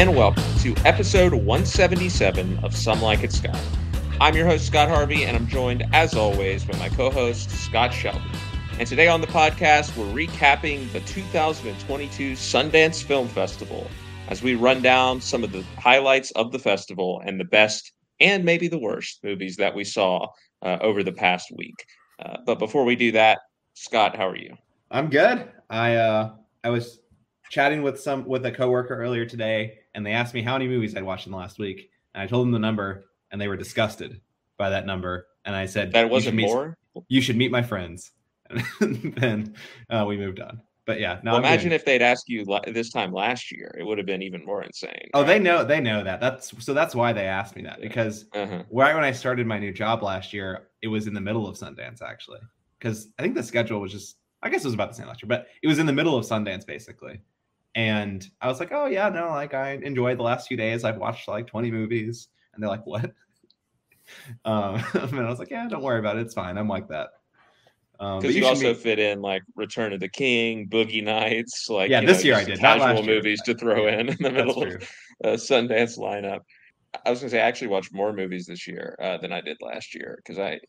And welcome to episode 177 of Some Like It Scott. I'm your host, Scott Harvey, and I'm joined, as always, by my co host, Scott Shelby. And today on the podcast, we're recapping the 2022 Sundance Film Festival as we run down some of the highlights of the festival and the best and maybe the worst movies that we saw uh, over the past week. Uh, but before we do that, Scott, how are you? I'm good. I uh, I was chatting with some with a coworker earlier today, and they asked me how many movies I'd watched in the last week, and I told them the number, and they were disgusted by that number. And I said that wasn't you more. You should meet my friends. And then uh, we moved on. But yeah. Well, imagine if they'd asked you this time last year, it would have been even more insane. Oh, right? they know they know that. That's so that's why they asked me that because uh-huh. right when I started my new job last year, it was in the middle of Sundance actually. Because I think the schedule was just I guess it was about the same last year, but it was in the middle of Sundance basically. And I was like, oh yeah, no, like I enjoyed the last few days. I've watched like 20 movies. And they're like, what? um, and I was like, yeah, don't worry about it. It's fine. I'm like that. Because um, you, you also fit in like Return of the King, Boogie Nights, like yeah, this know, year I did casual movies to throw in in the middle of uh, Sundance lineup. I was gonna say I actually watched more movies this year uh, than I did last year because I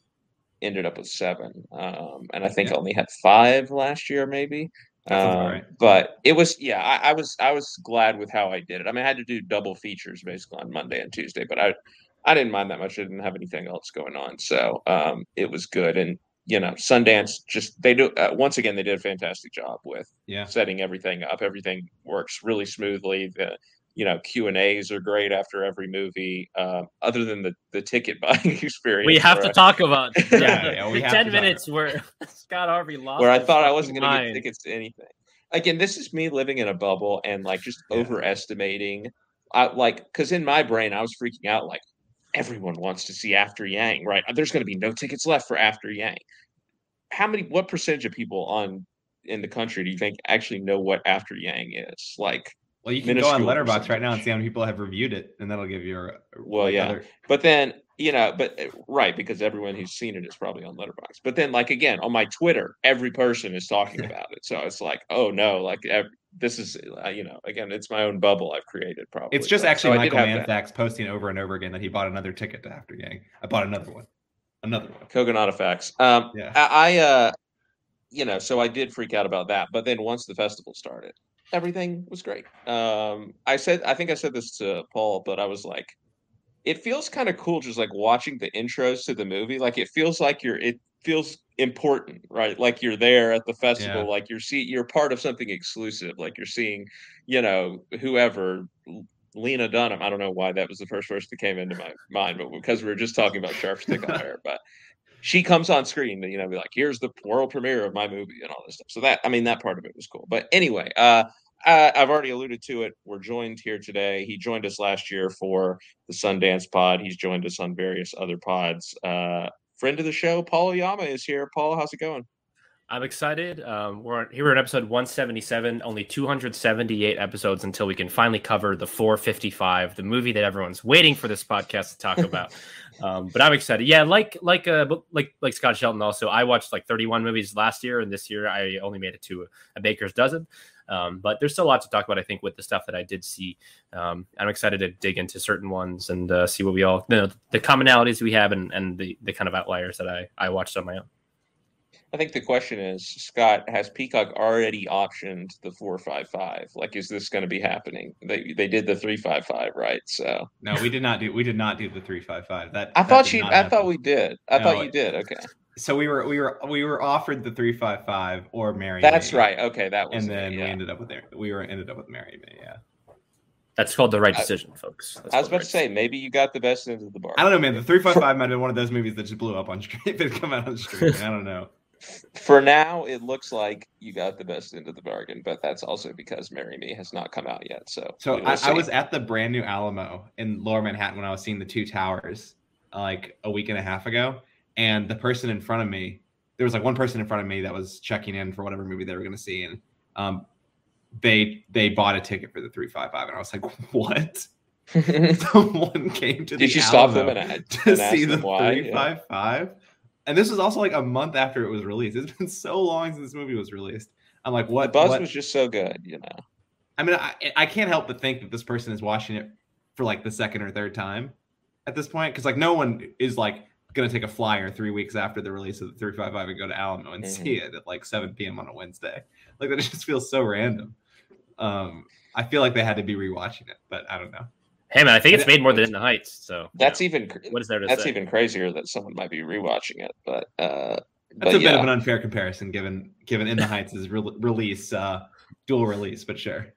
ended up with seven, um, and I think yeah. I only had five last year, maybe. Um, right. But it was, yeah, I, I, was, I was glad with how I did it. I mean, I had to do double features basically on Monday and Tuesday, but I, I didn't mind that much. I didn't have anything else going on, so um, it was good. And you know, Sundance just they do uh, once again they did a fantastic job with yeah setting everything up. Everything works really smoothly. The you know Q and A's are great after every movie. Uh, other than the the ticket buying experience, we have to I, talk about yeah, yeah ten minutes where Scott Harvey lost. Where I thought I wasn't going to get tickets to anything. Again, this is me living in a bubble and like just yeah. overestimating. I, like because in my brain I was freaking out like everyone wants to see After Yang, right? There's going to be no tickets left for After Yang. How many? What percentage of people on in the country do you think actually know what After Yang is? Like well, you can go on Letterboxd right now and see how many people have reviewed it, and that'll give you a. Well, yeah, other... but then you know, but eh, right because everyone who's seen it is probably on Letterboxd. But then, like again, on my Twitter, every person is talking about it, so it's like, oh no, like every, this is uh, you know, again, it's my own bubble I've created. Probably it's just actually so Michael Manthaks posting over and over again that he bought another ticket to After Yang. I bought another one, another one. Kogonada facts. Um, yeah, I, I uh, you know, so I did freak out about that, but then once the festival started everything was great. Um, I said, I think I said this to Paul, but I was like, it feels kind of cool just like watching the intros to the movie. Like it feels like you're, it feels important, right? Like you're there at the festival, yeah. like you're see, you're part of something exclusive. Like you're seeing, you know, whoever Lena Dunham. I don't know why that was the first person that came into my mind, but because we were just talking about sharp stick on air, but she comes on screen you know be like here's the world premiere of my movie and all this stuff so that i mean that part of it was cool but anyway uh uh, I've already alluded to it. We're joined here today. He joined us last year for the Sundance Pod. He's joined us on various other pods. Uh, friend of the show, Paul Yama is here. Paul, how's it going? I'm excited. Um, we're here. We're in episode 177. Only 278 episodes until we can finally cover the 455, the movie that everyone's waiting for this podcast to talk about. um, but I'm excited. Yeah, like like uh like like Scott Shelton. Also, I watched like 31 movies last year, and this year I only made it to a, a baker's dozen. Um, but there's still a lot to talk about, I think, with the stuff that I did see. Um, I'm excited to dig into certain ones and uh, see what we all you know the commonalities we have and, and the, the kind of outliers that I, I watched on my own. I think the question is, Scott, has Peacock already optioned the four five five? Like, is this going to be happening? They they did the three five five, right? So no, we did not do we did not do the three five five. That I that thought you I happen. thought we did. I no, thought you did. Okay so we were we were we were offered the three five five or Marry. That's Me. right. Okay, that was. And then it, yeah. we ended up with we were ended up with Marry Me. Yeah. That's called the right decision, I, folks. That's I was about right to say maybe you got the best end of the bar. I don't know, man. The three five five might have been one of those movies that just blew up on stream. If it come out on stream, I don't know. For now, it looks like you got the best end of the bargain, but that's also because "Marry Me" has not come out yet. So, so I, I, was at the brand new Alamo in Lower Manhattan when I was seeing the Two Towers like a week and a half ago, and the person in front of me there was like one person in front of me that was checking in for whatever movie they were going to see, and um, they they bought a ticket for the three five five, and I was like, what? Someone came to. Did you stop them and, to see the three five five? And this was also like a month after it was released. It's been so long since this movie was released. I'm like, what? The buzz what? was just so good, you know. I mean, I, I can't help but think that this person is watching it for like the second or third time at this point because like no one is like going to take a flyer three weeks after the release of the 355 and go to Alamo and mm-hmm. see it at like 7 p.m. on a Wednesday. Like that just feels so random. Um, I feel like they had to be rewatching it, but I don't know. Hey man, I think it's made more than In the Heights. So that's know, even what is there? to that's say? even crazier that someone might be rewatching it. But uh, that's but a yeah. bit of an unfair comparison, given given In the Heights is re- release uh, dual release, but sure.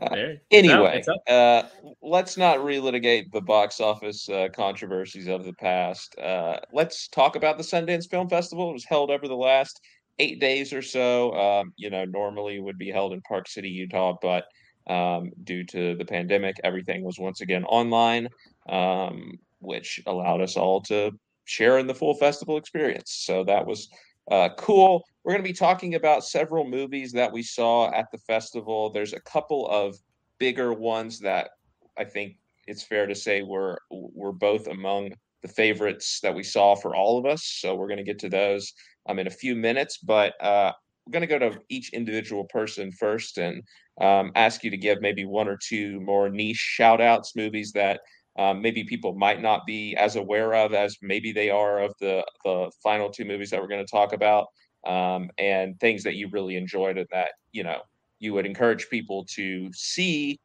Uh, anyway, uh, let's not relitigate the box office uh, controversies of the past. Uh, let's talk about the Sundance Film Festival. It was held over the last eight days or so. Um, you know, normally would be held in Park City, Utah, but um, due to the pandemic, everything was once again online, um, which allowed us all to share in the full festival experience. So that was uh, cool. We're going to be talking about several movies that we saw at the festival. There's a couple of bigger ones that I think it's fair to say were were both among the favorites that we saw for all of us. So we're going to get to those um, in a few minutes, but uh, going to go to each individual person first and um, ask you to give maybe one or two more niche shout outs, movies that um, maybe people might not be as aware of as maybe they are of the the final two movies that we're going to talk about, um, and things that you really enjoyed and that you know you would encourage people to see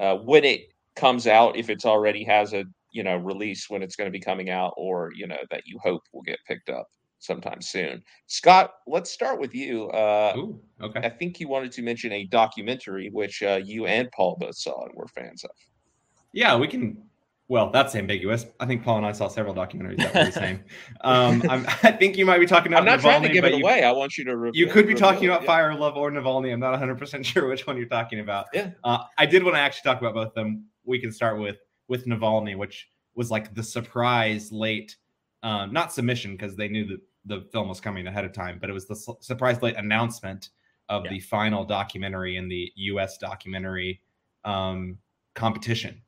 uh, when it comes out if it's already has a you know release when it's going to be coming out or you know that you hope will get picked up sometime soon. Scott, let's start with you. Uh, Ooh, okay. I think you wanted to mention a documentary which uh, you and Paul both saw and were fans of. Yeah, we can well, that's ambiguous. I think Paul and I saw several documentaries that were the same. Um, i think you might be talking about. I'm not Navalny, trying to give it away. I want you to. Reveal, you could be talking about yeah. Fire Love or Navalny. I'm not 100 percent sure which one you're talking about. Yeah. Uh, I did want to actually talk about both of them. We can start with with Navalny, which was like the surprise late, um, not submission because they knew that the film was coming ahead of time, but it was the su- surprise late announcement of yeah. the final documentary in the U.S. documentary um, competition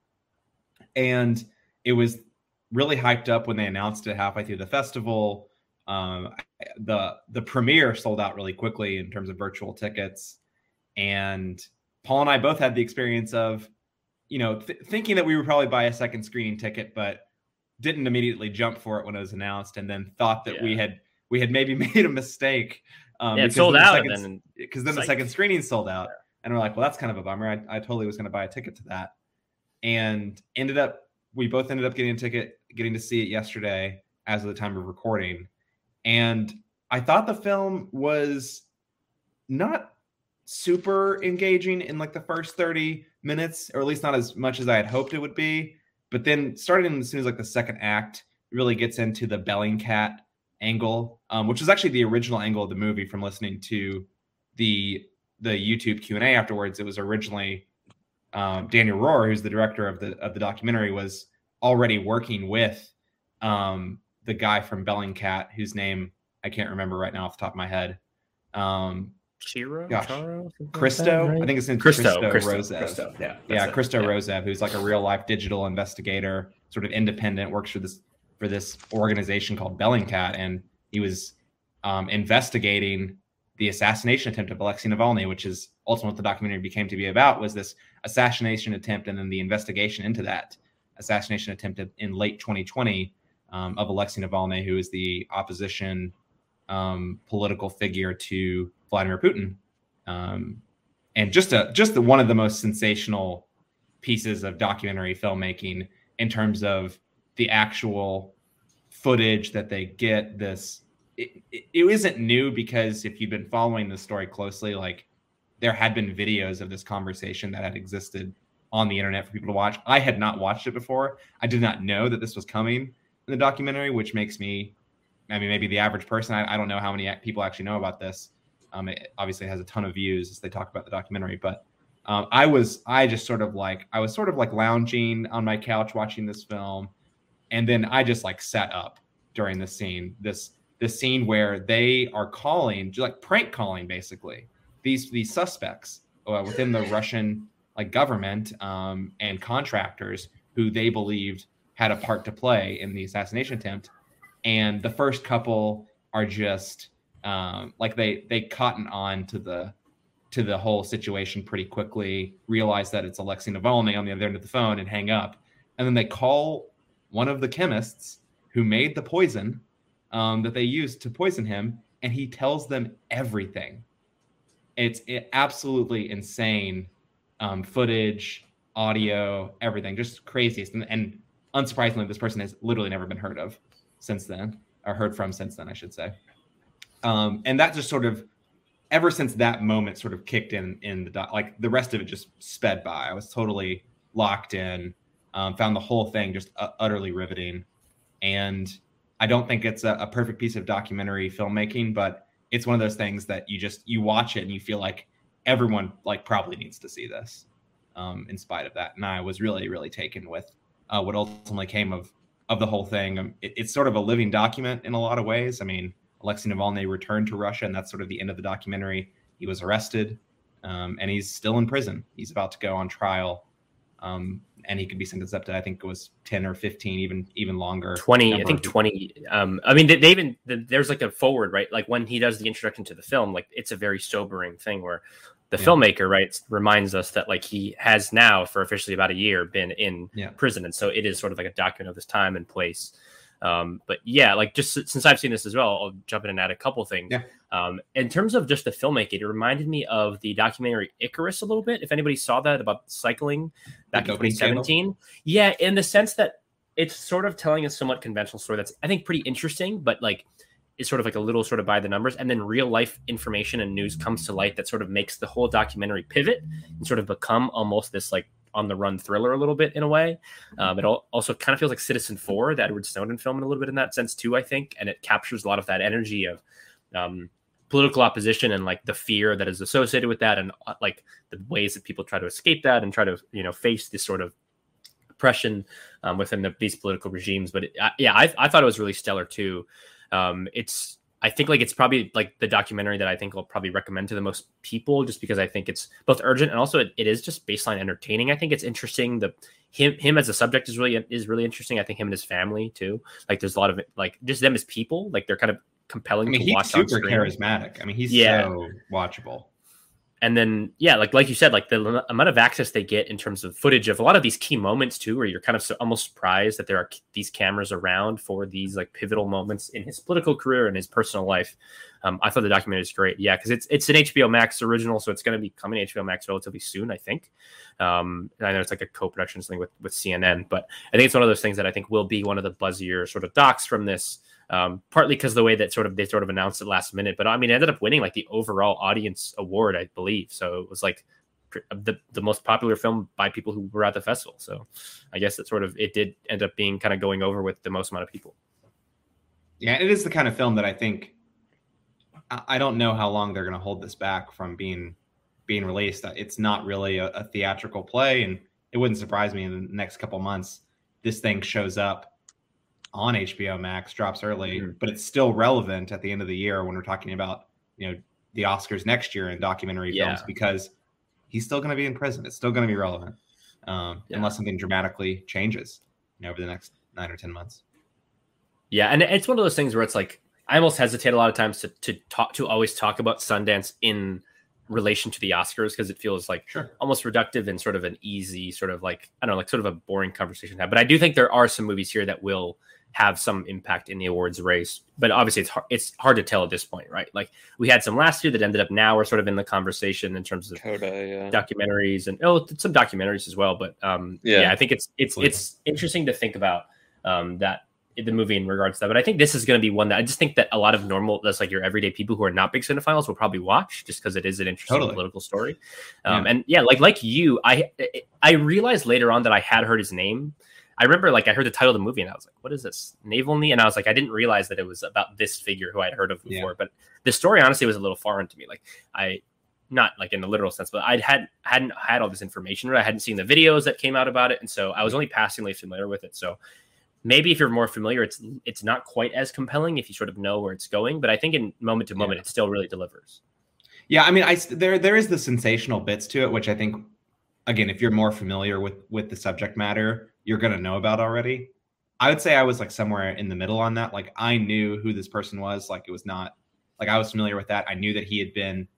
and it was really hyped up when they announced it halfway through the festival. Um, the the premiere sold out really quickly in terms of virtual tickets, and Paul and I both had the experience of, you know, th- thinking that we would probably buy a second screening ticket, but didn't immediately jump for it when it was announced, and then thought that yeah. we had we had maybe made a mistake. Um, yeah, it sold out because then, then the second screening sold out, yeah. and we're like, well, that's kind of a bummer. I, I totally was going to buy a ticket to that and ended up we both ended up getting a ticket, getting to see it yesterday as of the time of recording. And I thought the film was not super engaging in like the first 30 minutes, or at least not as much as I had hoped it would be. But then starting as soon as like the second act really gets into the Bellingcat angle, um, which is actually the original angle of the movie from listening to the the YouTube Q and A afterwards. It was originally um, Daniel Roher, who's the director of the of the documentary, was already working with um, the guy from Bellingcat, whose name I can't remember right now off the top of my head. Um, Chiro, gosh, Charo, Christo. Like right? I think it's in Christo, Christo, Christo Rosev. Christo, yeah, yeah, Christo yeah. Rosev, who's like a real life digital investigator, sort of independent, works for this for this organization called Bellingcat, and he was um, investigating the assassination attempt of Alexei Navalny, which is ultimately what the documentary became to be about, was this assassination attempt and then the investigation into that assassination attempt in late 2020 um, of Alexei Navalny, who is the opposition um, political figure to Vladimir Putin, um, and just a just the, one of the most sensational pieces of documentary filmmaking in terms of the actual footage that they get. This it, it, it isn't new because if you've been following the story closely, like there had been videos of this conversation that had existed on the internet for people to watch. I had not watched it before. I did not know that this was coming in the documentary, which makes me, I mean, maybe the average person, I, I don't know how many people actually know about this. Um, it obviously has a ton of views as they talk about the documentary, but um, I was, I just sort of like, I was sort of like lounging on my couch watching this film. And then I just like set up during the scene, this, this scene where they are calling, like prank calling basically these, these suspects uh, within the Russian like government um, and contractors who they believed had a part to play in the assassination attempt. And the first couple are just um, like they they cotton on to the to the whole situation pretty quickly, realize that it's Alexei Navalny on the other end of the phone, and hang up. And then they call one of the chemists who made the poison um, that they used to poison him, and he tells them everything. It's it, absolutely insane um, footage, audio, everything, just craziest. And, and unsurprisingly, this person has literally never been heard of since then, or heard from since then, I should say. Um, and that just sort of ever since that moment sort of kicked in in the like the rest of it just sped by. I was totally locked in. Um, found the whole thing just uh, utterly riveting, and I don't think it's a, a, perfect piece of documentary filmmaking, but it's one of those things that you just you watch it and you feel like everyone like probably needs to see this. Um, in spite of that, and I was really really taken with uh, what ultimately came of of the whole thing. Um, it, it's sort of a living document in a lot of ways. I mean, Alexei Navalny returned to Russia, and that's sort of the end of the documentary. He was arrested, um, and he's still in prison. He's about to go on trial, um, and he could be sentenced up to I think it was ten or fifteen, even even longer. Twenty, I think twenty. Um, I mean, they, they even there's like a forward right, like when he does the introduction to the film, like it's a very sobering thing where the yeah. filmmaker right reminds us that like he has now for officially about a year been in yeah. prison, and so it is sort of like a document of his time and place. Um, but yeah, like just since I've seen this as well, I'll jump in and add a couple things. Yeah. Um, in terms of just the filmmaking, it reminded me of the documentary Icarus a little bit. If anybody saw that about cycling back in 2017, channel. yeah, in the sense that it's sort of telling a somewhat conventional story that's I think pretty interesting, but like it's sort of like a little sort of by the numbers, and then real life information and news comes to light that sort of makes the whole documentary pivot and sort of become almost this like on the run thriller a little bit in a way. Um, it also kind of feels like Citizenfour, the Edward Snowden film, in a little bit in that sense too. I think, and it captures a lot of that energy of um, political opposition and like the fear that is associated with that, and uh, like the ways that people try to escape that and try to you know face this sort of oppression um, within the, these political regimes. But it, I, yeah, I, I, thought it was really stellar too. Um, it's I think like it's probably like the documentary that I think I'll probably recommend to the most people just because I think it's both urgent and also it, it is just baseline entertaining. I think it's interesting. The him him as a subject is really is really interesting. I think him and his family too. Like there's a lot of like just them as people. Like they're kind of compelling I mean, to watch. He's super charismatic. I mean, he's yeah. so watchable and then yeah like like you said like the amount of access they get in terms of footage of a lot of these key moments too where you're kind of so, almost surprised that there are these cameras around for these like pivotal moments in his political career and his personal life. Um, i thought the documentary is great. Yeah because it's it's an hbo max original so it's going to be coming hbo max relatively soon i think. Um, i know it's like a co-production thing with with cnn but i think it's one of those things that i think will be one of the buzzier sort of docs from this um, partly because the way that sort of they sort of announced it last minute. But I mean, it ended up winning like the overall audience award, I believe. So it was like the the most popular film by people who were at the festival. So I guess it sort of it did end up being kind of going over with the most amount of people. Yeah, it is the kind of film that I think I don't know how long they're going to hold this back from being being released. It's not really a, a theatrical play, and it wouldn't surprise me in the next couple months this thing shows up on HBO Max, drops early, mm-hmm. but it's still relevant at the end of the year when we're talking about you know the Oscars next year in documentary yeah. films because he's still going to be in prison. It's still going to be relevant um, yeah. unless something dramatically changes you know, over the next nine or ten months. Yeah, and it's one of those things where it's like I almost hesitate a lot of times to to talk to always talk about Sundance in relation to the Oscars because it feels like sure. almost reductive and sort of an easy sort of like I don't know like sort of a boring conversation to have. But I do think there are some movies here that will have some impact in the awards race. But obviously, it's hard, it's hard to tell at this point, right? Like we had some last year that ended up now we're sort of in the conversation in terms of Coda, yeah. documentaries and oh, some documentaries as well. But um, yeah. yeah I think it's it's it's interesting to think about um, that the movie in regards to that. But I think this is going to be one that I just think that a lot of normal, that's like your everyday people who are not big cinephiles will probably watch just because it is an interesting totally. political story. Um, yeah. And yeah, like like you, I I realized later on that I had heard his name I remember like I heard the title of the movie and I was like, what is this? Navalny? And I was like, I didn't realize that it was about this figure who I'd heard of before. Yeah. But the story honestly was a little foreign to me. Like I not like in the literal sense, but I had hadn't had all this information. I hadn't seen the videos that came out about it, and so I was only passingly familiar with it. So maybe if you're more familiar, it's it's not quite as compelling if you sort of know where it's going. But I think in moment to moment, yeah. it still really delivers. Yeah, I mean, I there there is the sensational bits to it, which I think, again, if you're more familiar with with the subject matter, you're going to know about already. I would say I was like somewhere in the middle on that. Like I knew who this person was. Like it was not like I was familiar with that. I knew that he had been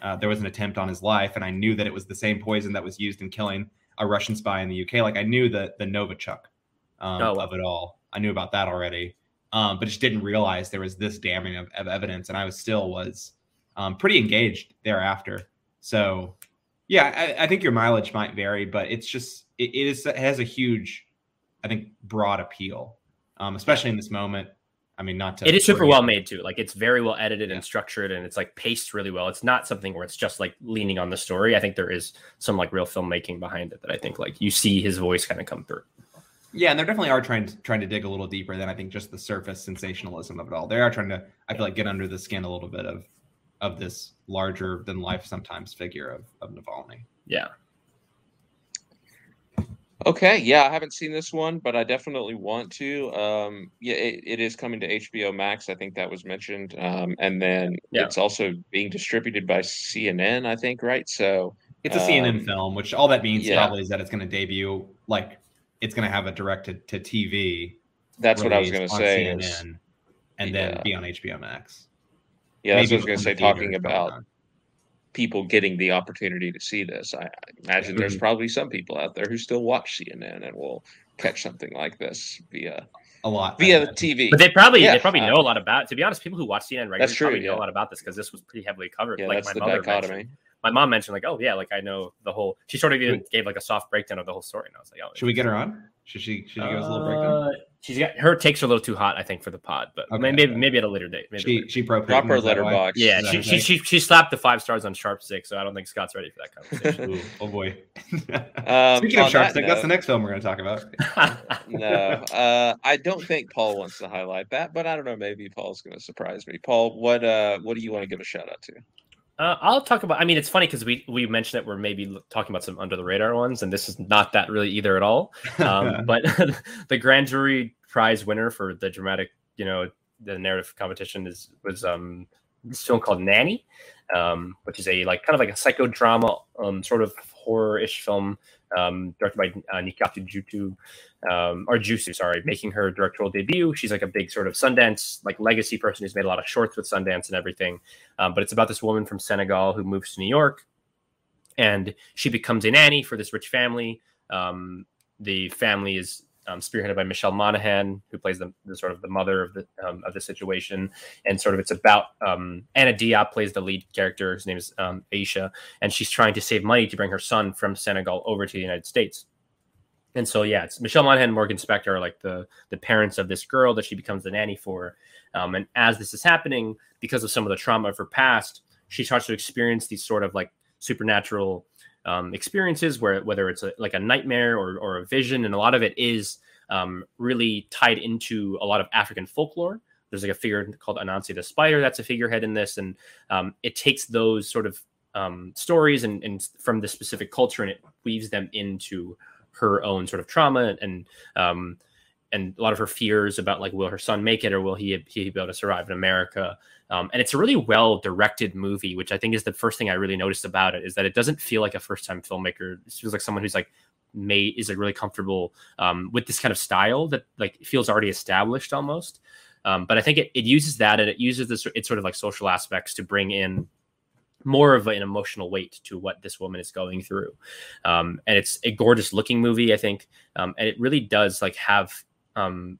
uh, there was an attempt on his life, and I knew that it was the same poison that was used in killing a Russian spy in the UK. Like I knew the the Novichok um, oh, wow. of it all. I knew about that already, um, but just didn't realize there was this damning of, of evidence, and I was still was um, pretty engaged thereafter. So, yeah, I, I, think your mileage might vary, but it's just it, it is it has a huge, I think, broad appeal, um, especially in this moment. I mean, not to. It is super well made too. Like it's very well edited yeah. and structured, and it's like paced really well. It's not something where it's just like leaning on the story. I think there is some like real filmmaking behind it that I think like you see his voice kind of come through. Yeah, and they definitely are trying to trying to dig a little deeper than I think just the surface sensationalism of it all. They are trying to, I feel like, get under the skin a little bit of of this larger than life sometimes figure of of Navalny. Yeah. Okay, yeah, I haven't seen this one, but I definitely want to. Um, yeah, it, it is coming to HBO Max. I think that was mentioned, um, and then yeah. it's also being distributed by CNN. I think, right? So it's a um, CNN film, which all that means yeah. probably is that it's going to debut like it's going to have a directed to TV. That's what I was going to say. CNN, is, and then yeah. be on HBO Max. Yeah, that's what I was going to say. Talking about people getting the opportunity to see this, I, I imagine there's mm-hmm. probably some people out there who still watch CNN and will catch something like this via a lot via the TV. But they probably yeah, they probably know uh, a lot about. It. To be honest, people who watch CNN regularly that's true, probably yeah. know a lot about this because this was pretty heavily covered. Yeah, like that's my the mother dichotomy. Mentioned my mom mentioned like, oh yeah, like I know the whole. She sort of even gave like a soft breakdown of the whole story, and I was like, oh, should we get her on? Should she? Should she give us a little breakdown? She's got her takes are a little too hot, I think, for the pod, but okay, maybe okay. maybe at a later date. Maybe she she pro proper Letterboxd. Yeah, she, she, she she slapped the five stars on Sharp Stick, so I don't think Scott's ready for that conversation. Ooh, oh boy. um, Speaking of Sharp Stick, that's the next film we're going to talk about. no, uh, I don't think Paul wants to highlight that, but I don't know. Maybe Paul's going to surprise me. Paul, what uh, what do you want to give a shout out to? Uh, I'll talk about. I mean, it's funny because we we mentioned that we're maybe talking about some under the radar ones, and this is not that really either at all. Um, but the grand jury prize winner for the dramatic, you know, the narrative competition is was um this film called Nanny, um, which is a like kind of like a psychodrama, um, sort of horror-ish film um, directed by uh, Nikyatu Jutu, um, or Jusu, sorry, making her directorial debut. She's like a big sort of Sundance, like legacy person who's made a lot of shorts with Sundance and everything. Um, but it's about this woman from Senegal who moves to New York and she becomes a nanny for this rich family. Um, the family is um, spearheaded by Michelle Monaghan, who plays the, the sort of the mother of the um, of the situation, and sort of it's about um, Anna Diop plays the lead character. His name is um, Aisha, and she's trying to save money to bring her son from Senegal over to the United States. And so, yeah, it's Michelle Monaghan and Morgan Spector are like the the parents of this girl that she becomes the nanny for. Um, and as this is happening, because of some of the trauma of her past, she starts to experience these sort of like supernatural um, experiences where whether it's a, like a nightmare or, or a vision and a lot of it is um, really tied into a lot of african folklore. There's like a figure called anansi the spider that's a figurehead in this and um, it takes those sort of um, stories and, and, from the specific culture and it weaves them into her own sort of trauma and um, and a lot of her fears about like will her son make it or will he, he be able to survive in america. Um, and it's a really well directed movie which i think is the first thing i really noticed about it is that it doesn't feel like a first time filmmaker. It feels like someone who's like made is like really comfortable um, with this kind of style that like feels already established almost. Um, but i think it, it uses that and it uses this it's sort of like social aspects to bring in more of an emotional weight to what this woman is going through. Um, and it's a gorgeous looking movie i think. Um, and it really does like have um,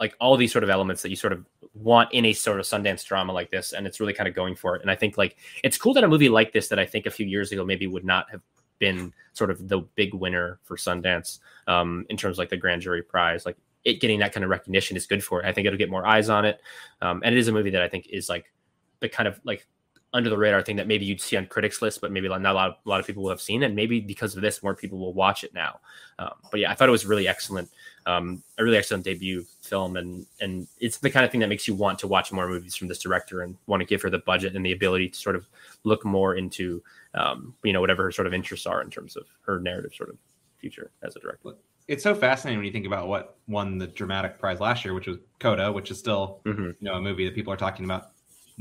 like all these sort of elements that you sort of want in a sort of Sundance drama like this, and it's really kind of going for it. And I think like it's cool that a movie like this that I think a few years ago maybe would not have been sort of the big winner for Sundance um, in terms of like the grand jury prize, like it getting that kind of recognition is good for it. I think it'll get more eyes on it, um, and it is a movie that I think is like the kind of like under the radar thing that maybe you'd see on critics list, but maybe not a lot of, a lot of people will have seen, and maybe because of this, more people will watch it now. Um, but yeah, I thought it was really excellent, um, a really excellent debut film, and and it's the kind of thing that makes you want to watch more movies from this director and want to give her the budget and the ability to sort of look more into, um, you know, whatever her sort of interests are in terms of her narrative sort of future as a director. It's so fascinating when you think about what won the dramatic prize last year, which was Coda, which is still mm-hmm. you know a movie that people are talking about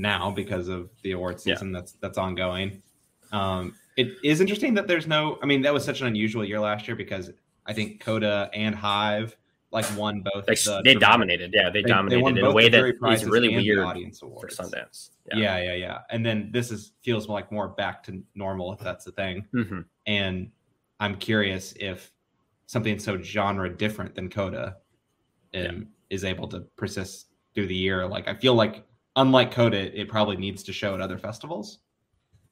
now because of the award season yeah. that's that's ongoing. Um, it is interesting that there's no. I mean, that was such an unusual year last year because I think Coda and Hive like won both. Like, the, they dominated. Yeah, they, they dominated they in a way that is really weird audience for Sundance. Yeah. yeah. yeah, yeah, And then this is feels like more back to normal if that's the thing. Mm-hmm. And I'm curious if something so genre different than Coda um, yeah. is able to persist through the year. Like I feel like unlike Coda, it it probably needs to show at other festivals.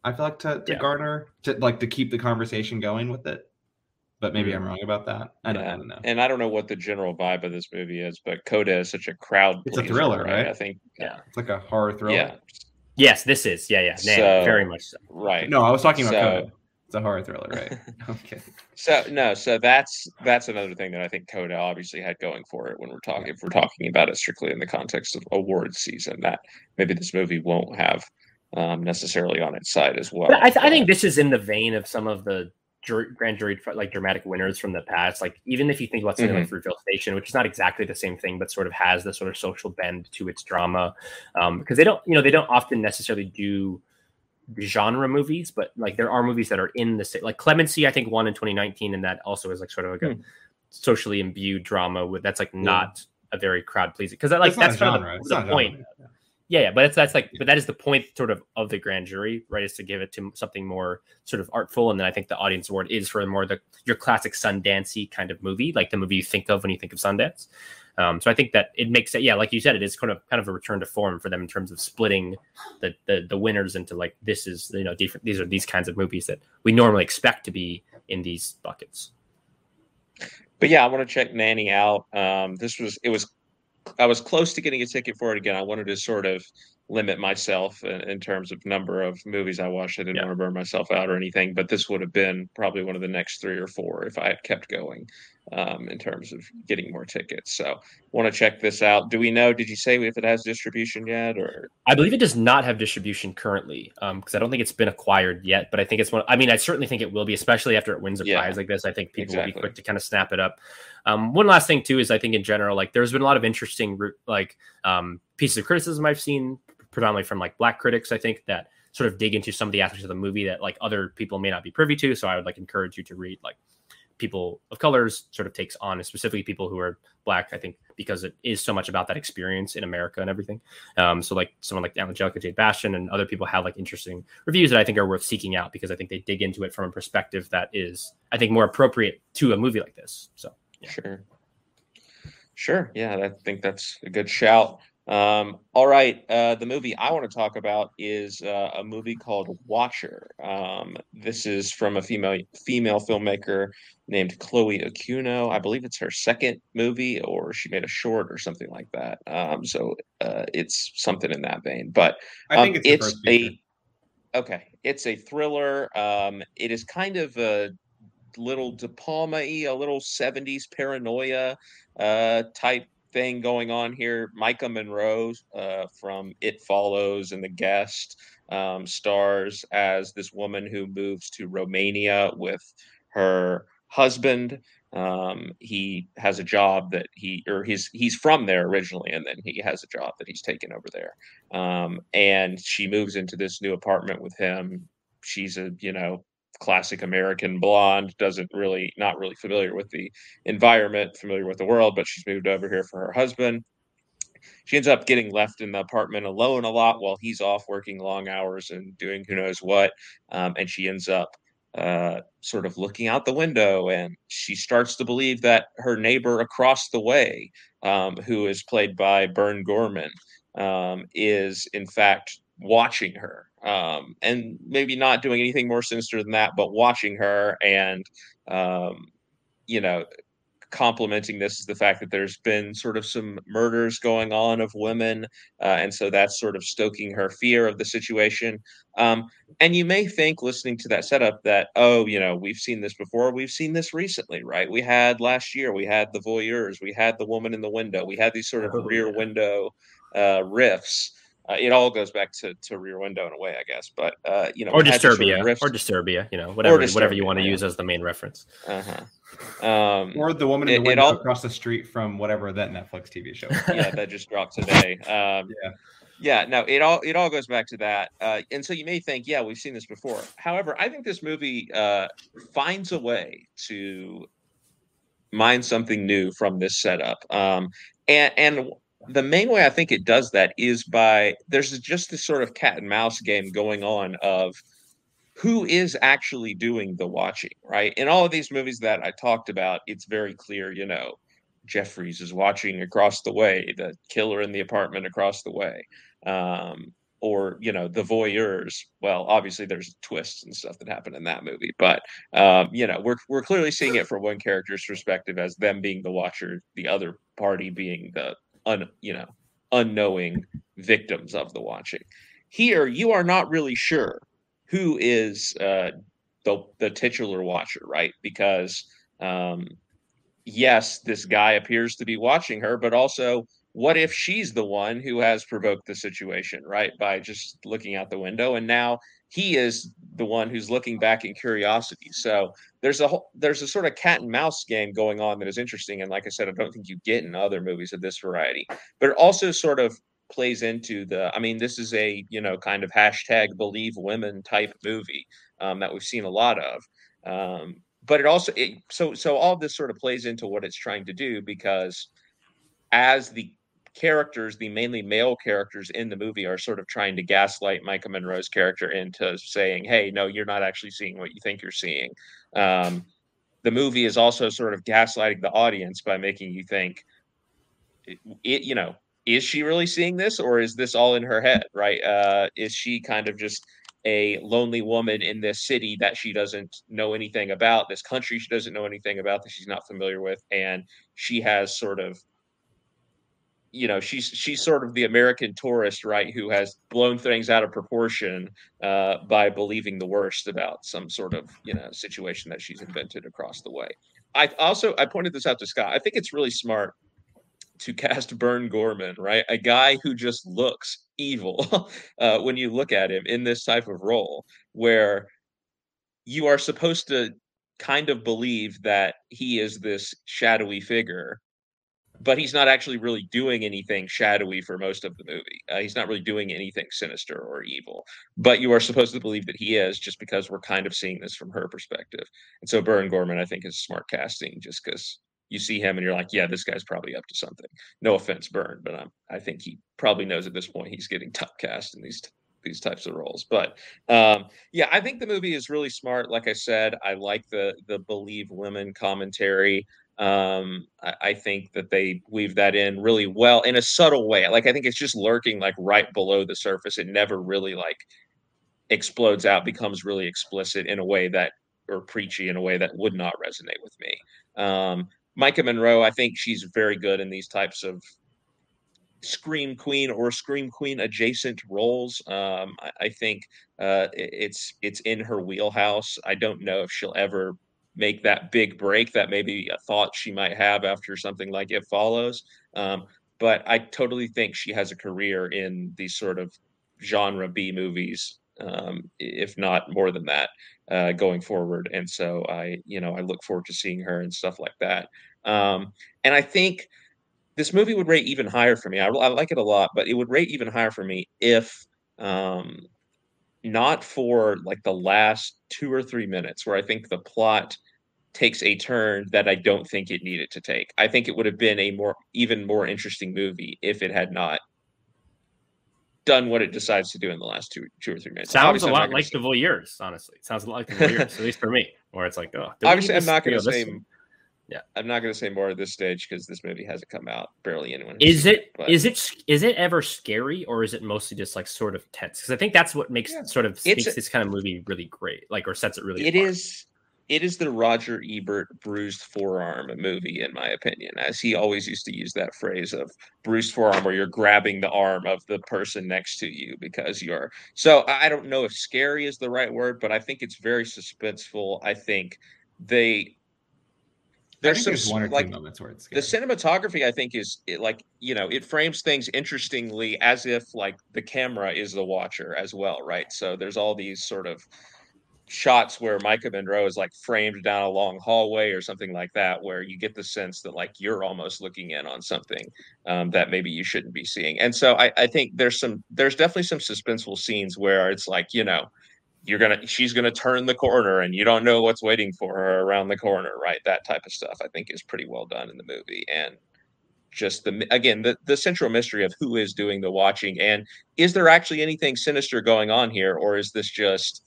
I feel like to, to yeah. garner to like to keep the conversation going with it. But maybe mm-hmm. I'm wrong about that. I don't, I don't, know. And I don't know what the general vibe of this movie is, but Coda is such a crowd. It's a thriller, right? I think. Yeah. It's like a horror thriller. Yeah. Yes, this is. Yeah, yeah. so, very much so. Right. No, I was talking about so, Coda. It's a horror thriller, right? okay. So no, so that's that's another thing that I think Coda obviously had going for it when we're talking if we're talking about it strictly in the context of awards season that maybe this movie won't have um, necessarily on its side as well. But I, th- I think this is in the vein of some of the jury, grand jury like dramatic winners from the past. Like even if you think about something mm-hmm. like Fruitvale Station, which is not exactly the same thing, but sort of has the sort of social bend to its drama, because um, they don't you know they don't often necessarily do genre movies, but like there are movies that are in the state. Like Clemency, I think won in 2019, and that also is like sort of like a hmm. socially imbued drama with that's like not a very crowd pleasing because like that's kind of the, the point. Yeah, yeah, but it's that's like, but that is the point, sort of, of the grand jury, right? Is to give it to something more sort of artful, and then I think the audience award is for more the your classic Sundancey kind of movie, like the movie you think of when you think of Sundance. Um, so I think that it makes it, yeah, like you said, it is kind of kind of a return to form for them in terms of splitting the the, the winners into like this is you know different. These are these kinds of movies that we normally expect to be in these buckets. But yeah, I want to check Nanny out. Um, this was it was I was close to getting a ticket for it again. I wanted to sort of limit myself in, in terms of number of movies I watched. I didn't yeah. want to burn myself out or anything, but this would have been probably one of the next three or four if I had kept going um, in terms of getting more tickets. So want to check this out. Do we know? Did you say if it has distribution yet, or I believe it does not have distribution currently because um, I don't think it's been acquired yet. But I think it's one. I mean, I certainly think it will be, especially after it wins a yeah, prize like this. I think people exactly. will be quick to kind of snap it up. Um, one last thing too is I think in general, like there's been a lot of interesting like um, pieces of criticism I've seen, predominantly from like black critics. I think that sort of dig into some of the aspects of the movie that like other people may not be privy to. So I would like encourage you to read like people of colors sort of takes on, specifically people who are black. I think because it is so much about that experience in America and everything. Um, so like someone like Angelica Jade Bastién and other people have like interesting reviews that I think are worth seeking out because I think they dig into it from a perspective that is I think more appropriate to a movie like this. So yeah. sure, sure, yeah, I think that's a good shout. Um, all right. Uh, the movie I want to talk about is uh, a movie called Watcher. Um, this is from a female female filmmaker named Chloe Okuno. I believe it's her second movie, or she made a short or something like that. Um, so uh, it's something in that vein. But I think um, it's, it's a okay. It's a thriller. Um, it is kind of a little De Palma a little 70s paranoia uh, type thing going on here. Maika Monroe uh, from It Follows and The Guest um, stars as this woman who moves to Romania with her husband. Um, he has a job that he or he's he's from there originally, and then he has a job that he's taken over there. Um, and she moves into this new apartment with him. She's a you know classic American blonde, doesn't really, not really familiar with the environment, familiar with the world, but she's moved over here for her husband. She ends up getting left in the apartment alone a lot while he's off working long hours and doing who knows what. Um, and she ends up uh, sort of looking out the window and she starts to believe that her neighbor across the way, um, who is played by Burn Gorman, um, is in fact watching her um, and maybe not doing anything more sinister than that, but watching her and, um, you know, complementing this is the fact that there's been sort of some murders going on of women. Uh, and so that's sort of stoking her fear of the situation. Um, and you may think, listening to that setup, that, oh, you know, we've seen this before. We've seen this recently, right? We had last year, we had the voyeurs, we had the woman in the window, we had these sort of oh, rear yeah. window uh, riffs uh, it all goes back to, to Rear Window in a way, I guess. But uh, you know, or Disturbia, sort of or Disturbia, you know, whatever Disturbia, whatever you want to yeah. use as the main reference. Uh-huh. Um, or the woman in the it, window it all, across the street from whatever that Netflix TV show. yeah, that just dropped today. Um, yeah. Yeah, no, it all it all goes back to that, uh, and so you may think, yeah, we've seen this before. However, I think this movie uh, finds a way to mine something new from this setup. Um, and and the main way I think it does that is by there's just this sort of cat and mouse game going on of who is actually doing the watching, right? In all of these movies that I talked about, it's very clear, you know, Jeffries is watching across the way, the killer in the apartment across the way. Um, or you know the voyeurs well obviously there's twists and stuff that happen in that movie but um, you know we're, we're clearly seeing it from one character's perspective as them being the watcher the other party being the un you know unknowing victims of the watching here you are not really sure who is uh, the the titular watcher right because um, yes this guy appears to be watching her but also what if she's the one who has provoked the situation, right? By just looking out the window. And now he is the one who's looking back in curiosity. So there's a whole, there's a sort of cat and mouse game going on that is interesting. And like I said, I don't think you get in other movies of this variety, but it also sort of plays into the, I mean, this is a, you know, kind of hashtag believe women type movie um, that we've seen a lot of. Um, but it also, it, so, so all this sort of plays into what it's trying to do because as the characters, the mainly male characters in the movie, are sort of trying to gaslight Maika Monroe's character into saying, "Hey, no, you're not actually seeing what you think you're seeing." Um, the movie is also sort of gaslighting the audience by making you think, it, you know, is she really seeing this, or is this all in her head? Right? Uh, is she kind of just a lonely woman in this city that she doesn't know anything about, this country she doesn't know anything about, that she's not familiar with, and she has sort of you know she's she's sort of the American tourist, right, who has blown things out of proportion uh, by believing the worst about some sort of you know situation that she's invented across the way. I also I pointed this out to Scott. I think it's really smart to cast Burn Gorman, right, a guy who just looks evil uh, when you look at him in this type of role, where you are supposed to kind of believe that he is this shadowy figure but he's not actually really doing anything shadowy for most of the movie. Uh, he's not really doing anything sinister or evil, but you are supposed to believe that he is just because we're kind of seeing this from her perspective. And so Burn Gorman, I think, is smart casting just because you see him and you're like, yeah, this guy's probably up to something. No offense, Burn, but I'm, I think he probably knows at this point he's getting top cast in these these types of roles. But um, yeah, I think the movie is really smart. Like I said, I like the the believe women commentary. Um, I, I, think that they weave that in really well in a subtle way. Like I think it's just lurking like right below the surface. It never really like explodes out, becomes really explicit in a way that or preachy in a way that would not resonate with me. Um, Maika Monroe, I think she's very good in these types of scream queen or scream queen adjacent roles. Um, I, I, think uh, it's it's in her wheelhouse. I don't know if she'll ever make that big break that maybe a thought she might have after something like It Follows. Um, but I totally think she has a career in these sort of genre B movies, um, if not more than that, uh, going forward. And so I, you know, I look forward to seeing her and stuff like that. Um, and I think this movie would rate even higher for me. I, I, like it a lot, but it would rate even higher for me if um, not for like the last two or three minutes where I think the plot takes a turn that I don't think it needed to take. I think it would have been a more even more interesting movie if it had not done what it decides to do in the last two two or three minutes. Sounds obviously, a lot like the Voyeurs, honestly. It sounds a lot like the Voyeurs, at least for me, where it's like, oh, obviously, I'm not going to say. Yeah, I'm not going to say more at this stage because this movie hasn't come out. Barely anyone. Is it? it is it? Is it ever scary, or is it mostly just like sort of tense? Because I think that's what makes yeah. sort of makes this kind of movie really great, like or sets it really. It apart. is it is the Roger Ebert bruised forearm movie, in my opinion, as he always used to use that phrase of bruised forearm, where you're grabbing the arm of the person next to you because you're. So I don't know if scary is the right word, but I think it's very suspenseful. I think they. There's, some, there's like, moments where it's scary. the cinematography. I think is it, like you know it frames things interestingly, as if like the camera is the watcher as well, right? So there's all these sort of shots where Maika Monroe is like framed down a long hallway or something like that, where you get the sense that like you're almost looking in on something um, that maybe you shouldn't be seeing. And so I, I think there's some there's definitely some suspenseful scenes where it's like, you know, you're gonna she's gonna turn the corner and you don't know what's waiting for her around the corner right that type of stuff i think is pretty well done in the movie and just the again the, the central mystery of who is doing the watching and is there actually anything sinister going on here or is this just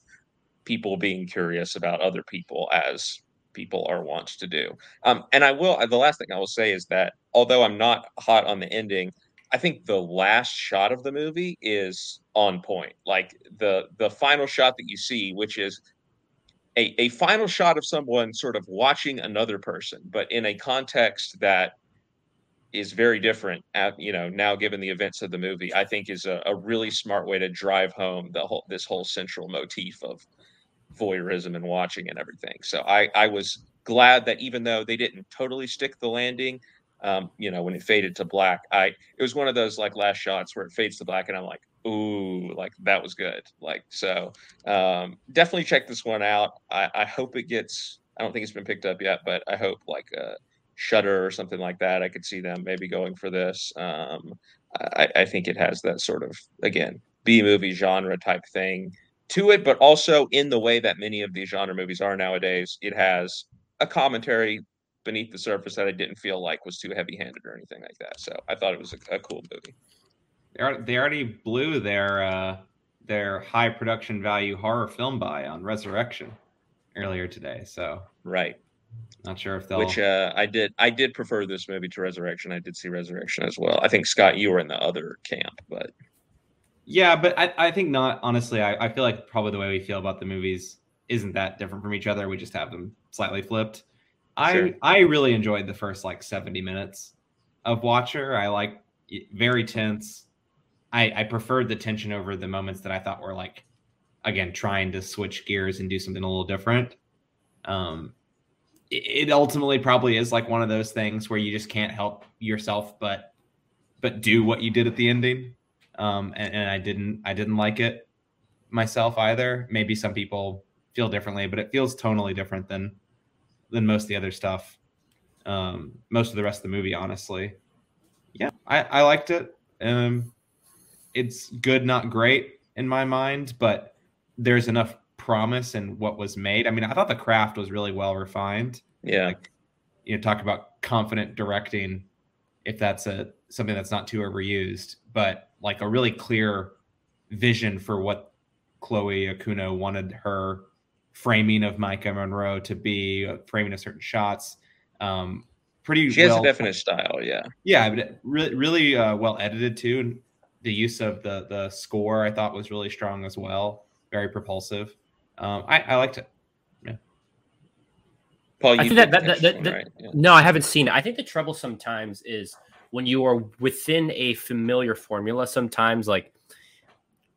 people being curious about other people as people are wont to do um, and i will the last thing i will say is that although i'm not hot on the ending I think the last shot of the movie is on point. Like the the final shot that you see, which is a, a final shot of someone sort of watching another person, but in a context that is very different at you know now given the events of the movie i think is a, a really smart way to drive home the whole this whole central motif of voyeurism and watching and everything so i i was glad that even though they didn't totally stick the landing um, you know, when it faded to black, I it was one of those like last shots where it fades to black, and I'm like, ooh, like that was good. Like so, um, definitely check this one out. I, I hope it gets. I don't think it's been picked up yet, but I hope like uh, Shudder or something like that. I could see them maybe going for this. Um, I, I think it has that sort of again B movie genre type thing to it, but also in the way that many of these genre movies are nowadays, it has a commentary beneath the surface that I didn't feel like was too heavy handed or anything like that. So I thought it was a, a cool movie. They already blew their uh, their high production value horror film buy on Resurrection earlier today. So right, not sure if they'll. Which uh, I did. I did prefer this movie to Resurrection. I did see Resurrection as well. I think Scott, you were in the other camp, but yeah, but I, I think not. Honestly, I, I feel like probably the way we feel about the movies isn't that different from each other. We just have them slightly flipped. Sure. I I really enjoyed the first like 70 minutes of Watcher. I like very tense. I I preferred the tension over the moments that I thought were like again trying to switch gears and do something a little different. Um it, it ultimately probably is like one of those things where you just can't help yourself but but do what you did at the ending. Um and, and I didn't I didn't like it myself either. Maybe some people feel differently, but it feels tonally different than than most of the other stuff. Um, most of the rest of the movie, honestly. Yeah, I, I liked it. Um, it's good, not great in my mind, but there's enough promise in what was made. I mean, I thought the craft was really well refined. Yeah. Like, you know, talk about confident directing, if that's a something that's not too overused, but like a really clear vision for what Chloe Okuno wanted her framing of Maika Monroe to be, uh, framing of certain shots. Um, pretty. She well, has a definite style, yeah. Yeah, but really, really uh, well edited too. And the use of the the score I thought was really strong as well. Very propulsive. Um, I, I liked it. Paul, I think that, that, that, that right? yeah. no, I haven't seen it. I think the trouble sometimes is when you are within a familiar formula. Sometimes, like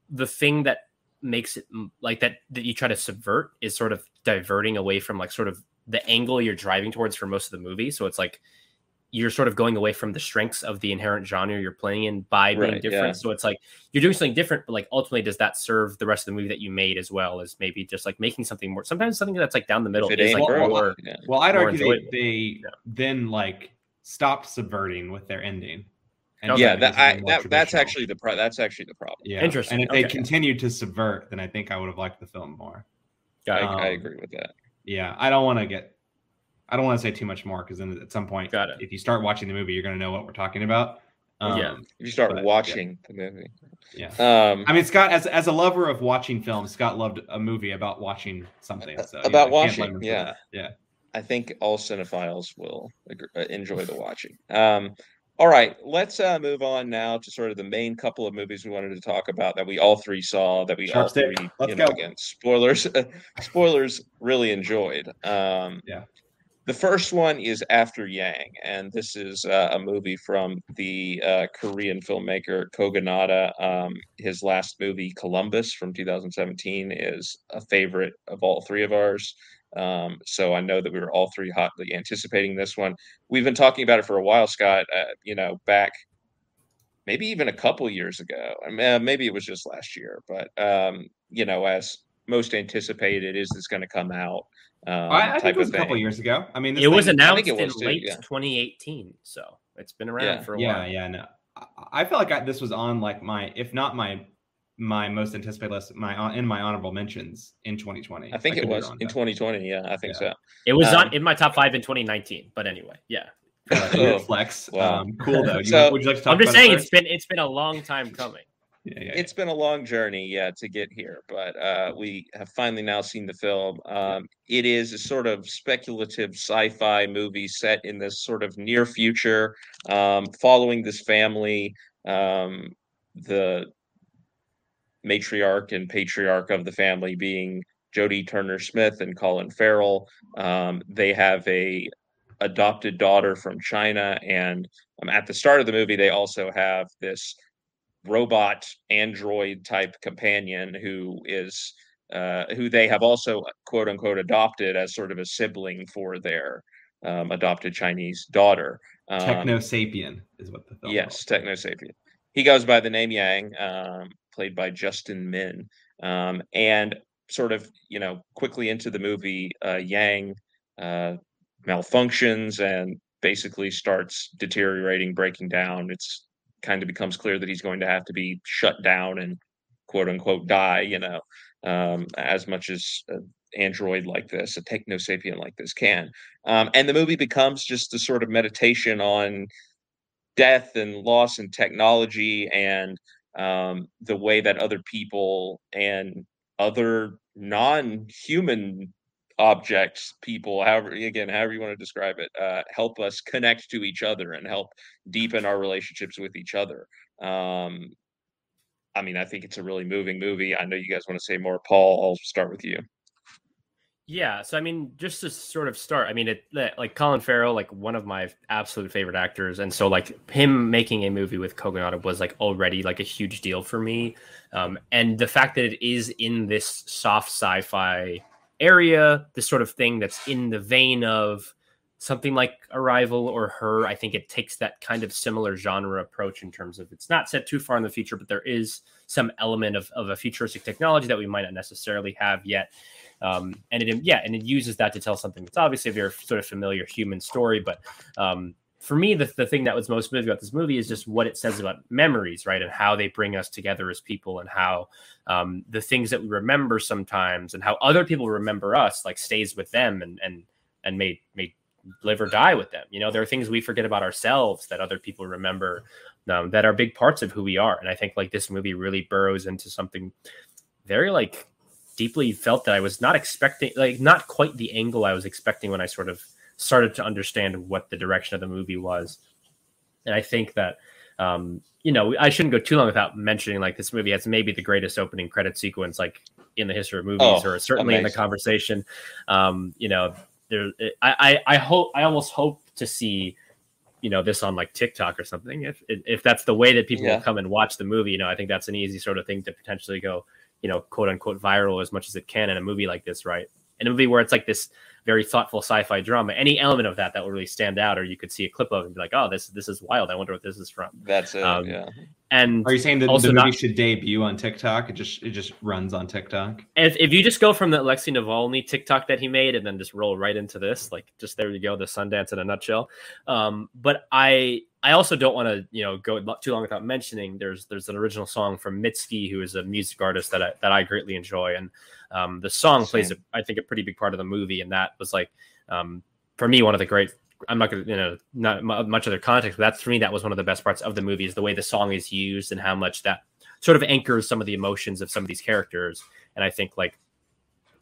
the thing that makes it like that that you try to subvert is sort of diverting away from like sort of the angle you're driving towards for most of the movie. So it's like you're sort of going away from the strengths of the inherent genre you're playing in by being right, different. Yeah. So it's like you're doing something different, but like ultimately, does that serve the rest of the movie that you made as well as maybe just like making something more? Sometimes something that's like down the middle is like more. Well, yeah. well I'd argue they, they yeah. then like stopped subverting with their ending. And yeah, that, I, that that's actually the pro- that's actually the problem. Yeah, interesting. And if okay. they continued to subvert, then I think I would have liked the film more. Yeah, um, I, agree with that. Yeah, I don't want to get, I don't want to say too much more because then at some point, Got it. if you start watching the movie, you're going to know what we're talking about. Um, yeah, if you start but, watching yeah. the movie. Yeah, um, I mean, Scott, as as a lover of watching films, Scott loved a movie about watching something. So, about watching, yeah, yeah. I think all cinephiles will uh, enjoy the watching. Um, all right, let's uh, move on now to sort of the main couple of movies we wanted to talk about that we all three saw that we Sharp all three, let's you know, go. again, spoilers, spoilers, really enjoyed. Um, yeah. The first one is After Yang, and this is uh, a movie from the uh, Korean filmmaker Kogonada. Um, his last movie, Columbus, from 2017, is a favorite of all three of ours. Um, so I know that we were all three hotly anticipating this one. We've been talking about it for a while, Scott. Uh, you know, back maybe even a couple years ago. I mean, uh, maybe it was just last year, but um, you know, as most anticipated, is this going to come out? Um, I, I think it was a couple years ago. I mean, it was announced it was in too, late yeah. 2018, so it's been around yeah. for a yeah, while. Yeah, yeah, no. I felt like I, this was on like my, if not my my most anticipated list, my in my honorable mentions in 2020. I think I it was in 2020. Yeah, I think yeah. so. It was um, in my top five in 2019. But anyway, yeah. Uh, flex. Wow. Um, cool though. You, so, would you like to talk I'm just saying it it's been it's been a long time coming. Yeah, yeah, it's been a long journey, yeah, to get here, but uh, we have finally now seen the film. Um, it is a sort of speculative sci-fi movie set in this sort of near future, um, following this family. Um, the matriarch and patriarch of the family being Jodie Turner Smith and Colin Farrell. Um, they have a adopted daughter from China, and um, at the start of the movie, they also have this robot android type companion who is uh, who they have also quote unquote adopted as sort of a sibling for their um, adopted Chinese daughter. Um, Techno sapien is what the film. Yes, Techno sapien. He goes by the name Yang, um, played by Justin Min, um, and sort of you know quickly into the movie, uh, Yang uh, malfunctions and basically starts deteriorating, breaking down. It's kind of becomes clear that he's going to have to be shut down and quote unquote die, you know, um, as much as an android like this, a techno sapien like this can. Um, and the movie becomes just a sort of meditation on death and loss and technology and um, the way that other people and other non-human objects, people, however, again, however you want to describe it, uh, help us connect to each other and help deepen our relationships with each other. Um, I mean, I think it's a really moving movie. I know you guys want to say more. Paul, I'll start with you. Yeah, so I mean, just to sort of start, I mean, it like Colin Farrell, like one of my absolute favorite actors, and so like him making a movie with Kogonada was like already like a huge deal for me, um, and the fact that it is in this soft sci-fi area, this sort of thing that's in the vein of something like Arrival or Her. I think it takes that kind of similar genre approach in terms of it's not set too far in the future, but there is some element of, of a futuristic technology that we might not necessarily have yet. Um, and it, yeah, and it uses that to tell something that's obviously a very sort of familiar human story, but um, for me, the, the thing that was most moving about this movie is just what it says about memories, right? And how they bring us together as people and how um, the things that we remember sometimes and how other people remember us like stays with them and, and, and may, may live or die with them. You know, there are things we forget about ourselves that other people remember um, that are big parts of who we are. And I think like this movie really burrows into something very like deeply felt that I was not expecting, like not quite the angle I was expecting when I sort of started to understand what the direction of the movie was. And I think that, um, you know, I shouldn't go too long without mentioning like this movie has maybe the greatest opening credit sequence like in the history of movies, oh, or certainly amazing. in the conversation. Um, you know, there, I, I, I hope, I almost hope to see, you know, this on like TikTok or something. If if that's the way that people yeah. will come and watch the movie, you know, I think that's an easy sort of thing to potentially go, you know, quote unquote viral as much as it can in a movie like this, right? In a movie where it's like this very thoughtful sci-fi drama. Any element of that that will really stand out, or you could see a clip of and be like, "Oh, this this is wild. I wonder what this is from." That's it. Um, yeah. And are you saying that the movie not, should debut on TikTok? It just it just runs on TikTok. If if you just go from the Alexei Navalny TikTok that he made and then just roll right into this, like just there you go, the Sundance in a nutshell. Um, but I I also don't want to you know go too long without mentioning there's there's an original song from Mitski, who is a music artist that I, that I greatly enjoy, and um, the song Same. plays, a, I think, a pretty big part of the movie, and that was like, um, for me, one of the great. I'm not going to, you know, not much other context, but that's for me, that was one of the best parts of the movie is the way the song is used and how much that sort of anchors some of the emotions of some of these characters. And I think like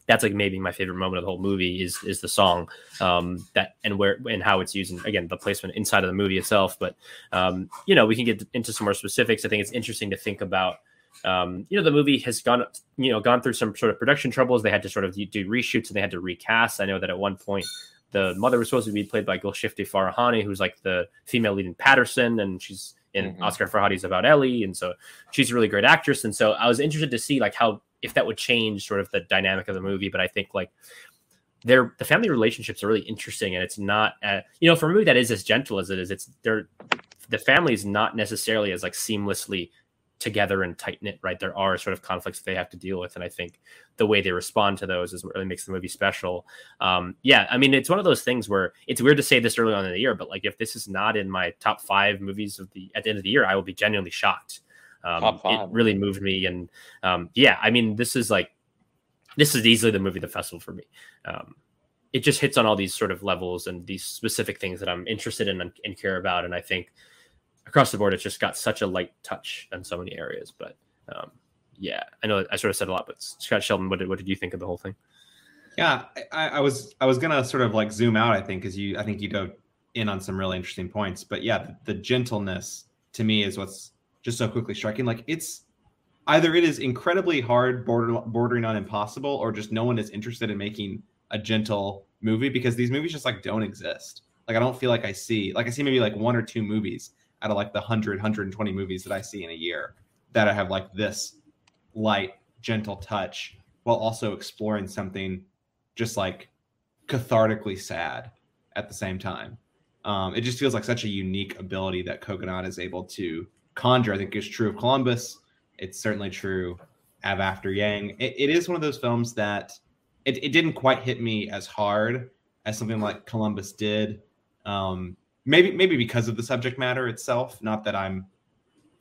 that's like maybe my favorite moment of the whole movie is is the song um, that and where and how it's used and again the placement inside of the movie itself but um, you know we can get into some more specifics i think it's interesting to think about um, you know, the movie has gone, you know, gone through some sort of production troubles. They had to sort of do reshoots and they had to recast. I know that at one point the mother was supposed to be played by Golshifteh Farahani, who's like the female lead in Paterson, and she's in mm-hmm. Asghar Farhadi's About Ellie, and so she's a really great actress. And so I was interested to see like how if that would change sort of the dynamic of the movie. But I think like their the family relationships are really interesting, and it's not uh, you know for a movie that is as gentle as it is, it's they're the family is not necessarily as like seamlessly together and tight knit, right? There are sort of conflicts that they have to deal with, and I think the way they respond to those is what really makes the movie special. Um, yeah, I mean, it's one of those things where it's weird to say this early on in the year, but like if this is not in my top five movies of the at the end of the year, I will be genuinely shocked. Um, it really moved me, and um, yeah, I mean, this is like this is easily the movie the festival for me. Um, it just hits on all these sort of levels and these specific things that I'm interested in and, and, care about, and I think across the board, it's just got such a light touch in so many areas. But um, yeah, I know I sort of said a lot, but Scott Sheldon, what did what did you think of the whole thing? Yeah, I, I was I was gonna sort of like zoom out. I think because you I think you go in on some really interesting points. But yeah, the, the gentleness to me is what's just so quickly striking. Like it's either it is incredibly hard, border, bordering on impossible, or just no one is interested in making a gentle movie because these movies just like don't exist. Like I don't feel like I see like I see maybe like one or two movies out of like the 100 120 movies that I see in a year that I have like this light gentle touch while also exploring something just like cathartically sad at the same time. Um, it just feels like such a unique ability that Kogonada is able to conjure. I think is true of Columbus. It's certainly true of After Yang. It, it is one of those films that it, it didn't quite hit me as hard as something like Columbus did. Um, maybe maybe because of the subject matter itself. Not that I'm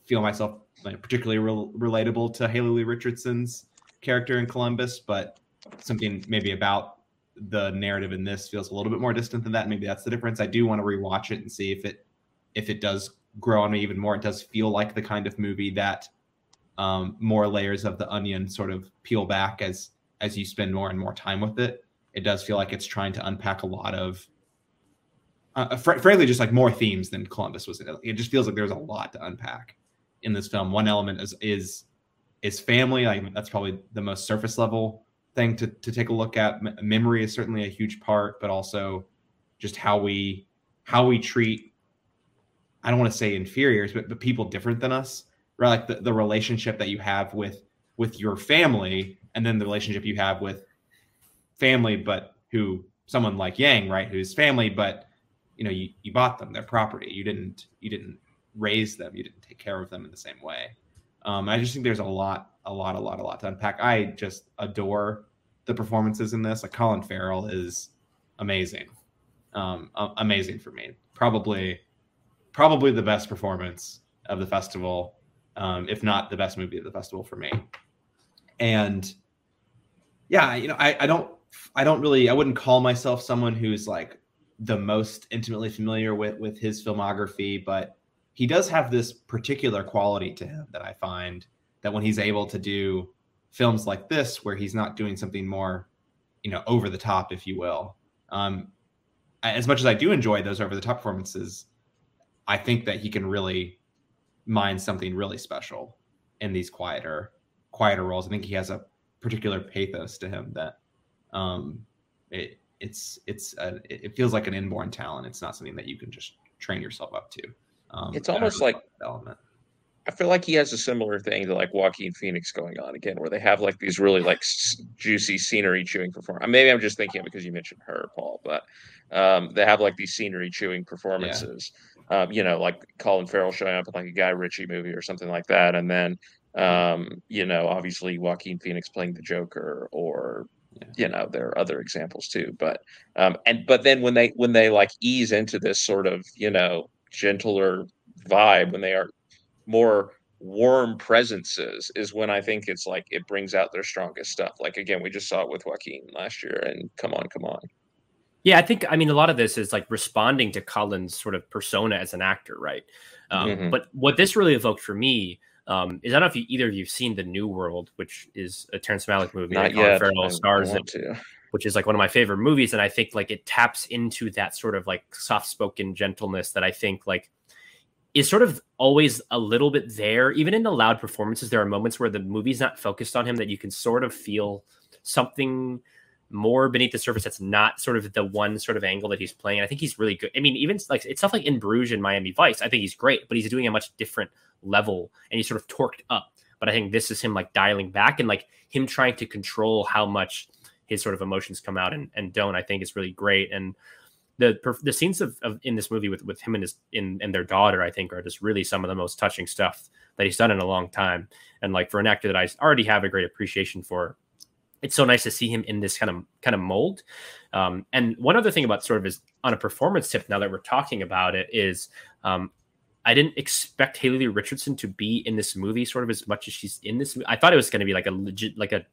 feel myself like, particularly relatable to Haley Lu Richardson's character in Columbus, but something maybe about the narrative in this feels a little bit more distant than that. Maybe that's the difference. I do want to rewatch it and see if it if it does grow on me even more. It does feel like the kind of movie that um, more layers of the onion sort of peel back as as you spend more and more time with it. It does feel like it's trying to unpack a lot of, uh, fr- frankly, just like more themes than Columbus was. It just feels like there's a lot to unpack in this film. One element is is is family. Like that's probably the most surface level thing to, to take a look at. M- memory is certainly a huge part, but also just how we how we treat I don't want to say inferiors, but, but people different than us, right? Like the, the relationship that you have with with your family and then the relationship you have with family, but who someone like Yang, right, who's family, but you know, you, you bought them, their property. You didn't you didn't raise them, you didn't take care of them in the same way. Um, I just think there's a lot, a lot, a lot, a lot to unpack. I just adore the performances in this. Like Colin Farrell is amazing, um, amazing for me. Probably, probably the best performance of the festival, um, if not the best movie of the festival for me. And yeah, you know, I, I don't, I don't really, I wouldn't call myself someone who's like the most intimately familiar with with his filmography, but he does have this particular quality to him that I find that when he's able to do films like this, where he's not doing something more, you know, over the top, if you will. Um, as much as I do enjoy those over the top performances, I think that he can really mine something really special in these quieter, quieter roles. I think he has a particular pathos to him that um, it, it's it's a, it feels like an inborn talent. It's not something that you can just train yourself up to. Um, it's almost like element. I feel like he has a similar thing to like Joaquin Phoenix going on again, where they have like these really like s- juicy scenery chewing performance. Maybe I'm just thinking of because you mentioned her, Paul, but um, they have like these scenery chewing performances. Yeah. Um, you know, like Colin Farrell showing up in like a Guy Ritchie movie or something like that, and then um, you know, obviously Joaquin Phoenix playing the Joker, or yeah. you know, there are other examples too. But um, and but then when they when they like ease into this sort of you know gentler vibe when they are more warm presences is when I think it's like it brings out their strongest stuff. Like again, we just saw it with Joaquin last year, and come on, come on. Yeah, I think I mean a lot of this is like responding to Colin's sort of persona as an actor, right? Um, mm-hmm. But what this really evoked for me um, is I don't know if you, either of you've seen The New World, which is a Terrence Malick movie. Not yet. Farrell stars in, which is like one of my favorite movies, and I think like it taps into that sort of like soft spoken gentleness that I think like is sort of always a little bit there. Even in the loud performances, there are moments where the movie's not focused on him that you can sort of feel something more beneath the surface that's not sort of the one sort of angle that he's playing. I think he's really good. I mean, even like it's stuff like in Bruges and Miami Vice, I think he's great, but he's doing a much different level and he's sort of torqued up. But I think this is him like dialing back and like him trying to control how much his sort of emotions come out and, and don't, I think is really great. And the the scenes of, of, in this movie with with him and his in and their daughter, I think, are just really some of the most touching stuff that he's done in a long time. And like for an actor that I already have a great appreciation for, it's so nice to see him in this kind of kind of mold. Um, and one other thing about sort of is on a performance tip. Now that we're talking about it, is um, I didn't expect Haley Richardson to be in this movie sort of as much as she's in this. Movie. I thought it was going to be like a legit, like a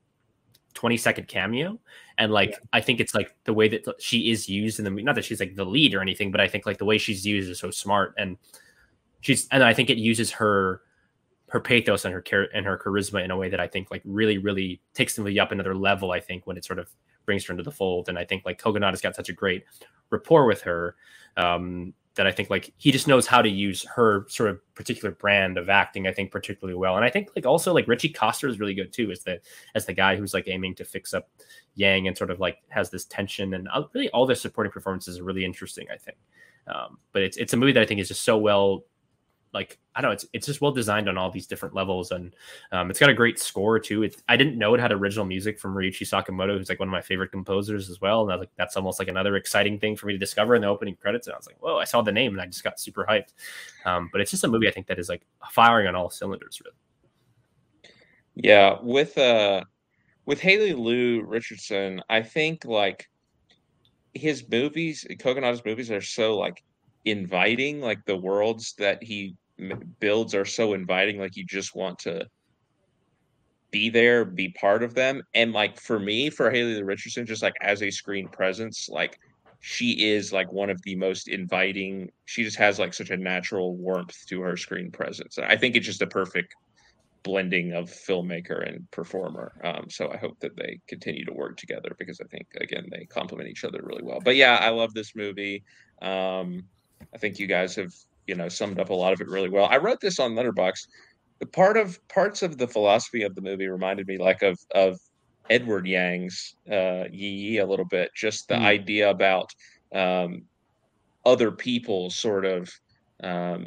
20 second cameo. And like, yeah. I think it's like the way that she is used in the movie, not that she's like the lead or anything, but I think like the way she's used is so smart. And she's, and I think it uses her, her pathos and her care and her charisma in a way that I think like really, really takes the movie up another level. I think when it sort of brings her into the fold. And I think like Kogonada has got such a great rapport with her. Um, that I think like he just knows how to use her sort of particular brand of acting. I think particularly well, and I think like also like Ritchie Coster is really good too as the as the guy who's like aiming to fix up Yang and sort of like has this tension and uh, really all their supporting performances are really interesting. I think, um, but it's it's a movie that I think is just so well like I don't know, it's it's just well designed on all these different levels, and um, it's got a great score too. It's I didn't know it had original music from Ryuichi Sakamoto, who's like one of my favorite composers as well. And I was like, that's almost like another exciting thing for me to discover in the opening credits. And I was like, whoa, I saw the name and I just got super hyped. Um, but it's just a movie I think that is like firing on all cylinders, really. Yeah, with uh, with Haley Lu Richardson, I think like his movies, Kogonada's movies are so like inviting like the worlds that he builds are so inviting like you just want to be there be part of them. And like for me for haley richardson just like as a screen presence like she is like one of the most inviting. She just has like such a natural warmth to her screen presence. I think it's just a perfect blending of filmmaker and performer. Um, so i hope that they continue to work together because i think again they complement each other really well. But yeah i love this movie. Um, I think you guys have you know summed up a lot of it really well. I wrote this on Letterboxd. The part of parts of the philosophy of the movie reminded me like of of Edward Yang's uh, Yi Yi a little bit. Just the mm. idea about um, other people's sort of um,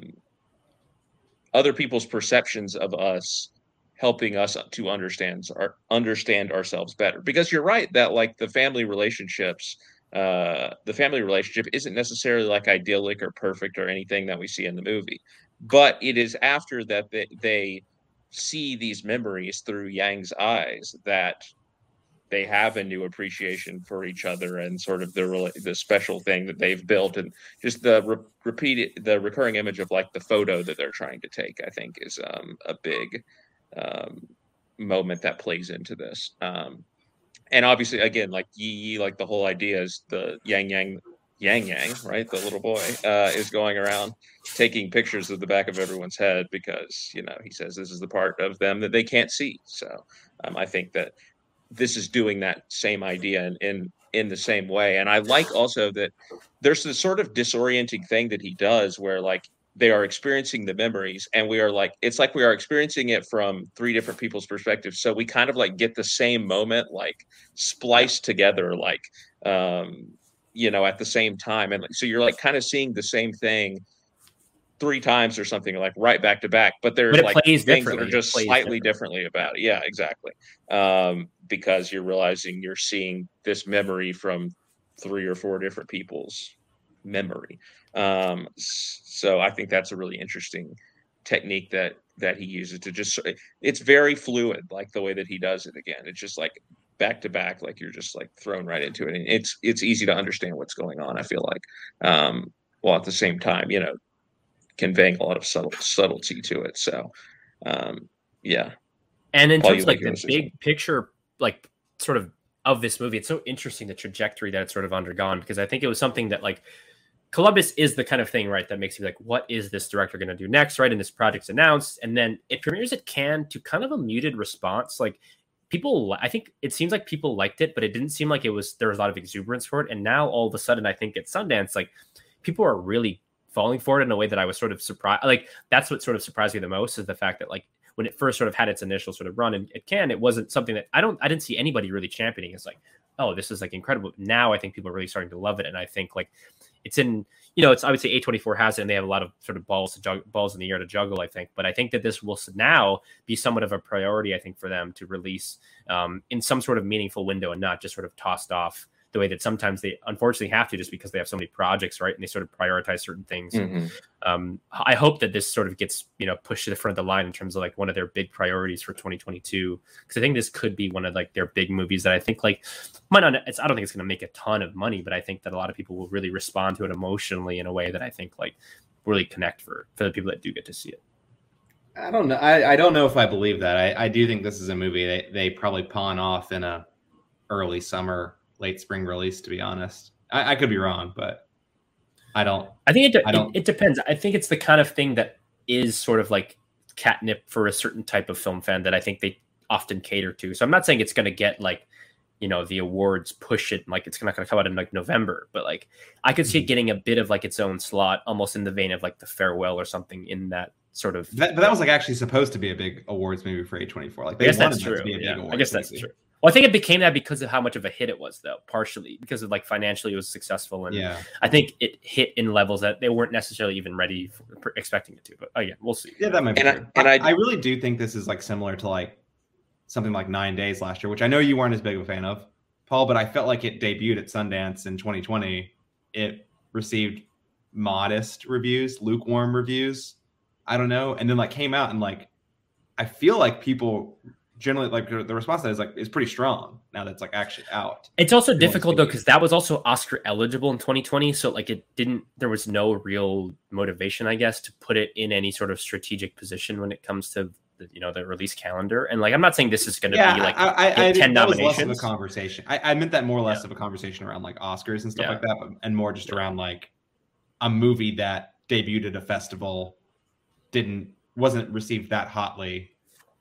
other people's perceptions of us helping us to understand our understand ourselves better because you're right that like the family relationships uh, the family relationship isn't necessarily like idyllic or perfect or anything that we see in the movie, but it is after that they, they see these memories through Yang's eyes that they have a new appreciation for each other and sort of the the special thing that they've built and just the re- repeated the recurring image of like the photo that they're trying to take i think is um, a big um, moment that plays into this. Um, and obviously again like Yi Yi, like the whole idea is the Yang Yang Yang Yang, right? The little boy uh, is going around taking pictures of the back of everyone's head because you know he says this is the part of them that they can't see. So um, I think that this is doing that same idea in, in in the same way. And I like also that there's this sort of disorienting thing that he does where like they are experiencing the memories and we are like it's like we are experiencing it from three different people's perspectives. So we kind of like get the same moment like spliced together like um you know at the same time. And so you're like kind of seeing the same thing three times or something like right back to back but there's but like things that are just slightly differently. differently about it. Yeah exactly. Um because you're realizing you're seeing this memory from three or four different people's memory um, so I think that's a really interesting technique that that he uses to just it's very fluid like the way that he does it again. It's just like back to back like you're just like thrown right into it. And it's it's easy to understand what's going on i feel like. Um while at the same time you know conveying a lot of subtle subtlety to it. So um yeah. And in terms of like the big picture like sort of of this movie it's so interesting the trajectory that it's sort of undergone. Because i think it was something that like Columbus is the kind of thing, right, that makes you like, what is this director going to do next, right? And this project's announced, and then it premieres at Cannes to kind of a muted response. Like people, I think it seems like people liked it, but it didn't seem like it was there was a lot of exuberance for it. And now all of a sudden, I think at Sundance, like people are really falling for it in a way that I was sort of surprised. Like that's what sort of surprised me the most is the fact that like when it first sort of had its initial sort of run and it Cannes, it wasn't something that I don't I didn't see anybody really championing. It's like, oh, this is like incredible. Now I think people are really starting to love it. And I think like it's in you know it's I would say A24 has it and they have a lot of sort of balls to juggle, balls in the air to juggle I think but I think that this will now be somewhat of a priority I think for them to release um, in some sort of meaningful window and not just sort of tossed off the way that sometimes they unfortunately have to just because they have so many projects, right? And they sort of prioritize certain things. Mm-hmm. Um, I hope that this sort of gets you know pushed to the front of the line in terms of like one of their big priorities for 2022 because I think this could be one of like their big movies that I think like might not. It's I don't think it's going to make a ton of money, but I think that a lot of people will really respond to it emotionally in a way that I think like really connect for for the people that do get to see it. I don't know. I, I don't know if I believe that. I, I do think this is a movie they, they probably pawn off in a early summer, late spring release. To be honest, I, I could be wrong, but I don't. I think it, de- I don't, it, it depends. I think it's the kind of thing that is sort of like catnip for a certain type of film fan that I think they often cater to. So I'm not saying it's going to get like, you know, the awards push it like it's not going to come out in like November, but like I could see it mm-hmm. getting a bit of like its own slot, almost in the vein of like the farewell or something in that sort of. That, but that was like actually supposed to be a big awards movie for A24. Like they I guess that's true. yeah. I guess that's movie. true. Well, I think it became that because of how much of a hit it was, though, partially because of like financially it was successful, and yeah. I think it hit in levels that they weren't necessarily even ready for, expecting it to. But oh, again, we'll see. Yeah, that might be. And, I, and I, I, really do think this is like similar to like something like Nine Days last year, which I know you weren't as big of a fan of, Paul, but I felt like it debuted at Sundance in 2020. It received modest reviews, lukewarm reviews. I don't know, and then like came out and like I feel like people generally like the response to that is like is pretty strong now that's like actually out. It's also difficult though because that was also Oscar eligible in 2020, so like it didn't. There was no real motivation, I guess, to put it in any sort of strategic position when it comes to the, you know the release calendar. And like I'm not saying this is going to yeah, be like I, I, I ten nominations. less of a conversation. I, I meant that more or less yeah. of a conversation around like Oscars and stuff yeah. like that, but, and more just around like a movie that debuted at a festival, didn't wasn't received that hotly,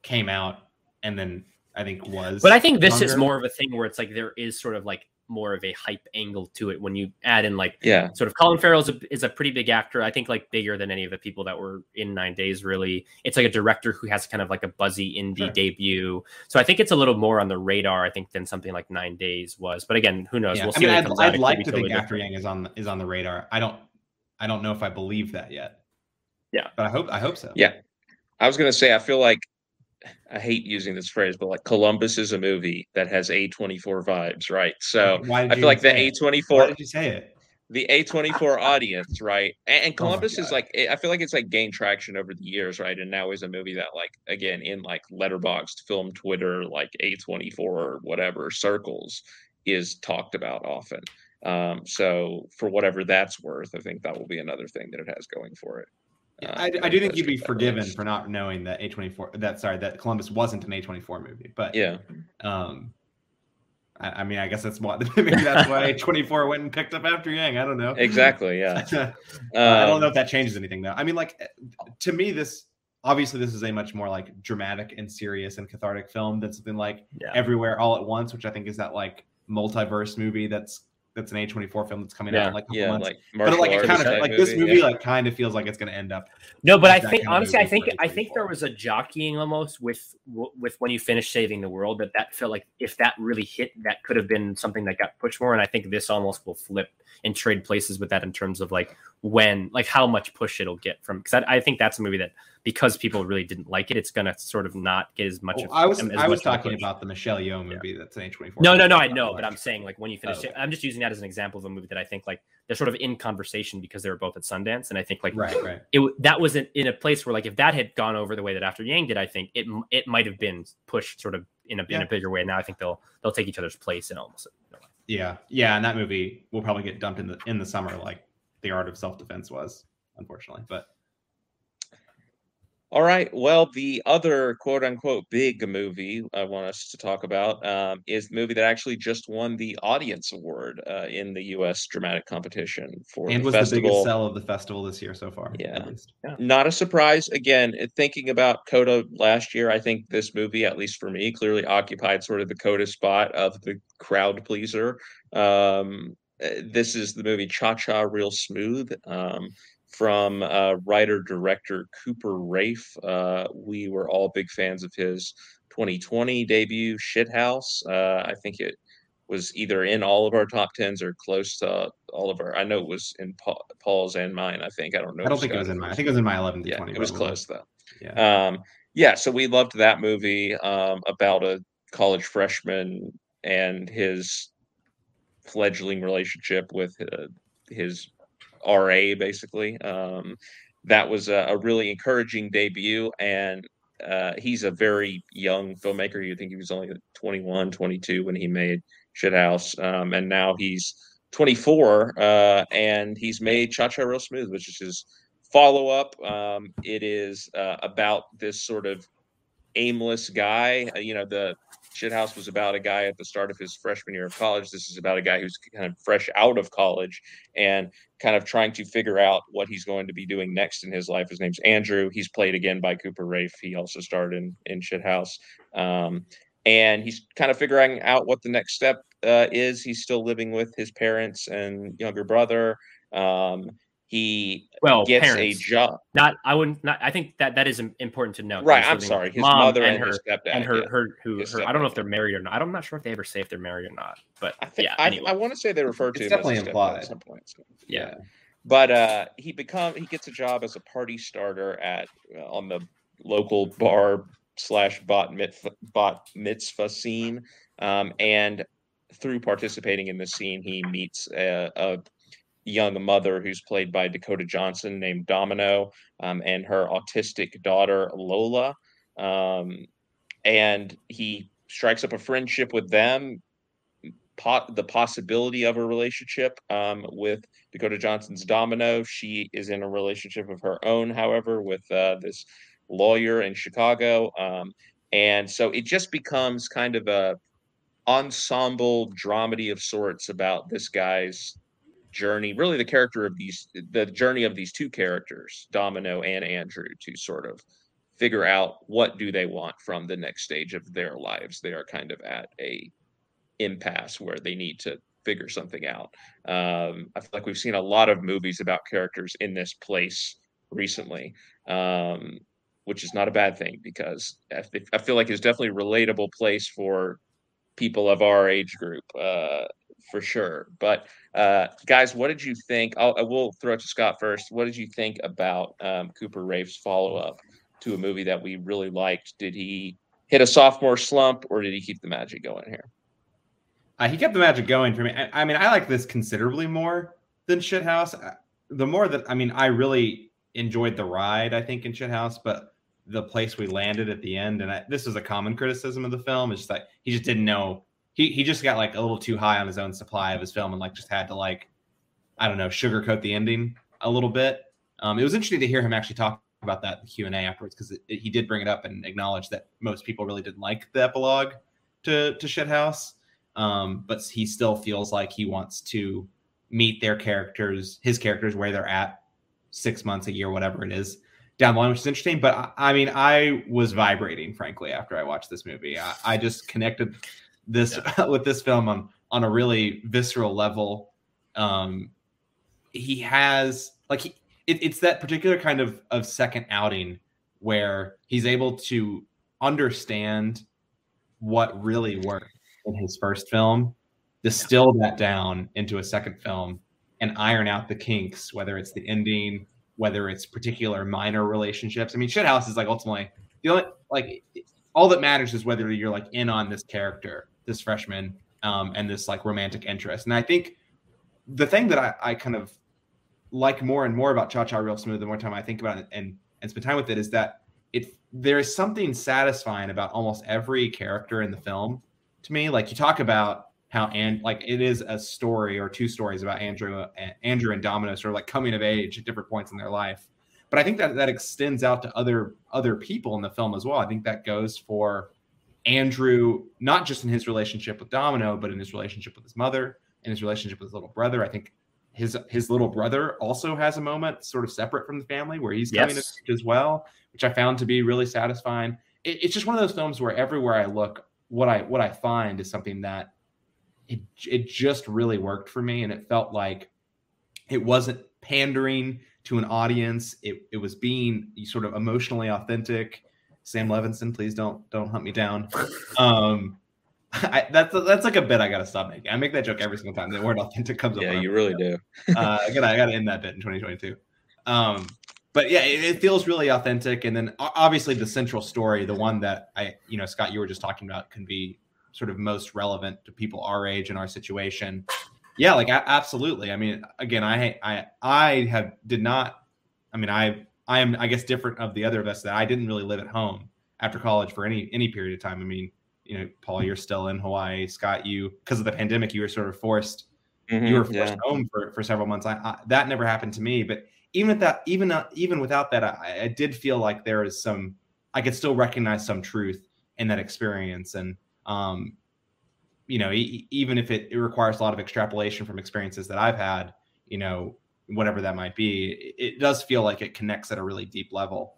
came out and then I think was. But I think this is more of a thing where it's like there is sort of like more of a hype angle to it when you add in like yeah. sort of Colin Farrell is a, is a pretty big actor I think like bigger than any of the people that were in Nine Days really. It's like a director who has kind of like a buzzy indie sure. debut. So I think it's a little more on the radar I think than something like Nine Days was. But again who knows? Yeah. we'll I mean I'd, I'd like to totally think After Yang is on is on the radar. I don't I don't know if I believe that yet. Yeah. But I hope I hope so. Yeah. I was gonna say I feel like I hate using this phrase, but like Columbus is a movie that has A24 vibes, right? So I feel like the A24. Why did you say it? The A24 audience, right? And, and oh Columbus oh is like, I feel like it's like gained traction over the years, right? And now is a movie that, like, again, in like Letterboxd, film, Twitter, like A24 or whatever circles is talked about often. Um, so for whatever that's worth, I think that will be another thing that it has going for it. Uh, I, I do think you'd be forgiven for not knowing that A24 that sorry that Columbus wasn't an A24 movie, but yeah, um, I, I mean I guess that's why maybe that's why A24 went and picked up After Yang. I don't know exactly. Yeah, um, I don't know if that changes anything though. I mean, like to me, this obviously this is a much more like dramatic and serious and cathartic film than something like yeah. Everywhere All at Once, which I think is that like multiverse movie that's that's an A24 film that's coming yeah, out in like yeah, months. Like but like it kind of like this movie yeah. like kind of feels like it's going to end up. No, but I think honestly, I think I think there was a jockeying almost with with when you finish saving the world that that felt like if that really hit, that could have been something that got pushed more. And I think this almost will flip and trade places with that in terms of like when like how much push it'll get from because I, I, think that's a movie that because people really didn't like it, it's gonna sort of not get as much. Well, of, I was I was talking about the Michelle Yeoh movie yeah. that's an A twenty four. No, no, no, I know, but I'm saying like when you finish oh, it, I'm just using that as an example of a movie that I think like they're sort of in conversation because they were both at Sundance, and I think like right, right. It that was in, in a place where like if that had gone over the way that After Yang did, I think it it might have been pushed sort of in a yeah. in a bigger way. Now I think they'll they'll take each other's place in almost. Yeah, yeah, and that movie will probably get dumped in the in the summer, like The Art of Self Defense was, unfortunately. But all right. Well, the other quote unquote big movie I want us to talk about um, is the movie that actually just won the Audience Award uh, in the U.S. dramatic competition for and the was festival. the biggest sell of the festival this year so far. Yeah. yeah. Not a surprise. Again, thinking about Coda last year, I think this movie, at least for me, clearly occupied sort of the Coda spot of the crowd pleaser. Um, eh, this is the movie Cha Cha Real Smooth. Um, from uh, writer director Cooper Raiff. Uh, we were all big fans of his 2020 debut, Shithouse. Uh, I think it was either in all of our top tens or close to all of our. I know it was in Paul's and mine. I think I don't know. I don't think it was in mine. I think it was in my 11 to yeah, 20. It was close though. Yeah. Um, yeah. So we loved that movie um, about a college freshman and his fledgling relationship with uh, his RA basically. Um, that was a, a, really encouraging debut, and uh, he's a very young filmmaker. You think he was only 21, 22 when he made Shithouse, um, and now he's 24, uh, and he's made Cha Cha Real Smooth, which is his follow up. Um, it is uh, about this sort of aimless guy. Uh, you know, the Shithouse was about a guy at the start of his freshman year of college. This is about a guy who's kind of fresh out of college and kind of trying to figure out what he's going to be doing next in his life. His name's Andrew. He's played again by Cooper Raiff. He also starred in in Shithouse. Um, and he's kind of figuring out what the next step uh, is. He's still living with his parents and younger brother. Um, he well gets parents. a job. Not I wouldn't. Not I think that that is important to note. Right. I'm sorry. His mother and, and her stepdad and her yeah. her who her, I don't know if they're married or not. I'm not sure if they ever say if they're married or not. But I think, yeah, I, anyway. I want to say they refer to it's definitely implied at some point. So, yeah. yeah. But uh, he become he gets a job as a party starter at uh, on the local bar slash bot mitzvah, bot mitzvah scene, um, and through participating in the scene, he meets a, a young mother who's played by Dakota Johnson named Domino um, and her autistic daughter Lola. Um, and he strikes up a friendship with them. The possibility of a relationship um, with Dakota Johnson's Domino. She is in a relationship of her own, however, with uh, this lawyer in Chicago. Um, and so it just becomes kind of a ensemble dramedy of sorts about this guy's journey, really the character of these, the journey of these two characters, Domino and Andrew, to sort of figure out what do they want from the next stage of their lives. They are kind of at a impasse where they need to figure something out. Um, I feel like we've seen a lot of movies about characters in this place recently, um, which is not a bad thing because I feel like it's definitely a relatable place for people of our age group. Uh, for sure. But uh, guys, what did you think? I'll, I will throw it to Scott first. What did you think about um, Cooper Raiff's follow up to a movie that we really liked? Did he hit a sophomore slump, or did he keep the magic going here? Uh, he kept the magic going for me. I, I, mean, I like this considerably more than Shithouse. Uh, the more that I mean, I really enjoyed the ride. I think in Shithouse, but the place we landed at the end, and I, this is a common criticism of the film, is just like he just didn't know he he just got like a little too high on his own supply of his film and like just had to like I don't know sugarcoat the ending a little bit. Um, it was interesting to hear him actually talk about that Q and A afterwards because he did bring it up and acknowledge that most people really didn't like the epilogue to to Shithouse, um, but he still feels like he wants to meet their characters, his characters where they're at six months, a year, whatever it is down the line, which is interesting. But I, I mean, I was vibrating, frankly, after I watched this movie. I, I just connected this yeah. with this film on on a really visceral level. Um, he has like he, it, it's that particular kind of of second outing where he's able to understand what really worked in his first film, distill that down into a second film, and iron out the kinks, whether it's the ending, whether it's particular minor relationships. I mean, Shithouse is like ultimately the only like all that matters is whether you're like in on this character this freshman um, and this like romantic interest. And I think the thing that I, I kind of like more and more about Cha Cha Real Smooth the more time I think about it and and spend time with it is that it there is something satisfying about almost every character in the film to me. Like you talk about how and like it is a story or two stories about Andrew and Andrew and Domino sort of like coming of age at different points in their life. But I think that that extends out to other other people in the film as well. I think that goes for Andrew, not just in his relationship with Domino, but in his relationship with his mother and his relationship with his little brother. I think his his little brother also has a moment sort of separate from the family where he's coming yes. as well, which I found to be really satisfying. It, it's just one of those films where everywhere I look, what I what I find is something that it it just really worked for me, and it felt like it wasn't pandering to an audience. It it was being sort of emotionally authentic Sam Levinson, please don't don't hunt me down. Um, I, that's that's like a bit I gotta stop making. I make that joke every single time the word authentic comes up. Yeah, you really do. uh, I gotta I gotta end that bit in 2022. Um, but yeah, it, it, feels really authentic. And then obviously the central story, the one that I, you know, Scott, you were just talking about, can be sort of most relevant to people our age and our situation. Yeah, like absolutely. I mean, again, I I I have did not. I mean, I I am, I guess, different of the other of us that I didn't really live at home after college for any any period of time. I mean, you know, Paul, you're still in Hawaii. Scott, you because of the pandemic, you were sort of forced. Mm-hmm, you were forced yeah. home for, for several months. I, I, that never happened to me, but even at that, even uh, even without that, I, I did feel like there is some. I could still recognize some truth in that experience, and um, you know, e- even if it, it requires a lot of extrapolation from experiences that I've had, you know, whatever that might be, it, does feel like it connects at a really deep level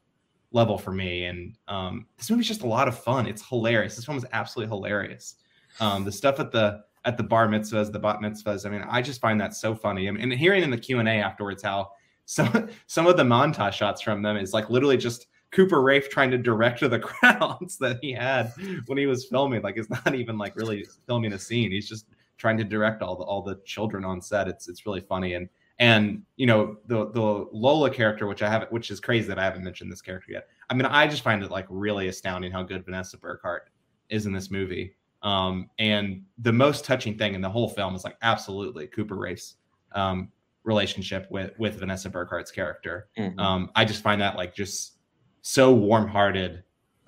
level for me. And um, this movie's just a lot of fun. It's hilarious. This film is absolutely hilarious. Um, the stuff at the at the bar mitzvahs, the bat mitzvahs. I mean, I just find that so funny. I mean, and hearing in the Q and A afterwards how some some of the montage shots from them is like literally just Cooper Raiff trying to direct the crowds that he had when he was filming. Like it's not even like really filming a scene. He's just trying to direct all the all the children on set. It's it's really funny and and you know the the Lola character, which I haven't, which is crazy that I haven't mentioned this character yet. I mean, I just find it like really astounding how good Vanessa Burghardt is in this movie. Um, and the most touching thing in the whole film is like absolutely Cooper Raiff's um, relationship with with Vanessa Burghardt's character. Mm-hmm. Um, I just find that like just so warm hearted,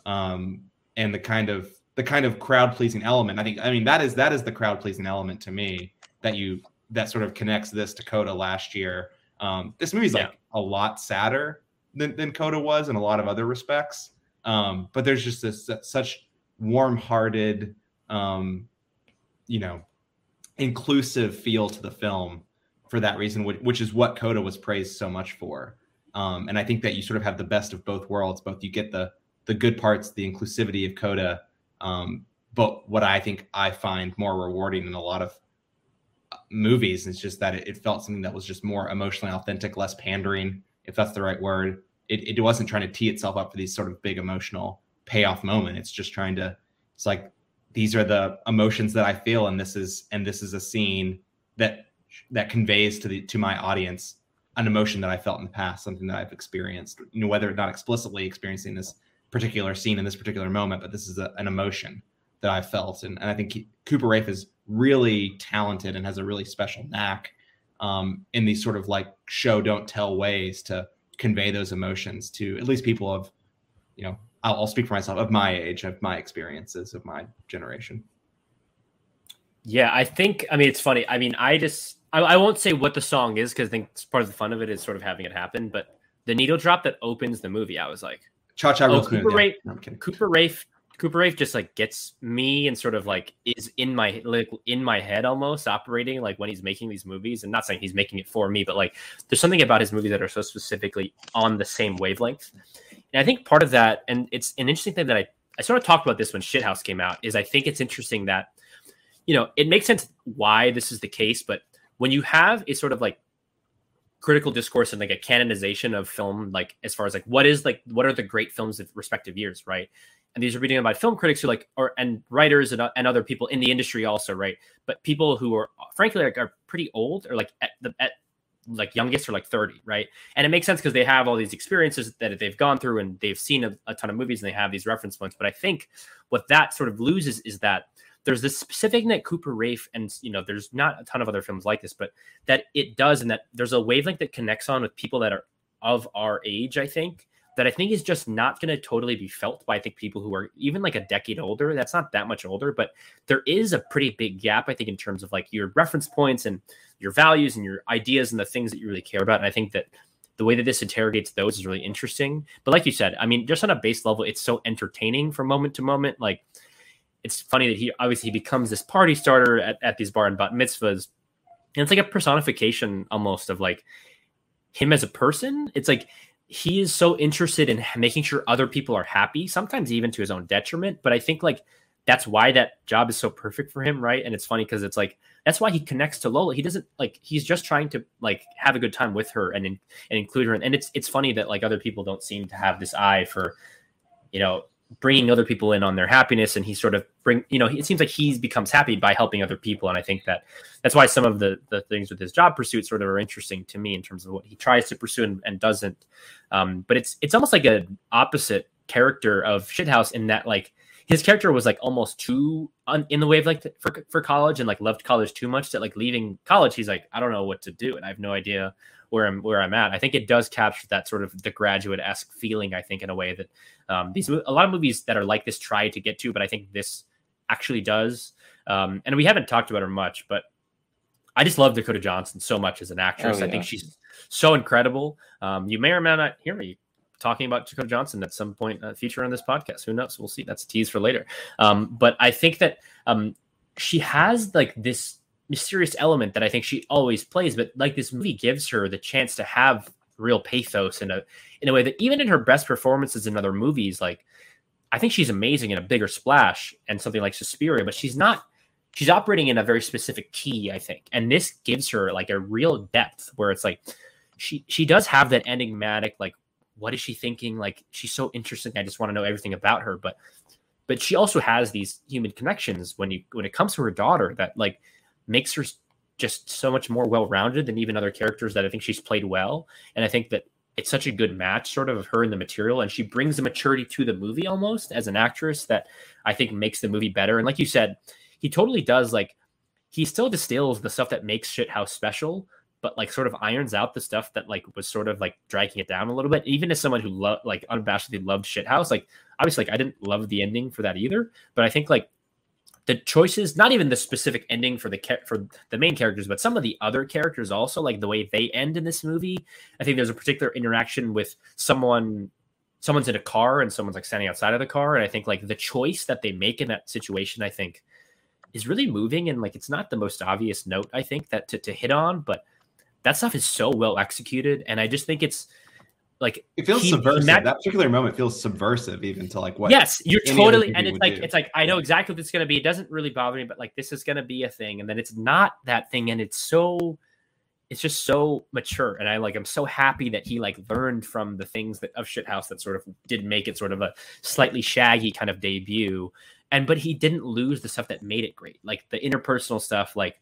um, and the kind of the kind of crowd pleasing element. I think I mean that is that is the crowd pleasing element to me that you that sort of connects this to Coda last year. Um, this movie's yeah. like a lot sadder than, than Coda was in a lot of other respects. Um, but there's just this such warm-hearted, um, you know, inclusive feel to the film for that reason, which, which is what Coda was praised so much for. Um, and I think that you sort of have the best of both worlds. Both you get the the good parts, the inclusivity of Coda, um, but what I think I find more rewarding in a lot of movies. It's just that it, it, felt something that was just more emotionally authentic, less pandering, if that's the right word. It, it wasn't trying to tee itself up for these sort of big emotional payoff moment. It's just trying to, it's like, these are the emotions that I feel. And this is, and this is a scene that, that conveys to the, to my audience an emotion that I felt in the past, something that I've experienced, you know, whether or not explicitly experiencing this particular scene in this particular moment, but this is a, an emotion that I felt. And, and I think he, Cooper Raiff is really talented and has a really special knack um, in these sort of like show don't tell ways to convey those emotions to at least people of you know I'll, I'll speak for myself of my age of my experiences of my generation. Yeah i think i mean it's funny. I mean i just i, I won't say what the song is because i think part of the fun of it is sort of having it happen but the needle drop that opens the movie i was like cha cha oh, Cooper, yeah. no, Cooper Raiff Cooper Raiff just like gets me and sort of like is in my like in my head almost operating like when he's making these movies. And not saying he's making it for me but like there's something about his movies that are so specifically on the same wavelength. And I think part of that and it's an interesting thing that I I sort of talked about this when Shithouse came out is I think it's interesting that you know it makes sense why this is the case but when you have a sort of like critical discourse and like a canonization of film like as far as like what is like what are the great films of respective years right and these are reading about film critics who like or and writers and, uh, and other people in the industry also right? But people who are frankly like are pretty old or like at the at like youngest or like 30 right? And it makes sense because they have all these experiences that they've gone through and they've seen a, a ton of movies and they have these reference points. But i think what that sort of loses is that there's this specific that Cooper Raiff, and you know, there's not a ton of other films like this, but that it does, and that there's a wavelength that connects on with people that are of our age, I think, that I think is just not going to totally be felt by I think people who are even like a decade older. That's not that much older, but there is a pretty big gap I think in terms of like your reference points and your values and your ideas and the things that you really care about. And I think that the way that this interrogates those is really interesting. But like you said, I mean, just on a base level, it's so entertaining from moment to moment. Like it's funny that he obviously he becomes this party starter at, at these bar and bat mitzvahs. And it's like a personification almost of like him as a person. It's like he is so interested in making sure other people are happy, sometimes even to his own detriment. But I think like that's why that job is so perfect for him, right? And it's funny because it's like that's why he connects to Lola. He doesn't like he's just trying to like have a good time with her and and include her. And it's it's funny that like other people don't seem to have this eye for you know bringing other people in on their happiness and he sort of bring you know it seems like he becomes happy by helping other people and i think that that's why some of the the things with his job pursuits sort of are interesting to me in terms of what he tries to pursue and, and doesn't. Um, but it's it's almost like an opposite character of shithouse in that like his character was like almost too un, in the way of like for for college and like loved college too much that like leaving college he's like I don't know what to do and I have no idea where I'm where I'm at. I think it does capture that sort of the graduate esque feeling. I think in a way that um, these a lot of movies that are like this try to get to, but I think this actually does. Um, and we haven't talked about her much, but I just love Dakota Johnson so much as an actress. Oh, yeah. I think she's so incredible. Um, you may or may not hear me talking about Dakota Johnson at some point uh, future on this podcast. Who knows? We'll see. That's a tease for later. Um, but I think that um, she has like this mysterious element that I think she always plays, but like this movie gives her the chance to have real pathos in a in a way that even in her best performances in other movies, like I think she's amazing in a bigger splash and something like Suspiria, but she's not she's operating in a very specific key, I think. And this gives her like a real depth where it's like she she does have that enigmatic, like, what is she thinking? Like she's so interesting. I just want to know everything about her. But but she also has these human connections when you when it comes to her daughter that like makes her just so much more well-rounded than even other characters that I think she's played well. And I think that it's such a good match, sort of, of her and the material, and she brings the maturity to the movie almost as an actress that I think makes the movie better. And like you said, he totally does like he still distills the stuff that makes Shithouse special, but like sort of irons out the stuff that like was sort of like dragging it down a little bit. Even as someone who loved like unabashedly loved Shithouse, like obviously like I didn't love the ending for that either, but I think like the choices, not even the specific ending for the for the main characters, but some of the other characters also, like the way they end in this movie. I think there's a particular interaction with someone, someone's in a car and someone's like standing outside of the car, and I think like the choice that they make in that situation, I think, is really moving. And like it's not the most obvious note I think that to, to hit on, but that stuff is so well executed, and I just think it's like it feels he, subversive. That, that, particular moment feels subversive, even to like what. Yes, you're totally, and it's like do. it's like I know exactly what it's going to be. It doesn't really bother me, but like this is going to be a thing, and then it's not that thing, and it's so, it's just so mature, and I like I'm so happy that he like learned from the things that of Shithouse that sort of did make it sort of a slightly shaggy kind of debut, and but he didn't lose the stuff that made it great, like the interpersonal stuff, like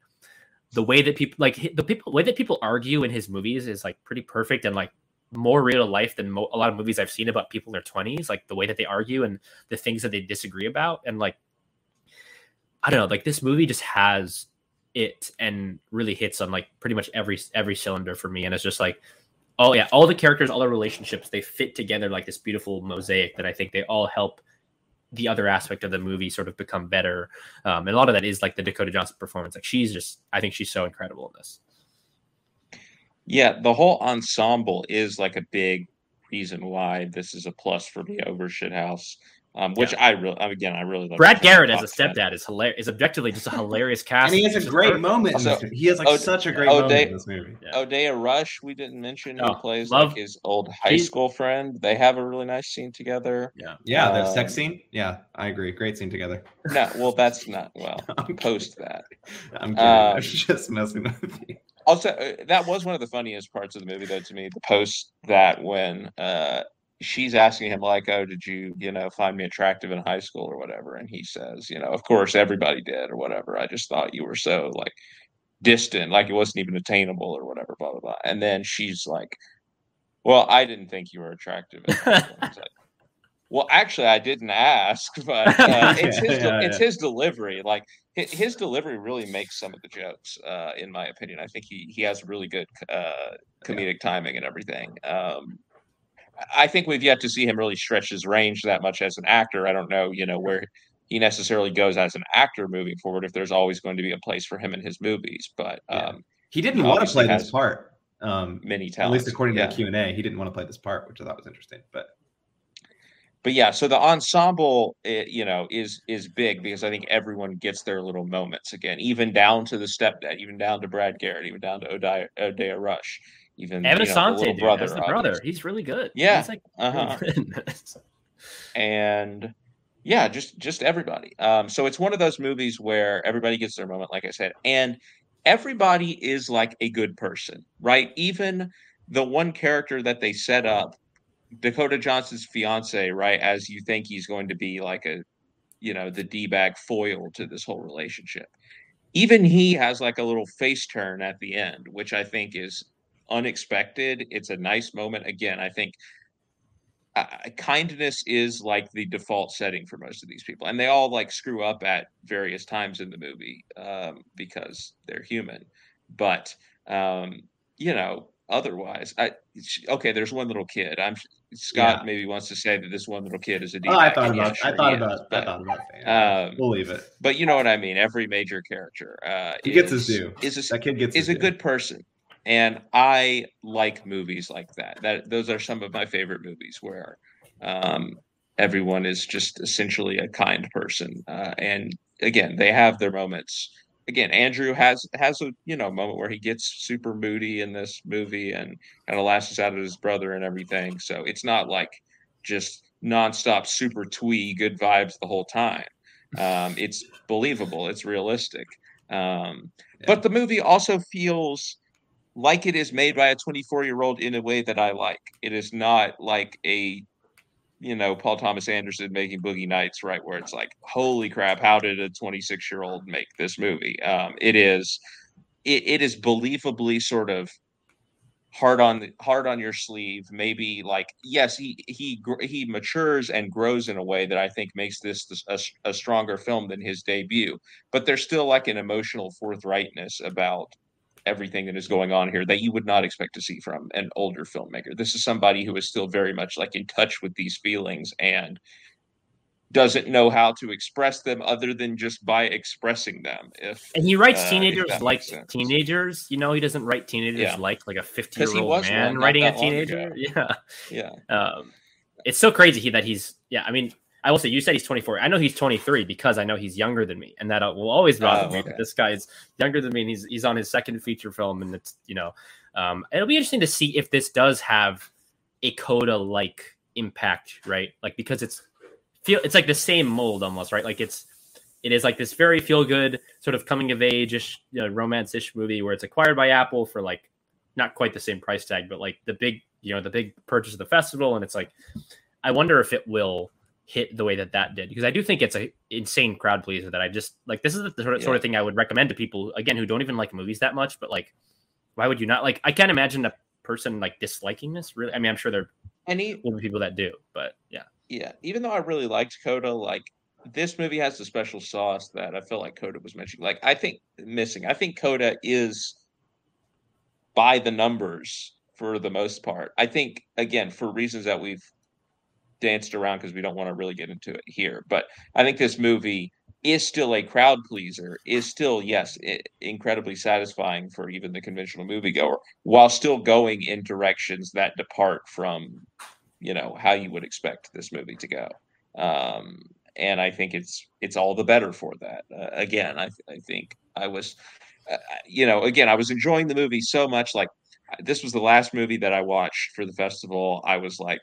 the way that people like the people way that people argue in his movies is like pretty perfect and like more real life than mo- a lot of movies I've seen about people in their 20s, like the way that they argue and the things that they disagree about. And like, I don't know, like this movie just has it and really hits on like pretty much every every cylinder for me. And it's just like, oh yeah, all the characters, all the relationships, they fit together like this beautiful mosaic that I think they all help the other aspect of the movie sort of become better. Um, and a lot of that is like the Dakota Johnson performance. Like she's just, I think she's so incredible in this. Yeah, the whole ensemble is like a big reason why this is a plus for me over Shithouse. Um, which yeah. I really, again, I really love. Brad Garrett as a stepdad is hilarious. Is objectively just a hilarious cast, and he has a great moment. So, he has like o- such a great O'Day, moment in this movie. Yeah. Odeya Rush, we didn't mention, who oh, plays love, like his old high school friend. They have a really nice scene together. Yeah, yeah, um, the sex scene. Yeah, I agree. Great scene together. No, well, that's not well. post that. I'm, kidding. Um, I'm just messing with you. Also, uh, that was one of the funniest parts of the movie, though, to me. The post that when uh, she's asking him, like, "Oh, did you, you know, find me attractive in high school or whatever?" And he says, "You know, of course, everybody did or whatever. I just thought you were so like distant, like it wasn't even attainable or whatever." Blah blah blah. And then she's like, "Well, I didn't think you were attractive." well, actually, I didn't ask, but uh, it's his yeah, it's yeah. his delivery. Like his delivery really makes some of the jokes, uh, in my opinion. I think he he has really good uh, comedic timing and everything. Um, I think we've yet to see him really stretch his range that much as an actor. I don't know, you know, where he necessarily goes as an actor moving forward. If there's always going to be a place for him in his movies, but um, he didn't want to play this part. Um, many talents, at least according to the Q and A, he didn't want to play this part, which I thought was interesting. But but yeah, so the ensemble, it, you know, is is big because I think everyone gets their little moments again, even down to the stepdad, even down to Brad Garrett, even down to Odeya Rush, even Evan you know, the brother, the brother. He's really good. Yeah, He's like, uh-huh. and yeah, just just everybody. Um, so it's one of those movies where everybody gets their moment, like I said, and everybody is like a good person, right? Even the one character that they set up Dakota Johnson's fiance, right? As you think he's going to be like a, you know, the d bag foil to this whole relationship. Even he has like a little face turn at the end, which I think is unexpected. It's a nice moment. Again, I think uh, kindness is like the default setting for most of these people, and they all like screw up at various times in the movie um, because they're human. But um, you know, otherwise, I okay. There's one little kid. I'm Scott yeah. maybe wants to say that this one little kid is a Oh, I thought about. Yeah, sure I thought about. But, I thought about. Um, believe it. But you know what I mean. Every major character. Uh, he is, gets his due. Is a, that kid gets is a due. good person. and I like movies like that. That those are some of my favorite movies where um, everyone is just essentially a kind person. Uh, and again, they have their moments. Again, Andrew has has a you know moment where he gets super moody in this movie and kind of lashes out at his brother and everything. So it's not like just nonstop super twee good vibes the whole time. Um, it's believable. It's realistic. Um, yeah. But the movie also feels like it is made by a 24 year old in a way that I like. It is not like a you know Paul Thomas Anderson making Boogie Nights, right? Where it's like, holy crap, how did a 26 year old make this movie? Um, it is, it, it is believably sort of hard on the hard on your sleeve. Maybe like yes, he he he matures and grows in a way that I think makes this, a, a stronger film than his debut. But there's still like an emotional forthrightness about everything that is going on here that you would not expect to see from an older filmmaker. This is somebody who is still very much like in touch with these feelings and doesn't know how to express them other than just by expressing them. If and he writes uh, teenagers like teenagers, you know, he doesn't write teenagers yeah. like like a fifty year old man writing a teenager. Yeah, yeah. Um, it's so crazy he, that he's yeah. I mean, I will say you said he's 24. I know he's 23 because I know he's younger than me, and that uh, will always bother oh, me. That this guy is younger than me, and he's he's on his second feature film, and it's you know, um, it'll be interesting to see if this does have a Coda like impact, right? Like because it's feel it's like the same mold almost, right? Like it's it is like this very feel good sort of coming of age ish, you know, romance ish movie where it's acquired by Apple for like not quite the same price tag, but like the big you know the big purchase of the festival, and it's like I wonder if it will hit the way that that did because I do think it's a insane crowd pleaser that I just like this is the sort of, yeah. sort of thing I would recommend to people again who don't even like movies that much but like why would you not like I can't imagine a person like disliking this really. I mean I'm sure there any will be people that do but yeah. Yeah even though I really liked Coda like this movie has a special sauce that I feel like Coda was mentioning. Like I think missing I think Coda is by the numbers for the most part. I think again for reasons that we've danced around because we don't want to really get into it here. But I think this movie is still a crowd pleaser, is still, yes, incredibly satisfying for even the conventional moviegoer, while still going in directions that depart from, you know, how you would expect this movie to go. Um, and I think it's it's all the better for that. Uh, again, I, I think I was, uh, you know, again, I was enjoying the movie so much. Like this was the last movie that I watched for the festival. I was like,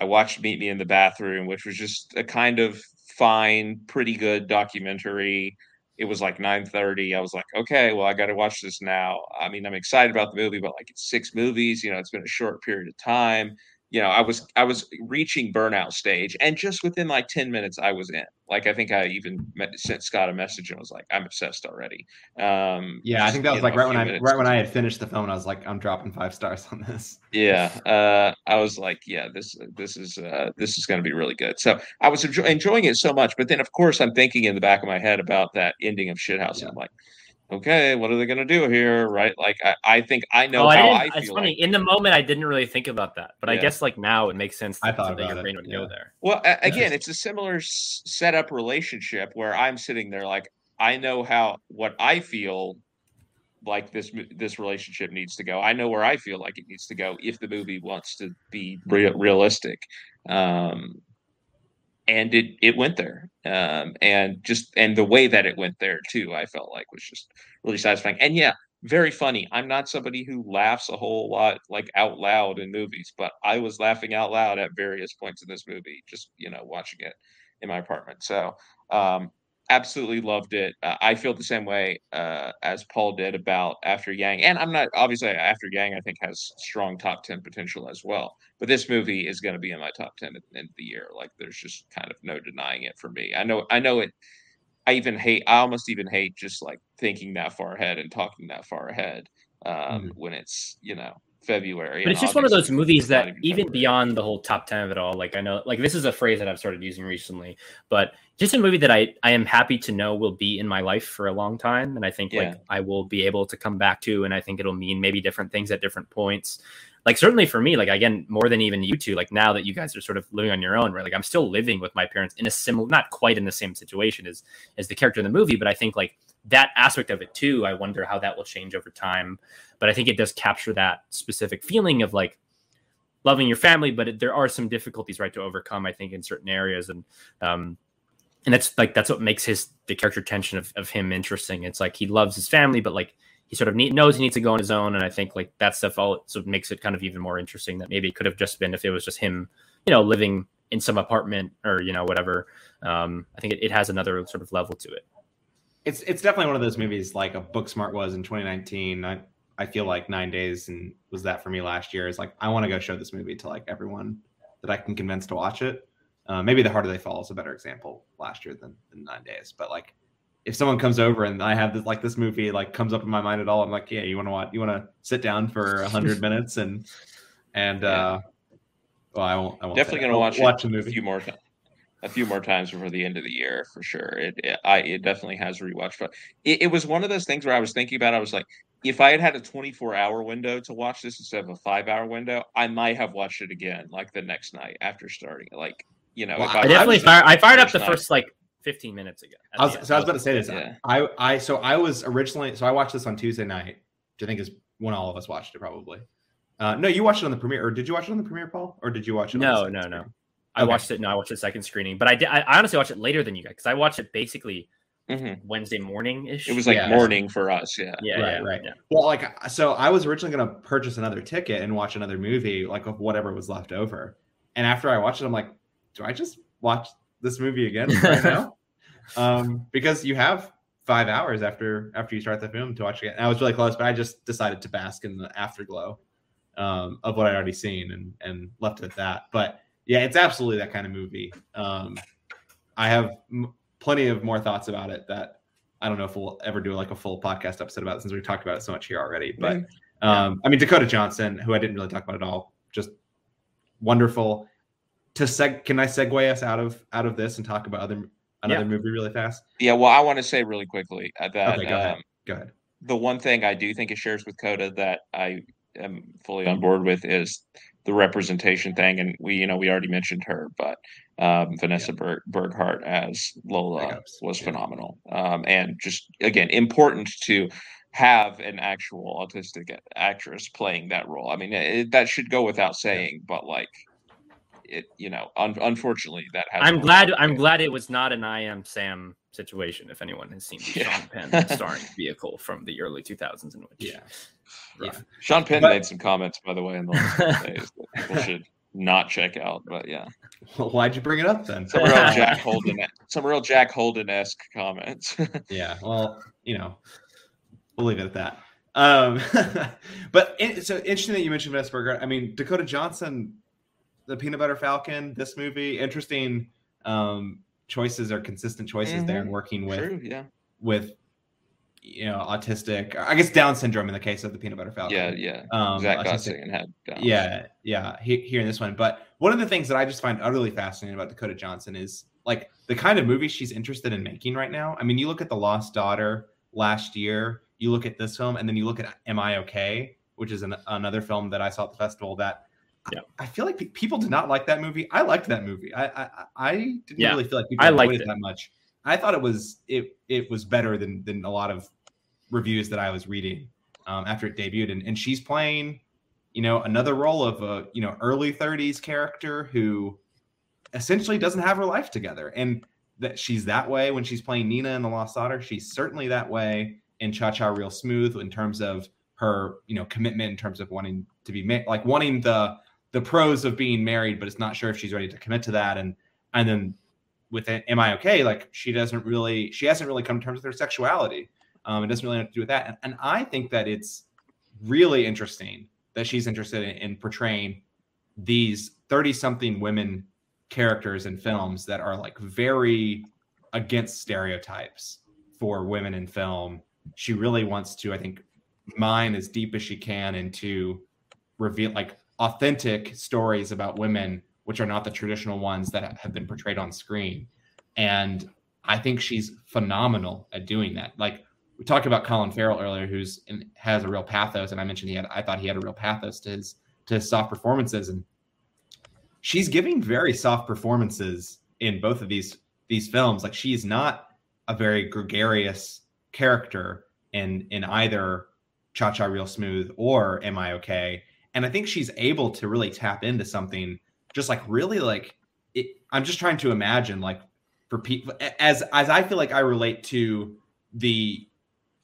I watched Meet Me in the Bathroom, which was just a kind of fine, pretty good documentary. It was like 9:30. I was like, okay, well, I got to watch this now. I mean, I'm excited about the movie, but like it's six movies. You know, it's been a short period of time you know, I was I was reaching burnout stage, and just within like ten minutes, I was in. Like I think I even met, sent Scott a message and was like, "I'm obsessed already." Um, yeah, I think that was like know, right when I right when I had finished the film. I was like, "I'm dropping five stars on this." Yeah, uh, I was like, "Yeah, this this is uh, this is going to be really good." So I was enjoy- enjoying it so much, but then of course I'm thinking in the back of my head about that ending of Shithouse. Yeah. I'm like, okay, what are they going to do here? Right. Like, I, I think I know oh, how I, I feel. It's funny. Like. In the moment, I didn't really think about that, but yeah. I guess like now it makes sense. I thought that your brain would yeah. go there. Well, again, it's a similar setup relationship where I'm sitting there like, I know how, what I feel like this this relationship needs to go. I know where I feel like it needs to go if the movie wants to be re- realistic. Um, and it it went there. Um, and just and the way that it went there too i felt like was just really satisfying. And yeah very funny. I'm not somebody who laughs a whole lot like out loud in movies but i was laughing out loud at various points in this movie just you know watching it in my apartment. So um, absolutely loved it. Uh, I feel the same way uh, as Paul did about After Yang, and I'm not obviously After Yang. I think has strong top ten potential as well. But this movie is going to be in my top ten at the end of the year. Like there's just kind of no denying it for me. I know. I know it. I even hate. I almost even hate just like thinking that far ahead and talking that far ahead um, mm-hmm. when it's you know February. But it's just one of those movies that even, even beyond the whole top 10 of it all, like I know, like this is a phrase that I've started using recently, but just a movie that I, I am happy to know will be in my life for a long time. And I think yeah. like I will be able to come back to, and I think it'll mean maybe different things at different points. Like certainly for me, like again, more than even you two, like now that you guys are sort of living on your own, right? Like I'm still living with my parents in a similar, not quite in the same situation as, as the character in the movie, but I think like that aspect of it too, I wonder how that will change over time. But I think it does capture that specific feeling of like loving your family, but it, there are some difficulties right to overcome. I think in certain areas, and um, and that's like that's what makes his the character tension of, of him interesting. It's like he loves his family, but like he sort of need, knows he needs to go on his own, and I think like that stuff all so makes it kind of even more interesting. That maybe it could have just been if it was just him, you know, living in some apartment or you know whatever. Um, I think it, it has another sort of level to it. It's it's definitely one of those movies like a Booksmart was in 2019. I I feel like Nine Days and was that for me last year. Is like I want to go show this movie to like everyone that I can convince to watch it. Uh, maybe the harder they fall is a better example last year than, than Nine Days, but like if someone comes over and I have this like this movie like comes up in my mind at all, I'm like, yeah, you want to watch? You want to sit down for a hundred minutes and and uh, well, I won't. I won't Definitely gonna watch watch a movie a few more times. A few more times before the end of the year for sure. It, it I it definitely has rewatched, but it, it was one of those things where I was thinking about. I was like, if I had had a 24 hour window to watch this instead of a five hour window, I might have watched it again like the next night after starting. Like, you know, well, I, I, definitely fire, I fired up the night. first like 15 minutes ago. I was, so I was about to say this. Yeah. I, I, so I was originally, so I watched this on Tuesday night, which I think is when all of us watched it probably. Uh, no, you watched it on the premiere, or did you watch it on the premiere, Paul, or did you watch it? No, no, no. I okay. watched it. No, I watched the second screening, but I did. I, honestly watched it later than you guys because I watched it basically mm-hmm. Wednesday morning ish. It was like yeah. morning for us. Yeah. Yeah. Right. Yeah, right. Yeah. Well, like, so I was originally going to purchase another ticket and watch another movie, like of whatever was left over. And after I watched it, I'm like, do I just watch this movie again right now? um, because you have five hours after after you start the film to watch it. And I was really close, but I just decided to bask in the afterglow um, of what I'd already seen and and left it at that. But yeah, it's absolutely that kind of movie. Um, I have m- plenty of more thoughts about it that I don't know if we'll ever do like a full podcast episode about it since we've talked about it so much here already. But um, I mean, Dakota Johnson, who I didn't really talk about at all, just wonderful. To seg, can I segue us out of out of this and talk about other another yeah. movie really fast? Yeah, well, I want to say really quickly that okay, go, um, ahead. go ahead. The one thing I do think it shares with Coda that I am fully on board with is the representation thing, and we, you know, we already mentioned her, but um, Vanessa yeah. Berg, Burghardt as Lola was yeah. phenomenal, um, and just again important to have an actual autistic actress playing that role. I mean, it, that should go without saying, but like it, you know, un- unfortunately, that. I'm glad. I'm glad it was not an I am Sam situation. If anyone has seen the yeah. Sean Penn starring vehicle from the early 2000s, in which yeah, yeah, Sean Penn but, made some comments by the way in the last days that people should not check out. But yeah, well, why'd you bring it up then? Some real Jack Holden, some real Jack Holden esque comments. yeah, well, you know, we'll leave it at that. Um, but it, so interesting that you mentioned Vesperger. I mean, Dakota Johnson the Peanut Butter Falcon, this movie, interesting um, choices or consistent choices mm-hmm. there and working with True, yeah. with you know autistic I guess Down syndrome in the case of the Peanut Butter Falcon. Yeah, yeah. Um, Zach Gottsagen had Down. Yeah, yeah. here in this one, but one of the things that I just find utterly fascinating about Dakota Johnson is like the kind of movie she's interested in making right now. I mean, you look at The Lost Daughter last year, you look at this film, and then you look at Am I Okay, which is an, another film that I saw at the festival that yeah. I feel like people did not like that movie. I liked that movie. I I, I didn't yeah. really feel like people I liked it that much. I thought it was it it was better than than a lot of reviews that I was reading um, after it debuted. And and she's playing, you know, another role of a you know early 30s character who essentially doesn't have her life together, and that she's that way when she's playing Nina in The Lost Daughter. She's certainly that way in Cha Cha Real Smooth in terms of her you know commitment in terms of wanting to be ma- like wanting the the pros of being married, but it's not sure if she's ready to commit to that. And and then with Am I okay? Like she doesn't really, she hasn't really come to terms with her sexuality. Um, it doesn't really have to do with that. And, and I think that it's really interesting that she's interested in, in portraying these 30 something women characters in films that are like very against stereotypes for women in film. She really wants to, I think, mine as deep as she can into reveal like authentic stories about women, which are not the traditional ones that have been portrayed on screen. And I think she's phenomenal at doing that. Like we talked about Colin Farrell earlier, who's in, has a real pathos, and I mentioned he had. I thought he had a real pathos to his to his soft performances, and she's giving very soft performances in both of these these films. Like she's not a very gregarious character in in either Cha Cha Real Smooth or Am I Okay? And I think she's able to really tap into something just like really like it, I'm just trying to imagine like for people as as I feel like I relate to the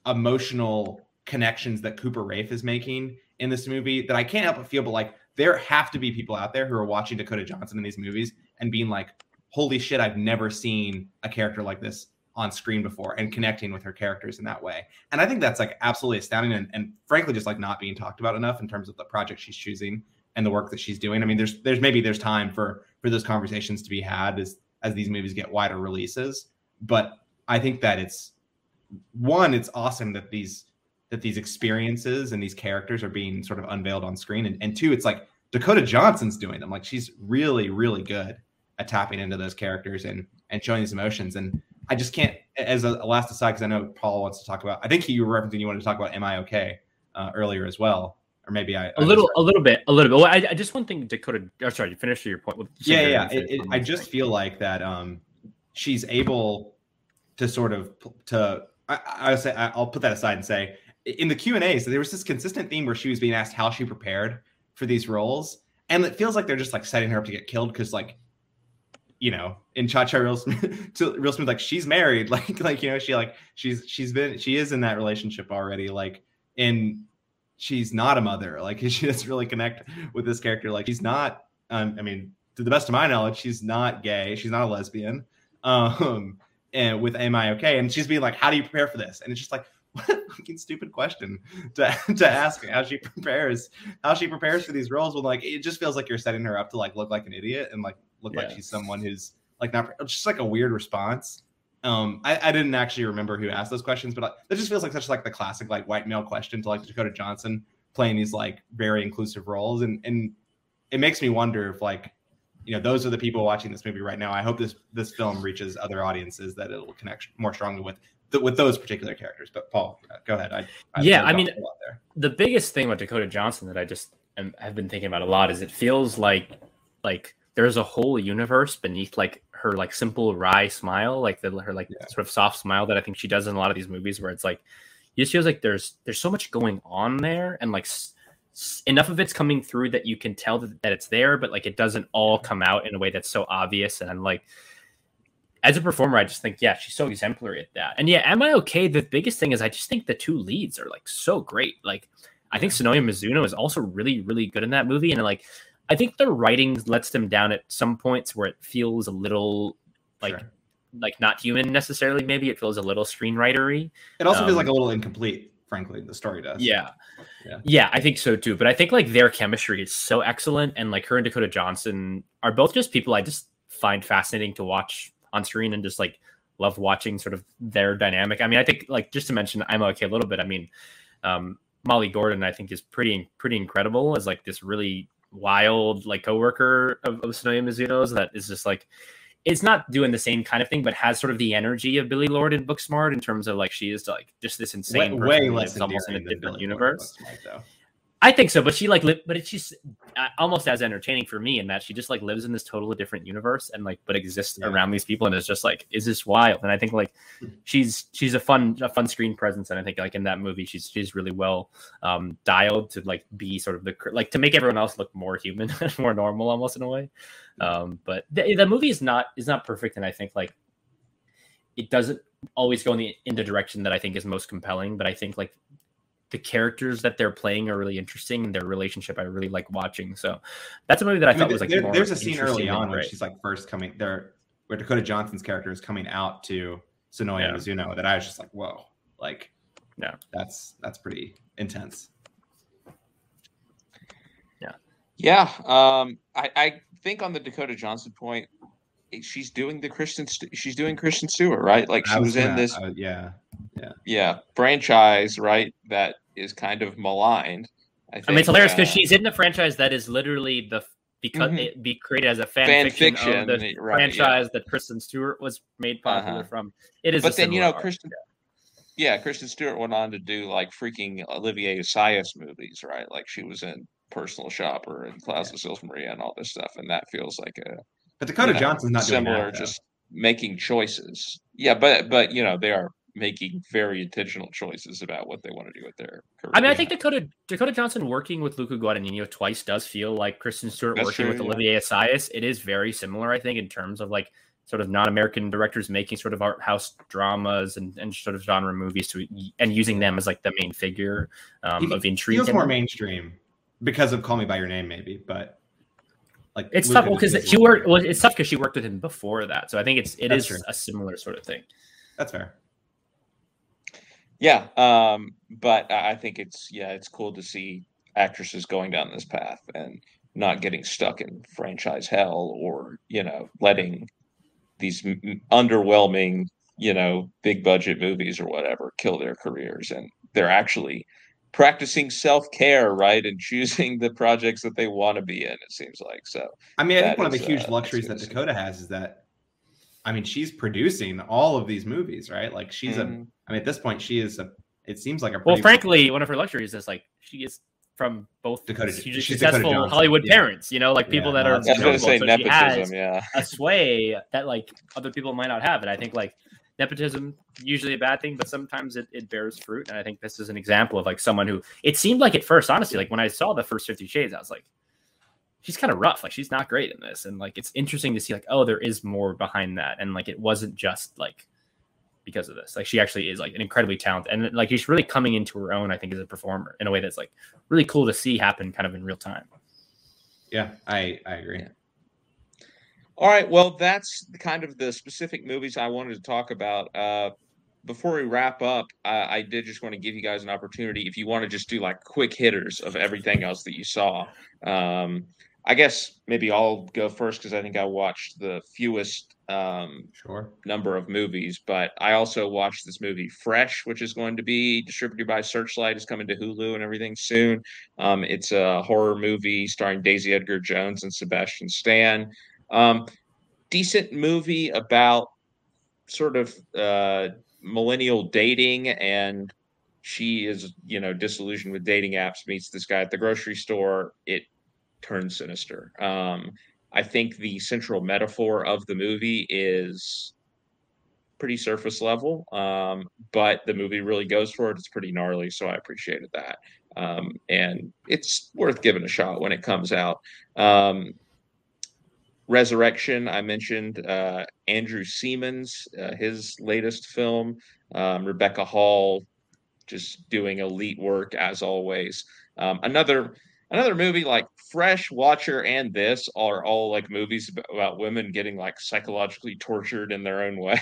emotional connections that Cooper Raiff is making in this movie that I can't help but feel but like there have to be people out there who are watching Dakota Johnson in these movies and being like holy shit I've never seen a character like this on screen before and connecting with her characters in that way. And I think that's like absolutely astounding and, and frankly just like not being talked about enough in terms of the project she's choosing and the work that she's doing. I mean, there's there's maybe there's time for for those conversations to be had as as these movies get wider releases. But I think that it's one, it's awesome that these that these experiences and these characters are being sort of unveiled on screen. And, and two, it's like Dakota Johnson's doing them. Like she's really, really good at tapping into those characters and and showing these emotions. And I just can't, as a, last aside, because I know Paul wants to talk about. I think you were referencing you wanted to talk about "Am I Okay" uh, earlier as well, or maybe I a little, a little bit, a little bit. Well, I, I just one thing, Dakota. Oh, sorry, you finished your point. Yeah, yeah. It, it, I just feel like that um, she's able to sort of to. I, I say I'll put that aside and say in the Q and A, so there was this consistent theme where she was being asked how she prepared for these roles, and it feels like they're just like setting her up to get killed because like you know, in Cha Cha Real Smooth, to Real like she's married, like like you know, she like she's she's been she is in that relationship already, like and she's not a mother, like she doesn't really connect with this character. Like she's not, um, I mean, to the best of my knowledge, she's not gay, she's not a lesbian, um, and with Am I okay? And she's being like, how do you prepare for this? And it's just like, what a fucking stupid question to, to ask how she prepares how she prepares for these roles when like it just feels like you're setting her up to like look like an idiot and like look yeah. like she's someone who's like not just like a weird response. Um, I, I didn't actually remember who asked those questions, but like, that just feels like such like the classic like white male question to like Dakota Johnson playing these like very inclusive roles, and and it makes me wonder if like you know those are the people watching this movie right now. I hope this this film reaches other audiences that it'll connect more strongly with with those particular characters. But Paul, go ahead. I, I yeah, I mean, the biggest thing with Dakota Johnson that I just am, have been thinking about a lot is it feels like like there's a whole universe beneath like her like simple wry smile, like the her like yeah. sort of soft smile that I think she does in a lot of these movies, where it's like it just feels like there's there's so much going on there, and like s- enough of it's coming through that you can tell that, that it's there, but like it doesn't all come out in a way that's so obvious. And I'm like, as a performer, I just think, yeah, she's so exemplary at that. And yeah, am I okay? The biggest thing is I just think the two leads are like so great. Like I think Sonoya Mizuno is also really, really good in that movie. And like I think the writing lets them down at some points where it feels a little like sure. like not human necessarily. Maybe it feels a little screenwritery. It also um, feels like a little incomplete. Frankly, the story does. Yeah. yeah, yeah, I think so too. But I think like their chemistry is so excellent, and like her and Dakota Johnson are both just people I just find fascinating to watch on screen, and just like love watching sort of their dynamic. I mean, I think like just to mention, I'm okay a little bit. I mean, um, Molly Gordon, I think, is pretty pretty incredible as like this really wild like coworker of, of Sonoya Mizuno's that is just like it's not doing the same kind of thing, but has sort of the energy of Billie Lourd in Booksmart in terms of like she is like just this insane way, way less almost in a different universe. I think so, but she like, li- but it's just uh, almost as entertaining for me in that she just like lives in this totally different universe and like, but exists yeah. around these people and it's just like, is this wild? And I think like, hmm. she's she's a fun a fun screen presence, and I think like in that movie, she's she's really well um dialed to like be sort of the like to make everyone else look more human, more normal, almost in a way. Um, but the, the movie is not is not perfect, and I think like it doesn't always go in the in the direction that I think is most compelling. But I think like the characters that they're playing are really interesting and their relationship I really like watching. So that's a movie that I, I mean, thought was like there, there's a scene early on where she's like first coming there where Dakota Johnson's character is coming out to Sonoya yeah. Mizuno that I was just like, whoa, like yeah, that's that's pretty intense. Yeah. Yeah. Um I, I think on the Dakota Johnson point, she's doing the Christian she's doing Kristen Stewart, right? Like she was, was, in this uh, yeah yeah yeah franchise right that is kind of maligned i, think, I mean it's hilarious because uh, she's in the franchise that is literally the because mm-hmm. it be created as a fan, fan fiction, fiction, of the right, franchise yeah. that Kristen Stewart was made popular uh-huh. from. It is, but then you know Kristen, yeah. yeah, Kristen Stewart went on to do like freaking Olivier Assayas movies, right? Like she was in Personal Shopper and Clouds yeah. Sils Maria and all this stuff, and that feels like a. But Dakota you know, Johnson's not similar, that, just making choices. Yeah, but but you know they are making very intentional choices about what they want to do with their career. I mean, I think Dakota Dakota Johnson working with Luca Guadagnino twice does feel like Kristen Stewart That's working true, with yeah. Olivier Assayas. It is very similar, I think, in terms of like sort of non-American directors making sort of art house dramas and, and sort of genre movies to and using them as like the main figure um, of intrigue. Feels more mainstream because of Call Me by Your Name, maybe, but like it's tough because she worked. Well, it's tough because she worked with him before that, so I think it's it That's is true. a similar sort of thing. That's fair. Yeah, um, but I think it's yeah, it's cool to see actresses going down this path and not getting stuck in franchise hell or you know letting these m- underwhelming you know big budget movies or whatever kill their careers. And they're actually practicing self-care right and choosing the projects that they want to be in it seems like. So i mean i think one of the huge uh, luxuries that dakota has is that i mean she's producing all of these movies right like she's mm-hmm. a i mean at this point she is a it seems like a well frankly one of her luxuries is like she is from both Dakota, she's successful Hollywood yeah. parents, you know, like people yeah, that are you know, say so nepotism, yeah. a sway that like other people might not have. And I think like nepotism usually a bad thing, but sometimes it, it bears fruit. And I think this is an example of like someone who it seemed like at first, honestly, like when I saw the first 50 shades, I was like, she's kind of rough. Like she's not great in this. And like it's interesting to see like, oh, there is more behind that. And like it wasn't just like because of this. Like she actually is like an incredibly talented and like she's really coming into her own, I think, as a performer in a way that's like really cool to see happen kind of in real time. Yeah, I I agree. Yeah. All right, well, that's kind of the specific movies I wanted to talk about. Uh, before we wrap up, I, I did just want to give you guys an opportunity if you want to just do like quick hitters of everything else that you saw. Um, I guess maybe I'll go first because I think I watched the fewest um, sure. number of movies, but I also watched this movie Fresh, which is going to be distributed by Searchlight, is coming to Hulu and everything soon. Um, it's a horror movie starring Daisy Edgar Jones and Sebastian Stan. Um, decent movie about sort of uh, millennial dating and she is you know disillusioned with dating apps meets this guy at the grocery store it turn sinister. Um, I think the central metaphor of the movie is pretty surface level, um, but the movie really goes for it. It's pretty gnarly, so I appreciated that. Um, and it's worth giving a shot when it comes out. Um, Resurrection, I mentioned uh, Andrew Semans, uh, his latest film. Um, Rebecca Hall, just doing elite work as always. Um, another another movie like Fresh, Watcher, and this are all like movies about women getting like psychologically tortured in their own way,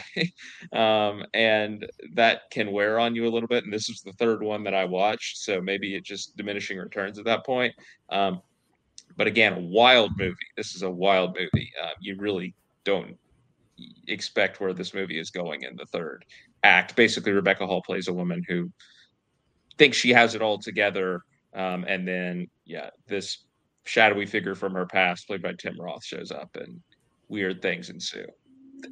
um, and that can wear on you a little bit. And this is the third one that I watched, so maybe it just diminishing returns at that point. Um, but again, a wild movie. This is a wild movie. Uh, you really don't expect where this movie is going in the third act. Basically, Rebecca Hall plays a woman who thinks she has it all together um, and then, yeah, this shadowy figure from her past, played by Tim Roth, shows up and weird things ensue.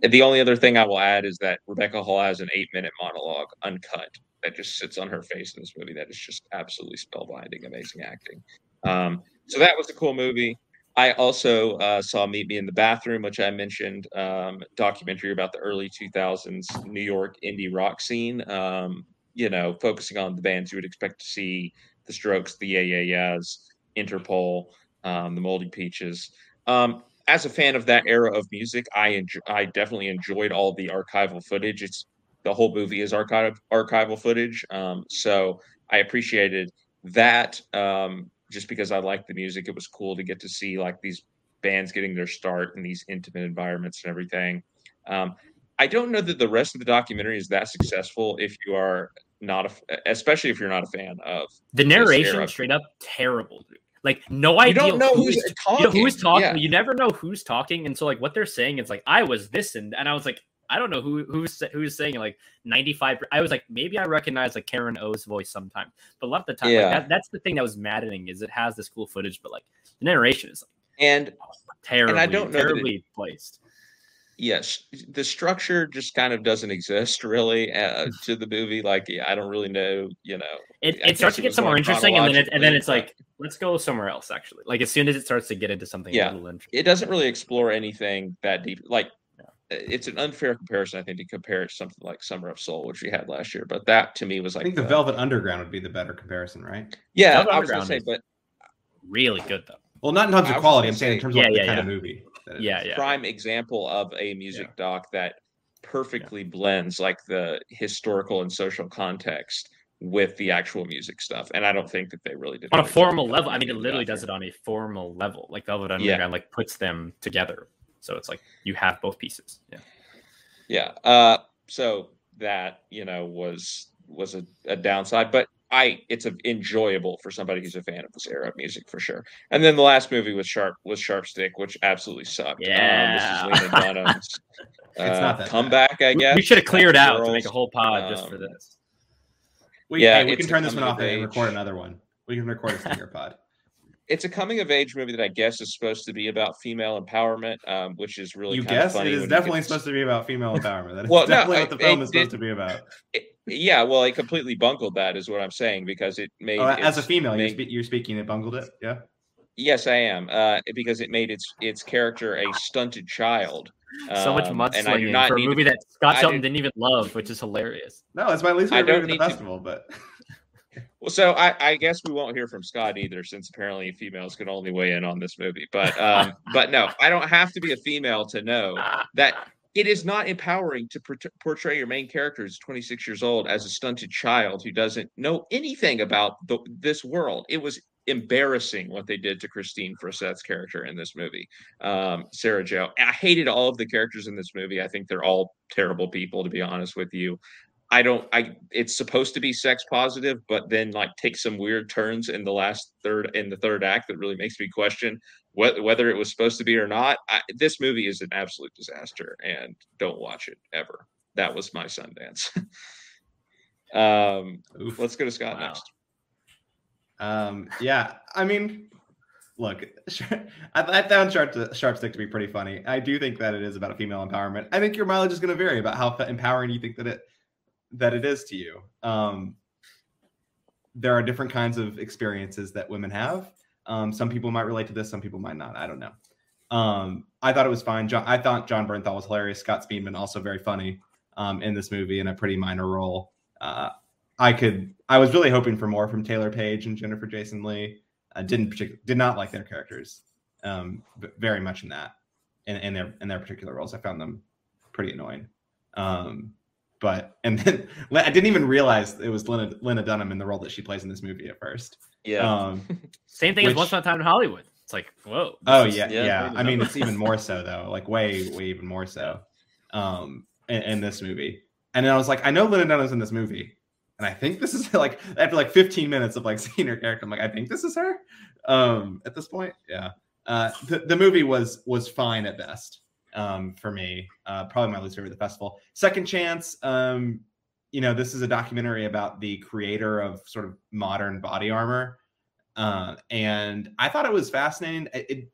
The only other thing I will add is that Rebecca Hall has an eight minute monologue uncut that just sits on her face in this movie that is just absolutely spellbinding, amazing acting. Um, so that was a cool movie. I also uh, saw Meet Me in the Bathroom, which I mentioned, um, documentary about the early 2000s New York indie rock scene. Um, you know, focusing on the bands you would expect to see the Strokes, the Yeah Yeah Yeahs, Interpol, um, the Moldy Peaches. Um, as a fan of that era of music, I enjoy, I definitely enjoyed all the archival footage. It's the whole movie is archive archival footage, um, so I appreciated that um, just because I liked the music. It was cool to get to see like these bands getting their start in these intimate environments and everything. Um, I don't know that the rest of the documentary is that successful if you are not a, especially if you're not a fan of the narration. Straight up terrible, dude. Like no idea. You don't know who's, who's talking. You know, who's talking. Yeah. You never know who's talking, and so like what they're saying, it's like I was this, and and I was like, I don't know who who's who's saying like 95. I was like, maybe I recognize like Karen O's voice sometimes, but a lot of the time, yeah. like, that, that's the thing that was maddening is it has this cool footage, but like the narration is like and terribly, and I don't know terribly it, placed yes the structure just kind of doesn't exist really uh, to the movie like yeah, i don't really know you know it, it starts to get somewhere interesting and then it, and then it's like let's go somewhere else actually like as soon as it starts to get into something yeah it doesn't really explore anything that deep like it's an unfair comparison, I think, to compare it to something like Summer of Soul, which we had last year. But that to me was like I think the, the Velvet Underground would be the better comparison, right? Yeah, Velvet I was gonna say, but really good though. Well, not in terms of quality. I'm saying in terms yeah, of yeah, the kind yeah. of movie. Yeah, yeah. Prime example of a music doc that perfectly blends like the historical and social context with the actual music stuff. And I don't think that they really did on a formal level. I mean, it literally does it on a formal level. Like Velvet Underground, yeah. like puts them together. So it's like you have both pieces. Yeah. Yeah. Uh, so that you know was was a, a downside, but I it's a, enjoyable for somebody who's a fan of this era of music for sure. And then the last movie was Sharp was Sharp Stick, which absolutely sucked. Yeah, um, this is Lena Dunham's uh, comeback. I guess we should have cleared out girls. to make a whole pod um, just for um, this. We, yeah, hey, we can turn this one off and record another one. We can record a stinger pod. It's a coming of age movie that I guess is supposed to be about female empowerment, um, which is really you guess it is definitely supposed to be about female empowerment. That is well, definitely no, what the film it, is supposed it, to be about. It, yeah, well, it completely bungled that, is what I'm saying, because it made oh, as a female, made, you're, you're speaking, it bungled it, yeah. Yes, I am, uh, because it made its its character a stunted child so much um, mudslinging for a movie to, that Scott Shelton did, not even love, which is hilarious. No, it's my least favorite movie at the festival, to, but. Well, so I, I, guess we won't hear from Scott either, since apparently females can only weigh in on this movie. But um, but no, I don't have to be a female to know that it is not empowering to portray your main character as 26 years old as a stunted child who doesn't know anything about the, this world. It was embarrassing what they did to Kristine Froseth's character in this movie. Um, Sarah Jo. I hated all of the characters in this movie. I think they're all terrible people, to be honest with you. I don't. I. It's supposed to be sex positive, but then like take some weird turns in the last third in the third act that really makes me question wh- whether it was supposed to be or not. I, this movie is an absolute disaster, and don't watch it ever. That was my Sundance. um, Oof. let's go to Scott wow. next. Um, yeah, I mean, look, I, I found Sharp, to, Sharp Stick to be pretty funny. I do think that it is about female empowerment. I think your mileage is going to vary about how empowering you think that it that it is to you. Um, there are different kinds of experiences that women have. Um, some people might relate to this, some people might not. I don't know. Um, I thought it was fine. John, I thought Jon Bernthal was hilarious. Scott Speedman also very funny um, in this movie in a pretty minor role. Uh, I could. I was really hoping for more from Taylour Paige and Jennifer Jason Leigh. I didn't particularly did not like their characters um, very much in that in, in their in their particular roles. I found them pretty annoying. Um, but and then I didn't even realize it was Lena, Lena Dunham in the role that she plays in this movie at first. Yeah. Um, Same thing which, as Once Upon a Time in Hollywood. It's like whoa. Oh yeah, yeah. yeah. I mean, it's even more so though. Like way, way even more so. Um, in, in this movie. And then I was like, I know Lena Dunham's in this movie and I think this is like after like 15 minutes of like seeing her character, I'm like, I think this is her. Um, at this point, yeah. Uh, the, the movie was was fine at best um, for me. Uh, probably my least favorite of the festival. Second Chance. Um, you know, this is a documentary about the creator of sort of modern body armor, uh, and I thought it was fascinating. It, it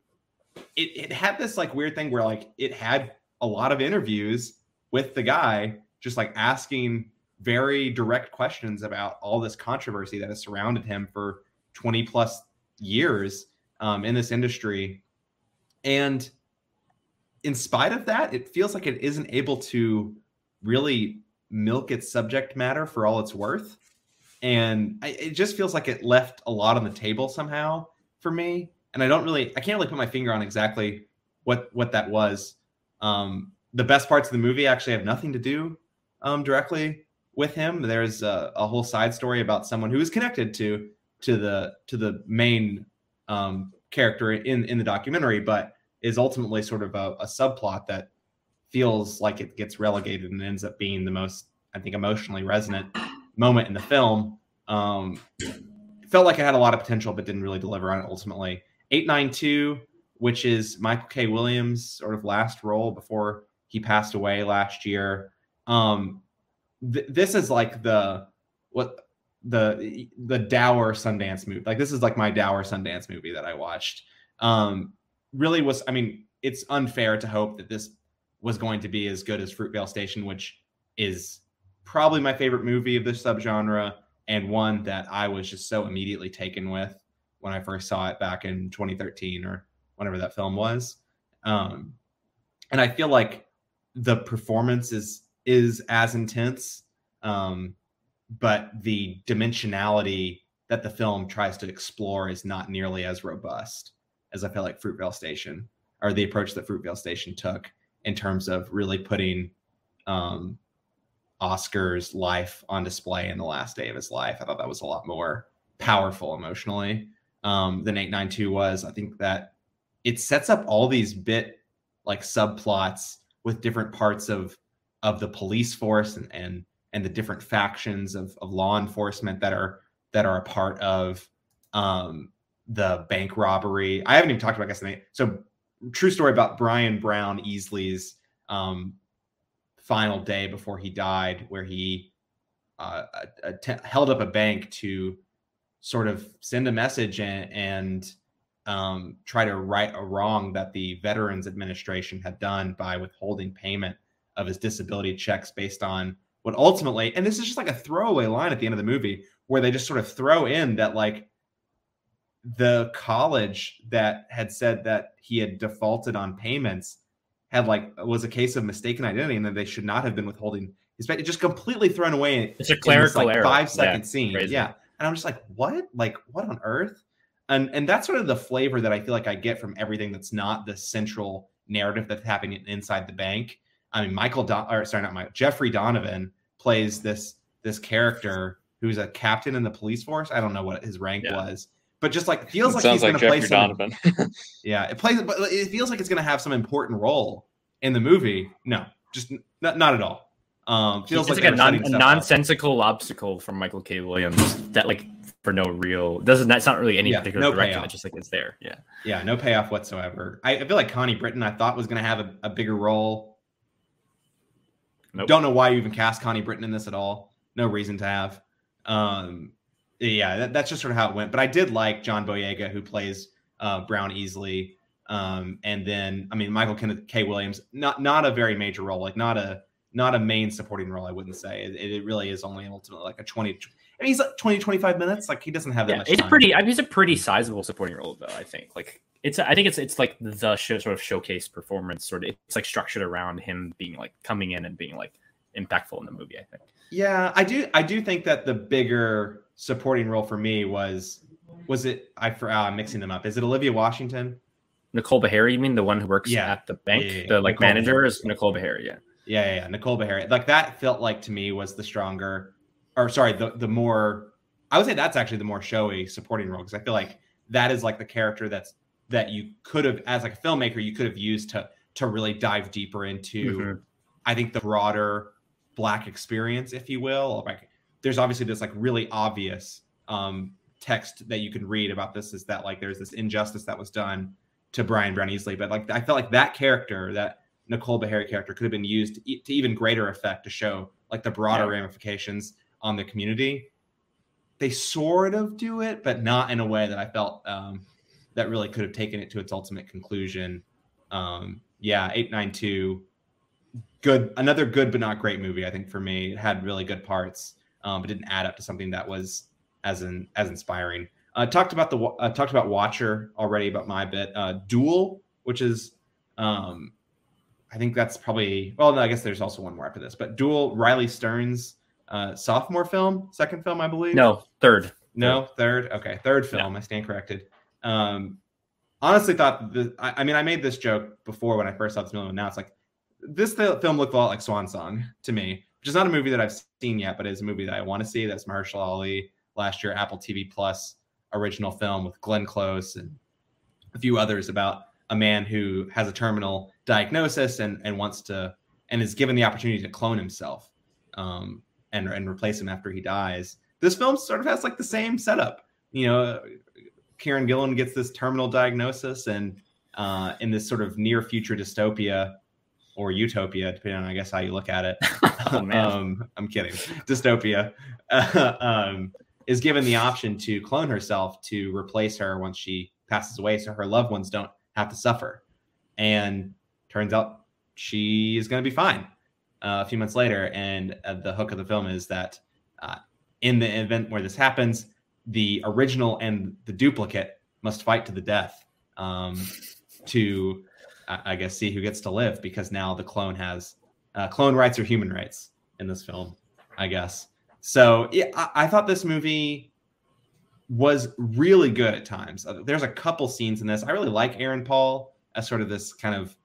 it had this like weird thing where like it had a lot of interviews with the guy, just like asking very direct questions about all this controversy that has surrounded him for 20 plus years um, in this industry. And in spite of that, it feels like it isn't able to really milk its subject matter for all it's worth. And I, it just feels like it left a lot on the table somehow for me. And I don't really, I can't really put my finger on exactly what what that was. Um, the best parts of the movie actually have nothing to do um, directly with him. There's a, a, whole side story about someone who is connected to to the to the main um, character in in the documentary, but is ultimately sort of a, a, subplot that feels like it gets relegated and ends up being the most I think emotionally resonant moment in the film. Um, felt like it had a lot of potential, but didn't really deliver on it ultimately. Eight nine two, which is Michael K. Williams' sort of last role before he passed away last year. Um, th- this is like the what the the dour Sundance movie. Like this is like my dour Sundance movie that I watched. Um, really was. I mean, it's unfair to hope that this was going to be as good as Fruitvale Station, which is probably my favorite movie of this subgenre and one that I was just so immediately taken with when I first saw it back in 2013 or whenever that film was. Um, and I feel like the performance is is as intense, um, but the dimensionality that the film tries to explore is not nearly as robust as I feel like Fruitvale Station or the approach that Fruitvale Station took in terms of really putting um, Oscar's life on display in the last day of his life. I thought that was a lot more powerful emotionally um, than 892 was. I think that it sets up all these bit like subplots with different parts of of the police force and and and the different factions of, of law enforcement that are that are a part of um, the bank robbery. I haven't even talked about guess so true story about Brian Brown Easley's um, final day before he died, where he uh, att- held up a bank to sort of send a message and, and um, try to right a wrong that the Veterans Administration had done by withholding payment of his disability checks based on what ultimately, and this is just like a throwaway line at the end of the movie where they just sort of throw in that like the college that had said that he had defaulted on payments had like was a case of mistaken identity and that they should not have been withholding his pay. Just completely thrown away. It's a clerical this, like, error. Five second yeah, scene. crazy. Yeah, and I'm just like, what? Like, what on earth? And and that's sort of the flavor that I feel like I get from everything that's not the central narrative that's happening inside the bank. I mean, Michael, Don- or sorry, not Michael, Jeffrey Donovan plays this this character who's a captain in the police force. I don't know what his rank Yeah. was, but just like feels like he's like going to play Jeffrey some. Donovan. Yeah, it plays, but it feels like it's going to have some important role in the movie. No, just n- not, not at all. Um, feels it's like, like, a, non, a stuff up. nonsensical obstacle from Michael K. Williams that like for no real doesn't that's not really any Yeah, particular no direction. payoff. It's just like it's there. Yeah. Yeah, no payoff whatsoever. I, I feel like Connie Britton, I thought was going to have a, a bigger role. Nope. Don't know why you even cast Connie Britton in this at all. No reason to have. Um, yeah, that, that's just sort of how it went. But I did like John Boyega, who plays uh, Brown Easley. Um, and then, I mean, Michael Kenneth K. Williams, not not a very major role, like not a not a main supporting role. I wouldn't say it, it really is only ultimately like a 20. I mean, he's like 20, 25 minutes. Like he doesn't have that Yeah, much it's time. pretty. I mean, it's a pretty sizable supporting role, though. I think like it's. I think it's it's like the show, sort of showcase performance. Sort of, it's like structured around him being like coming in and being like impactful in the movie. I think. Yeah, I do. I do think that the bigger supporting role for me was was it? I for uh, I'm mixing them up. Is it Olivia Washington? Nicole Beharie, you mean the one who works Yeah. at the bank? Yeah, yeah. The like Nicole manager Beharie. is Nicole Beharie. Yeah. Yeah, yeah. Nicole Beharie. Like that felt like to me was the stronger, or sorry, the the more. I would say that's actually the more showy supporting role because I feel like that is like the character that's that you could have as like a filmmaker you could have used to to really dive deeper into. Mhm. I think the broader black experience, if you will. Like there's obviously this like really obvious um text that you can read about this is that like there's this injustice that was done to Brian Brown Easley, but like I felt like that character, that Nicole Beharie character, could have been used to, e- to even greater effect to show like the broader Yeah. ramifications on the community. They sort of do it, but not in a way that I felt um, that really could have taken it to its ultimate conclusion. Um, yeah, eight nine two, good, another good but not great movie. I think for me, it had really good parts, um, but didn't add up to something that was as in as inspiring. Uh, talked about the uh, talked about Watcher already about my bit. Uh, Dual, which is, um, I think that's probably well. No, I guess there's also one more after this, but Dual, Riley Stearns' uh, sophomore film, second film, I believe. No, third. No, third. Okay, third film. I stand corrected. Um, honestly, thought the. I, I mean, I made this joke before when I first saw this film. and Now it's like this th- film looked a lot like Swan Song to me, which is not a movie that I've seen yet, but is a movie that I want to see. That's Mahershala Ali last year Apple TV Plus original film with Glenn Close and a few others about a man who has a terminal diagnosis and and wants to and is given the opportunity to clone himself um, and and replace him after he dies. This film sort of has like the same setup. You know, Karen Gillan gets this terminal diagnosis, and uh, in this sort of near future dystopia or utopia, depending on I guess how you look at it. Oh, um, I'm kidding. Dystopia um, is given the option to clone herself to replace her once she passes away, so her loved ones don't have to suffer. And turns out she is going to be fine uh, a few months later. And uh, the hook of the film is that uh, in the event where this happens, the original and the duplicate must fight to the death um, to, I guess, see who gets to live because now the clone has uh, clone rights or human rights in this film, I guess. So yeah, I, I thought this movie was really good at times. Uh, there's a couple scenes in this. I really like Aaron Paul as sort of this kind of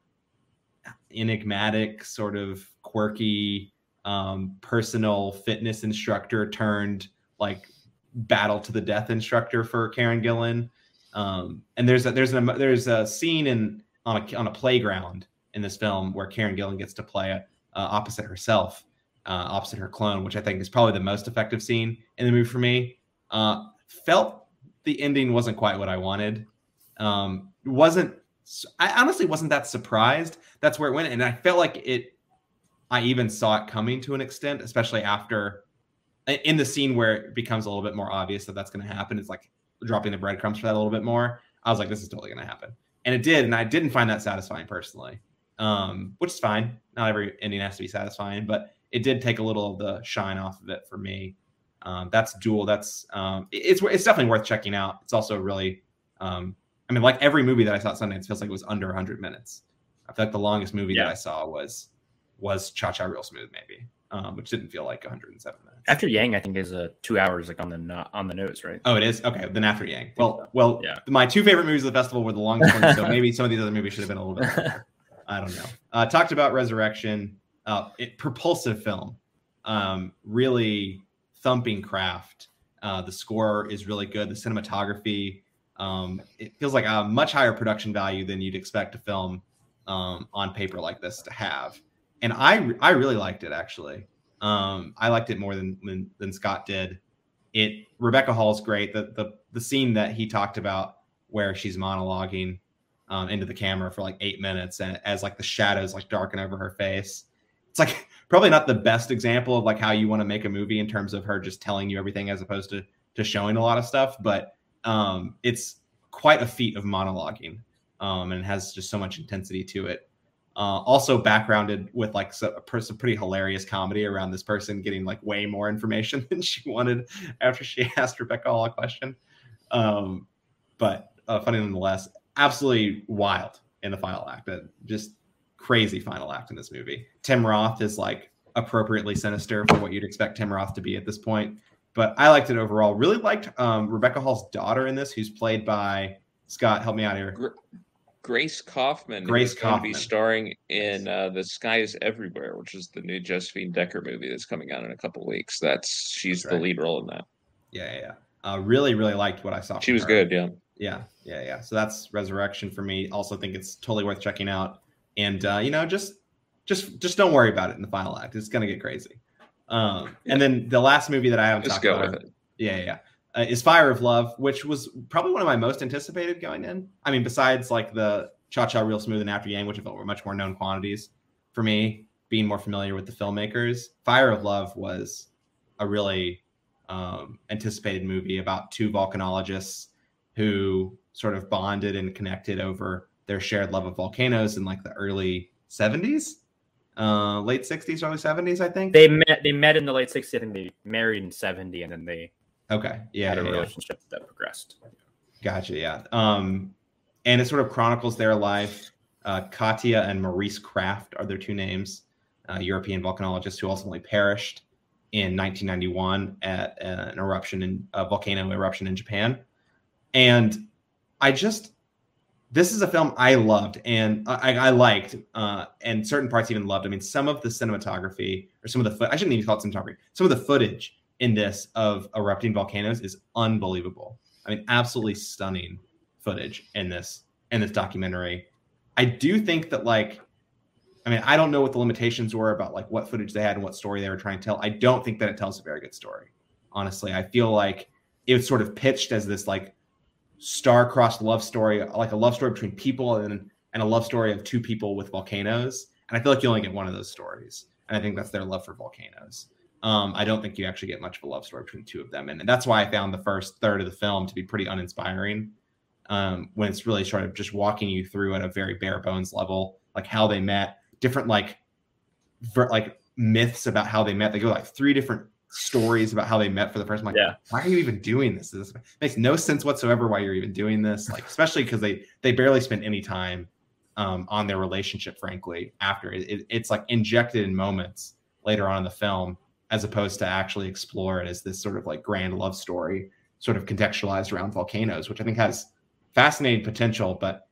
enigmatic, sort of quirky, um, personal fitness instructor turned like battle to the death instructor for Karen Gillan. Um, and there's a, there's a there's a scene in on a on a playground in this film where Karen Gillan gets to play uh, opposite herself, uh, opposite her clone, which I think is probably the most effective scene in the movie for me. Uh, felt the ending wasn't quite what I wanted. Um, wasn't I honestly wasn't that surprised. That's where it went, and I felt like it. I even saw it coming to an extent, especially after in the scene where it becomes a little bit more obvious that that's going to happen. It's like dropping the breadcrumbs for that a little bit more. I was like, this is totally going to happen, and it did, and I didn't find that satisfying personally, um, which is fine. Not every ending has to be satisfying, but it did take a little of the shine off of it for me. Um, that's dual. That's um, it's it's definitely worth checking out. It's also really, um, I mean, like every movie that I saw at Sundance feels like it was under 100 minutes. I feel like the longest movie yeah. that I saw was was Cha Cha Real Smooth, maybe, um, which didn't feel like 107 minutes. After Yang, I think is a two hours like on the on the nose, right? Oh, it is okay. Then After Yang, well, well, yeah. My two favorite movies of the festival were the longest ones, so maybe some of these other movies should have been a little bit. Longer. I don't know. Uh, talked about Resurrection, uh, it, propulsive film, um, really thumping craft. Uh, the score is really good. The cinematography, um, it feels like a much higher production value than you'd expect a film um, on paper like this to have. And I I really liked it actually. Um, I liked it more than, than, than Scott did. It Rebecca Hall's great. The the the scene that he talked about where she's monologuing um, into the camera for like eight minutes and as like the shadows like darken over her face. It's like probably not the best example of like how you want to make a movie in terms of her just telling you everything as opposed to to showing a lot of stuff but um it's quite a feat of monologuing um and has just so much intensity to it uh, also backgrounded with like some pretty hilarious comedy around this person getting like way more information than she wanted after she asked Rebecca Hall a question. Um, but uh, funny nonetheless, absolutely wild in the final act. That just crazy final act in this movie. Tim Roth is like appropriately sinister for what you'd expect Tim Roth to be at this point. But I liked it overall. Really liked um, Rebecca Hall's daughter in this, who's played by Scott. Help me out here. Grace Kaufman. Grace Kaufman. going to be starring in uh, The Sky Is Everywhere, which is the new Josephine Decker movie that's coming out in a couple weeks. That's she's that's right. the lead role in that. Yeah, yeah. yeah. Uh, really, really liked what I saw. She was her. good. Yeah. Yeah, yeah, yeah. So that's Resurrection for me. Also, think it's totally worth checking out and uh, you know just just just don't worry about it in the final act. It's gonna get crazy. Um, and then the last movie that I haven't just talked about, yeah, yeah, uh, is Fire of Love, which was probably one of my most anticipated going in. I mean, besides like the Cha Cha Real Smooth and After Yang, which I felt were much more known quantities for me, being more familiar with the filmmakers. Fire of Love was a really um, anticipated movie about two volcanologists who sort of bonded and connected over their shared love of volcanoes in like the early 70s uh late 60s early 70s i think they met they met in the late 60s and they married in 70 and then they okay yeah had a yeah, relationship yeah. that progressed gotcha yeah um and it sort of chronicles their life uh, Katia and Maurice Krafft are their two names, uh, European volcanologists who ultimately perished in 1991 at uh, an eruption in a volcano eruption in Japan. And I just this is a film I loved and I, I liked, uh, and certain parts even loved. I mean, some of the cinematography or some of the foot I shouldn't even call it cinematography. Some of the footage in this of erupting volcanoes is unbelievable. I mean, absolutely stunning footage in this in this documentary. I do think that like, I mean, I don't know what the limitations were about like what footage they had and what story they were trying to tell. I don't think that it tells a very good story. Honestly, I feel like it was sort of pitched as this like star-crossed love story, like a love story between people and and a love story of two people with volcanoes. And I feel like you only get one of those stories. And I think that's their love for volcanoes. Um, I don't think you actually get much of a love story between two of them. And, and that's why I found the first third of the film to be pretty uninspiring. Um, when it's really sort of just walking you through at a very bare bones level, like how they met, different like ver- like myths about how they met. They go like three different stories about how they met for the first time. Like, yeah. why are you even doing this? This makes no sense whatsoever why you're even doing this. Like, especially because they they barely spend any time um, on their relationship. Frankly, after it, it, it's like injected in moments later on in the film, as opposed to actually explore it as this sort of like grand love story, sort of contextualized around volcanoes, which I think has fascinating potential, but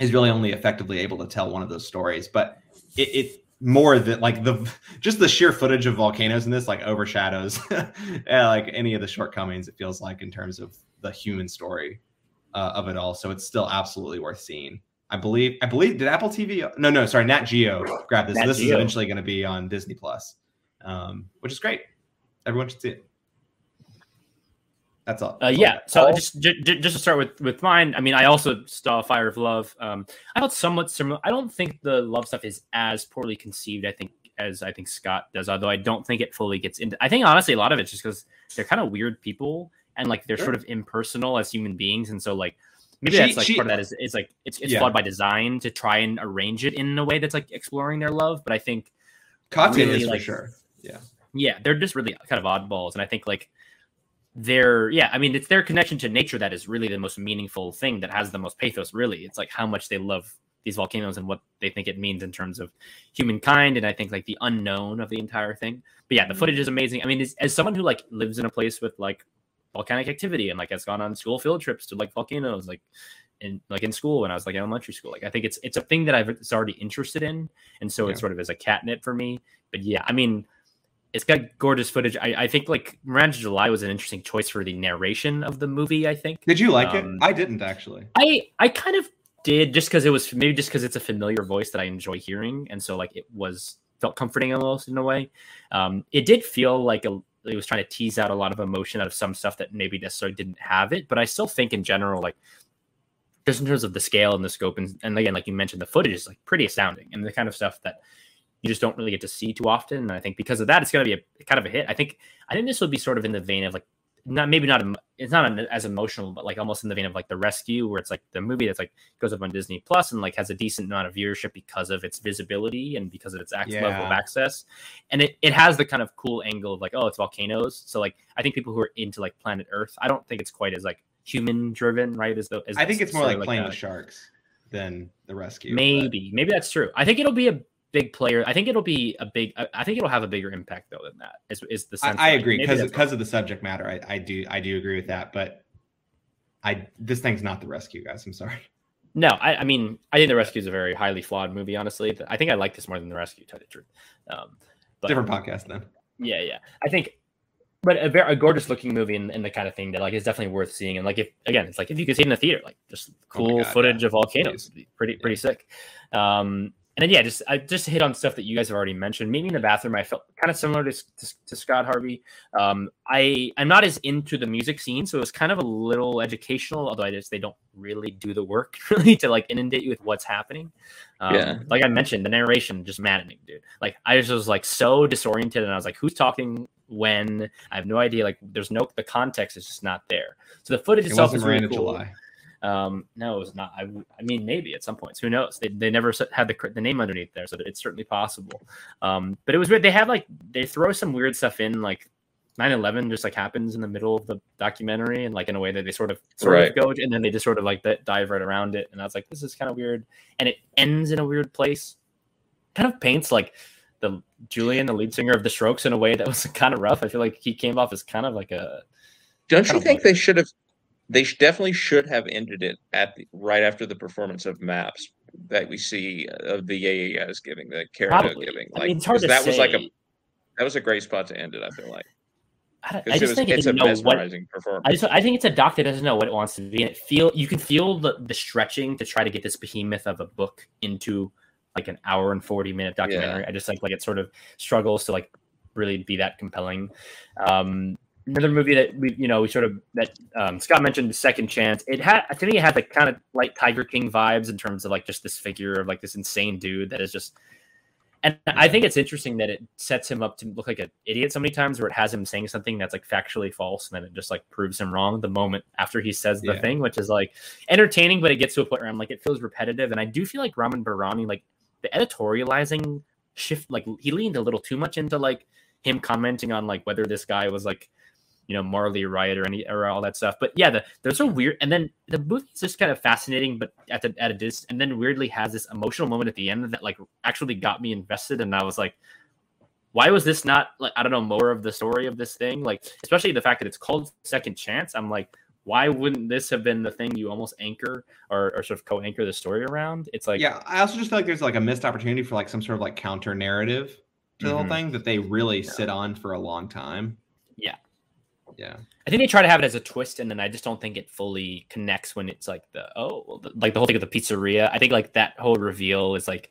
is really only effectively able to tell one of those stories. But it, it more than like the just the sheer footage of volcanoes in this like overshadows like any of the shortcomings it feels like in terms of the human story uh, of it all so it's still absolutely worth seeing i believe i believe did apple tv no no sorry nat geo grab this nat this Geo. is eventually going to be on disney plus um, which is great everyone should see it that's all. Uh, yeah. So just, just just to start with with mine. I mean, I also saw Fire of Love. Um, I felt somewhat similar. I don't think the love stuff is as poorly conceived. I think as I think Scott does, although I don't think it fully gets into. I think honestly, a lot of it's just because they're kind of weird people and like they're sure. sort of impersonal as human beings, and so like maybe she, that's like she, part of that is it's like it's it's yeah. flawed by design to try and arrange it in a way that's like exploring their love. But I think Katia really, is like, for sure. Yeah. Yeah, they're just really kind of oddballs, and I think like their yeah i mean it's their connection to nature that is really the most meaningful thing that has the most pathos really it's like how much they love these volcanoes and what they think it means in terms of humankind and i think like the unknown of the entire thing but yeah the footage is amazing i mean as, as someone who like lives in a place with like volcanic activity and like has gone on school field trips to like volcanoes like in like in school when i was like elementary school like i think it's it's a thing that i've it's already interested in and so yeah. it sort of is a catnip for me but yeah i mean it's got gorgeous footage. I, I think like Miranda July was an interesting choice for the narration of the movie. I think. Did you like um, it? I didn't actually. I I kind of did just because it was maybe just because it's a familiar voice that I enjoy hearing, and so like it was felt comforting almost in a way. Um, it did feel like a, it was trying to tease out a lot of emotion out of some stuff that maybe necessarily didn't have it, but I still think in general like just in terms of the scale and the scope and, and again like you mentioned the footage is like pretty astounding and the kind of stuff that you just don't really get to see too often. And I think because of that, it's going to be a kind of a hit. I think I think this would be sort of in the vein of like not maybe not it's not as emotional, but like almost in the vein of like the rescue, where it's like the movie that's like goes up on Disney Plus and like has a decent amount of viewership because of its visibility and because of its yeah. level of access, and it it has the kind of cool angle of like oh it's volcanoes, so like I think people who are into like Planet Earth, I don't think it's quite as like human driven, right? As though as I think it's more like, like playing with sharks than the rescue. Maybe, but. maybe that's true. I think it'll be a big player. I think it'll be a big. I think it'll have a bigger impact though than that. Is, is the sense? I, I agree because because of the subject matter. I, I do I do agree with that. But I this thing's not the rescue, guys. I'm sorry. No, I, I mean I think the rescue is a very highly flawed movie. Honestly, I think I like this more than the rescue. To tell the truth, um, but, different podcast then. Yeah, yeah. I think but a very a gorgeous looking movie and, and, the kind of thing that like is definitely worth seeing. And like if again, it's like if you could see it in the theater, like just oh cool oh God, footage yeah. of volcanoes, pretty pretty yeah. sick. Um, and then yeah, just I just hit on stuff that you guys have already mentioned. Meeting in the bathroom, I felt kind of similar to, to, to, Scott Harvey. Um, I I'm not as into the music scene, so it was kind of a little educational. Although I just they don't really do the work really to like inundate you with what's happening. Um, yeah, like I mentioned, the narration just maddening, dude. Like I just was like so disoriented, and I was like, who's talking when? I have no idea. Like there's no the context is just not there. So the footage it itself is really cool. July. Um, no, it was not. I, I mean, maybe at some points. Who knows? They, they never had the the name underneath there, so it's certainly possible. Um, but it was weird. They have like they throw some weird stuff in, like 9-11 just like happens in the middle of the documentary, and like in a way that they sort of sort right. of go, and then they just sort of like dive right around it. And I was like, this is kind of weird, and it ends in a weird place. Kind of paints like the Julian, the lead singer of the Strokes, in a way that was kind of rough. I feel like he came off as kind of like a. Don't you think they should have they definitely should have ended it at the, right after the performance of Maps that we see uh, of the Yeah giving, the Karen O giving. Like I mean, that say. was like a that was a great spot to end it. I feel like. I, I just it was, think it's it a mesmerizing what, performance. I just I think it's a doc that doesn't know what it wants to be, and it feel you can feel the the stretching to try to get this behemoth of a book into like an hour and forty minute documentary. Yeah. I just like like it sort of struggles to like really be that compelling. Um, another movie that we you know we sort of that um, Scott mentioned the second chance. It had I think it had the kind of like Tiger King vibes in terms of like just this figure of like this insane dude that is just. And I think it's interesting that it sets him up to look like an idiot so many times, where it has him saying something that's like factually false, and then it just like proves him wrong the moment after he says the yeah. thing, which is like entertaining, but it gets to a point where I'm like, it feels repetitive. And I do feel like Ramin Bahrani, like the editorializing shift, like he leaned a little too much into like him commenting on like whether this guy was like you know Marley Riot or any or all that stuff. But yeah, the, there's a weird, and then the movie's just kind of fascinating, but at the at a distance, and then weirdly has this emotional moment at the end that like actually got me invested, and I was like, why was this not like I don't know more of the story of this thing? Like especially the fact that it's called Second Chance. I'm like, why wouldn't this have been the thing you almost anchor or, or sort of co-anchor the story around? It's like yeah, I also just feel like there's like a missed opportunity for like some sort of like counter narrative to the mm-hmm. whole thing that they really yeah. sit on for a long time. Yeah. Yeah. I think they try to have it as a twist, and then I just don't think it fully connects when it's like the oh, like the whole thing of the pizzeria. I think like that whole reveal is like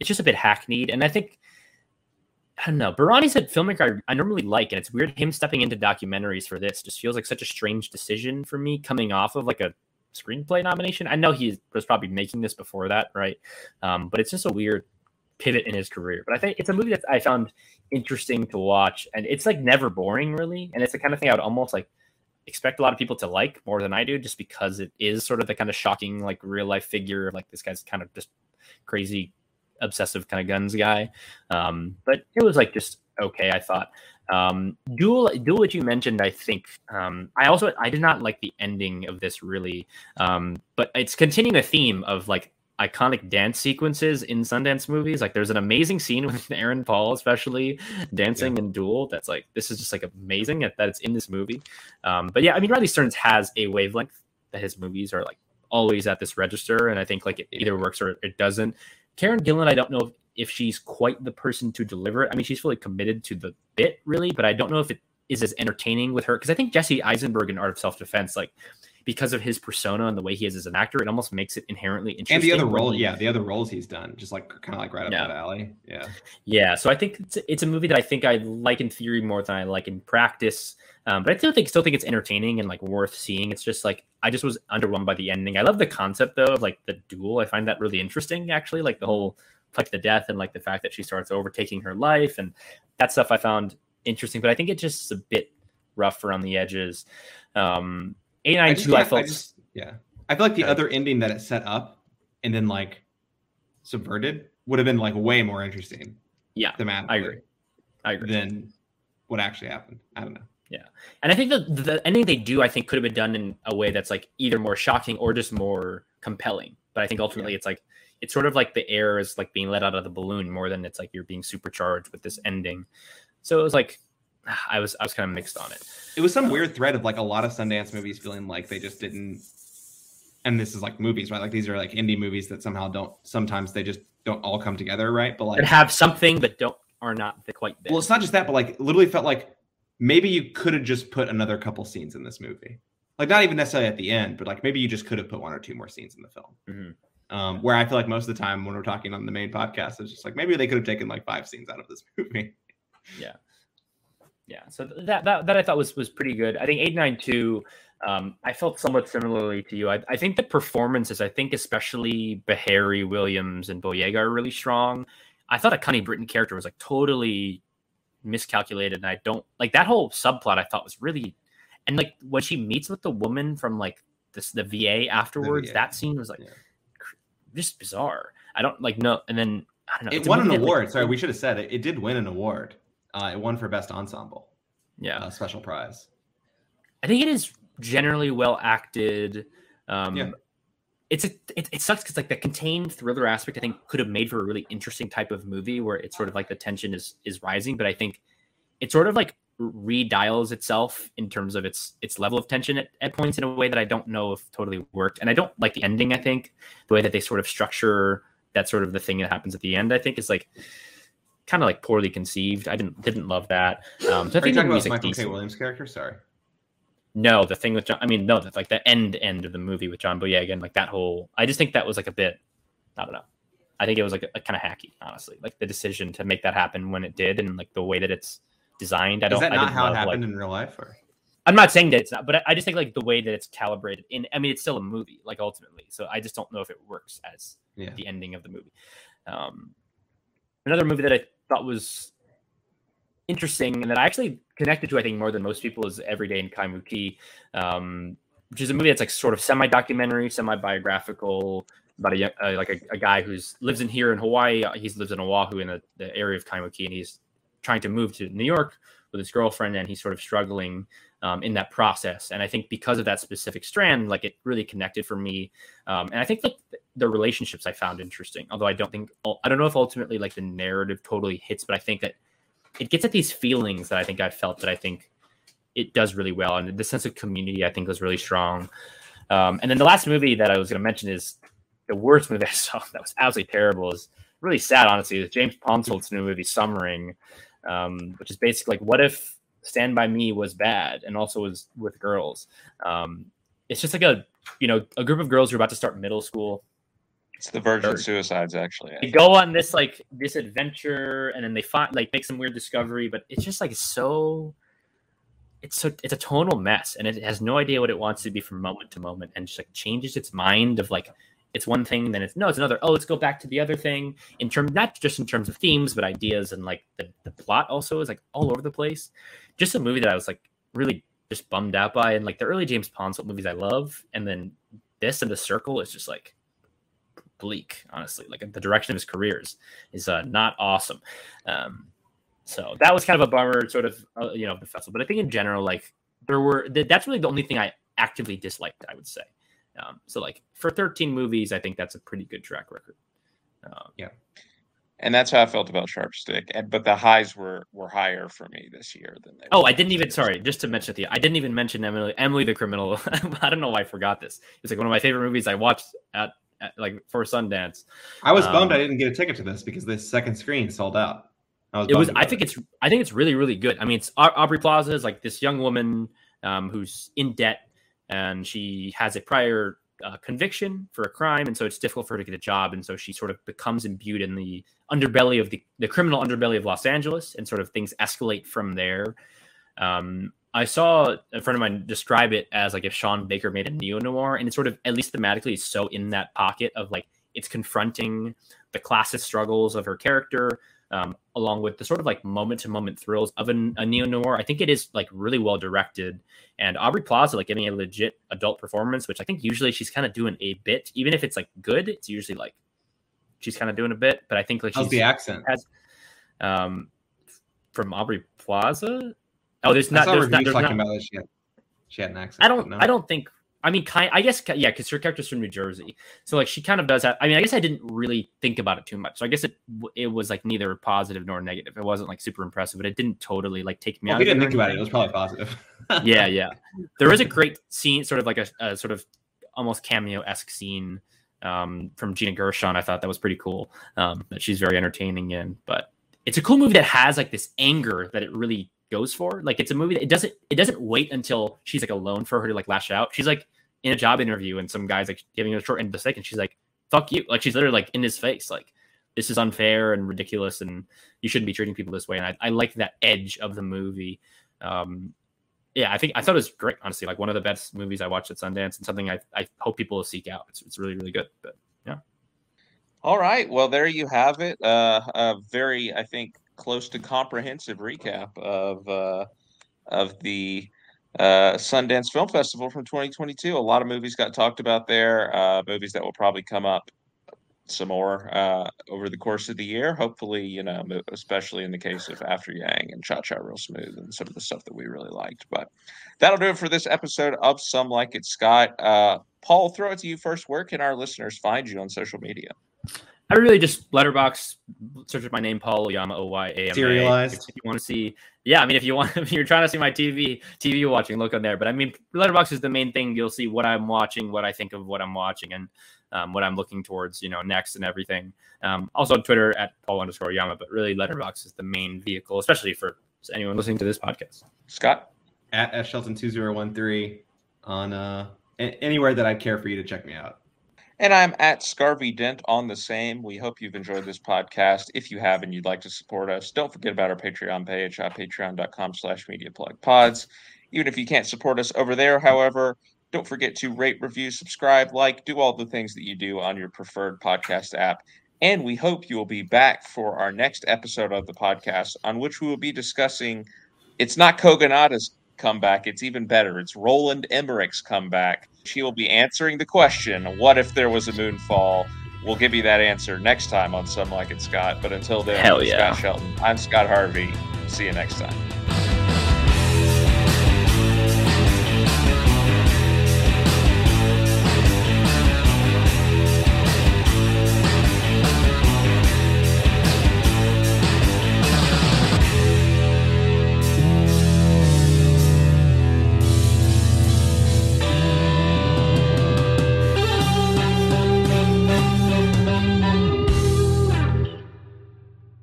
it's just a bit hackneyed, and I think I don't know. Bahrani's a filmmaker I, I, normally like, and it's weird him stepping into documentaries for this. Just feels like such a strange decision for me, coming off of like a screenplay nomination. I know he was probably making this before that, right? Um, but it's just a weird pivot in his career. But I think it's a movie that I found interesting to watch, and it's like never boring, really. And it's the kind of thing I would almost like expect a lot of people to like more than I do, just because it is sort of the kind of shocking, like real life figure like this guy's kind of just crazy, obsessive kind of guns guy. Um, but it was like just okay, I thought. Um, Dual, which you mentioned, I think. Um, I also I did not like the ending of this really, um, but it's continuing a theme of like iconic dance sequences in Sundance movies. Like there's an amazing scene with Aaron Paul, especially dancing yeah. in Dual. That's like this is just like amazing that, that it's in this movie. Um, but yeah, I mean Riley Stearns has a wavelength that his movies are like always at this register, and I think like it either works or it doesn't. Karen Gillan, I don't know if, if she's quite the person to deliver it. I mean, she's fully committed to the bit, really, but I don't know if it is as entertaining with her because I think Jesse Eisenberg in Art of Self Defense, like because of his persona and the way he is as an actor, it almost makes it inherently interesting. And the other role, yeah, the other roles he's done, just like kind of like right up yeah. that alley. Yeah, yeah. So I think it's, it's a movie that I think I like in theory more than I like in practice. Um, but I still think still think it's entertaining and like worth seeing. It's just like I just was underwhelmed by the ending. I love the concept though of like the duel. I find that really interesting actually, like the whole like the death and like the fact that she starts overtaking her life and that stuff I found interesting. But I think it's just a bit rough around the edges. Um, eight nine two. I, felt. I just, yeah, I feel like the other ending that it set up and then like subverted would have been like way more interesting. Yeah, thematically. I agree. I agree. Than what actually happened. I don't know. Yeah, and I think the the ending they do, I think, could have been done in a way that's like either more shocking or just more compelling. But I think ultimately, yeah. it's like it's sort of like the air is like being let out of the balloon more than it's like you're being supercharged with this ending. So it was like I was I was kind of mixed on it. It was some weird thread of like a lot of Sundance movies feeling like they just didn't. And this is like movies, right? Like these are like indie movies that somehow don't. Sometimes they just don't all come together, right? But like have something, but don't are not quite there. Well, it's not just that, but like literally felt like maybe you could have just put another couple scenes in this movie. Like not even necessarily at the end, but like maybe you just could have put one or two more scenes in the film. Mm-hmm. Um, where I feel like most of the time when we're talking on the main podcast, it's just like maybe they could have taken like five scenes out of this movie. Yeah yeah so that, that that i thought was was pretty good i think 892 um, i felt somewhat similarly to you I, I think the performances i think especially Beharie williams and boyega are really strong i thought a connie britton character was like totally miscalculated and i don't like that whole subplot i thought was really and like when she meets with the woman from like this the va afterwards the VA. that scene was like yeah. just bizarre i don't like no and then I don't know. It won an award. Like, Sorry, we should have said it. It did win an award. Uh, it won for best ensemble. Yeah, uh, special prize. I think it is generally well acted. Um, yeah. It's a it, it sucks because like the contained thriller aspect I think could have made for a really interesting type of movie where it's sort of like the tension is is rising, but I think it sort of like redials itself in terms of its its level of tension at, at points in a way that I don't know if totally worked. And I don't like the ending. I think the way that they sort of structure that sort of the thing that happens at the end. I think is like kind of like poorly conceived. I didn't didn't love that. Um, so I Are think you talking about Michael decent. K. Williams' character? Sorry. No, the thing with John. I mean, no, like the end end of the movie with John Boyega and like that whole. I just think that was like a bit. I don't know. I think it was like a, a kind of hacky, honestly. Like the decision to make that happen when it did, and like the way that it's designed. I don't. Is that not how love, it happened like, in real life? Or I'm not saying that it's not, but I, I just think like the way that it's calibrated. In I mean, it's still a movie, like ultimately. So I just don't know if it works as yeah. the ending of the movie. Um, another movie that I thought was interesting and that I actually connected to, I think, more than most people is Everyday in Kaimuki, um, which is a movie that's like sort of semi-documentary, semi-biographical about a uh, like a, a, guy who's lives in here in Hawaii. He lives in Oahu in the, the area of Kaimuki, and he's trying to move to New York with his girlfriend, and he's sort of struggling um, in that process. And I think because of that specific strand, like it really connected for me. Um, and I think like the relationships I found interesting, although I don't think I don't know if ultimately like the narrative totally hits, but I think that it gets at these feelings that I think I felt that I think it does really well, and the sense of community I think was really strong. Um, and then the last movie that I was going to mention is the worst movie I saw that was absolutely terrible. is really sad, honestly. Is James Ponsoldt's new movie Summering, um, which is basically like what if Stand by Me was bad and also was with girls. Um, it's just like a you know a group of girls who are about to start middle school. It's the Virgin Suicides, actually. They go on this like this adventure, and then they find like make some weird discovery, but it's just like so. It's so it's a tonal mess, and it has no idea what it wants to be from moment to moment, and just like changes its mind of like it's one thing, then it's no, it's another. Oh, let's go back to the other thing in terms not just in terms of themes, but ideas and like the, the plot also is like all over the place. Just a movie that I was like really just bummed out by, and like the early James Ponsoldt movies I love, and then this and the Circle is just like bleak, honestly. Like the direction of his careers is uh, not awesome. Um, so that was kind of a bummer, sort of, uh, you know, the festival. But I think in general, like there were that's really the only thing I actively disliked. I would say. Um, so like for 13 movies, I think that's a pretty good track record. Um, yeah. And that's how I felt about Sharp Stick. And, but the highs were were higher for me this year than they. Oh, I didn't even. Sorry, just to mention the, I didn't even mention Emily Emily the Criminal. I don't know why I forgot this. It's like one of my favorite movies I watched at, at like for Sundance. I was um, bummed I didn't get a ticket to this because the second screen sold out. Was it was. I think it. it's. I think it's really really good. I mean, it's Aubrey Plaza is like this young woman um, who's in debt and she has a prior uh, conviction for a crime, and so it's difficult for her to get a job, and so she sort of becomes imbued in the underbelly of the the criminal underbelly of Los Angeles, and sort of things escalate from there. Um, I saw a friend of mine describe it as like if Sean Baker made a neo noir, and it's sort of at least thematically is so in that pocket of like it's confronting the classist struggles of her character, um, along with the sort of like moment to moment thrills of an, a neo noir. I think it is like really well directed, and Aubrey Plaza like giving a legit adult performance, which I think usually she's kind of doing a bit, even if it's like good, it's usually like she's kind of doing a bit. But I think like how's the accent has, um, from Aubrey Plaza. Oh, there's not. There's not, there's talking not, about she had, she had an accent. I don't. No. I don't think I mean, kind. I guess yeah, because her character's from New Jersey, so like she kind of does that. I mean, I guess I didn't really think about it too much. So I guess it it was like neither positive nor negative. It wasn't like super impressive, but it didn't totally like take me well, out. Didn't think about it. It was probably positive. yeah, yeah. There is a great scene, sort of like a, a sort of almost cameo esque scene um, from Gina Gershon. I thought that was pretty cool. Um, that she's very entertaining in, but it's a cool movie that has like this anger that it really goes for. Like it's a movie that it doesn't it doesn't wait until she's like alone for her to like lash out. She's like in a job interview and some guy's like giving her a short end of the stick and she's like, fuck you. Like she's literally like in his face, like this is unfair and ridiculous and you shouldn't be treating people this way. And I, I like that edge of the movie. Um, yeah, I think I thought it was great, honestly. Like one of the best movies I watched at Sundance and something I, I hope people will seek out. It's, it's really, really good. But yeah. All right. Well, there you have it. Uh, a very, I think, close to comprehensive recap of uh, of the uh, Sundance Film Festival from 2022. A lot of movies got talked about there. Uh, movies that will probably come up some more uh, over the course of the year. Hopefully, you know, especially in the case of After Yang and Cha Cha Real Smooth and some of the stuff that we really liked. But that'll do it for this episode of Some Like It Scott. Uh, Paul, throw it to you first. Where can our listeners find you on social media? I really just Letterboxd search with my name, Paul Oyama, O Y A M A. Serialized. If you want to see, yeah, I mean, if you want, if you're trying to see my TV, TV watching, look on there. But I mean, Letterboxd is the main thing. You'll see what I'm watching, what I think of what I'm watching, and um, what I'm looking towards, you know, next and everything. Um, also on Twitter at Paul underscore Yama, but really Letterboxd is the main vehicle, especially for anyone listening to this podcast. Scott at F Shelton two zero one three on uh anywhere that I'd care for you to check me out. And I'm at Scarvy Dent on the same. We hope you've enjoyed this podcast. If you have and you'd like to support us, don't forget about our Patreon page at patreon.com slash media plug pods. Even if you can't support us over there, however, don't forget to rate, review, subscribe, like, do all the things that you do on your preferred podcast app. And we hope you will be back for our next episode of the podcast, on which we will be discussing it's not Kogonada's comeback. It's even better. It's Roland Emmerich's comeback. She will be answering the question, What if there was a moonfall? We'll give you that answer next time on Some Like It Scott. But until then, Hell yeah. Scott Shelton. I'm Scott Harvey. See you next time.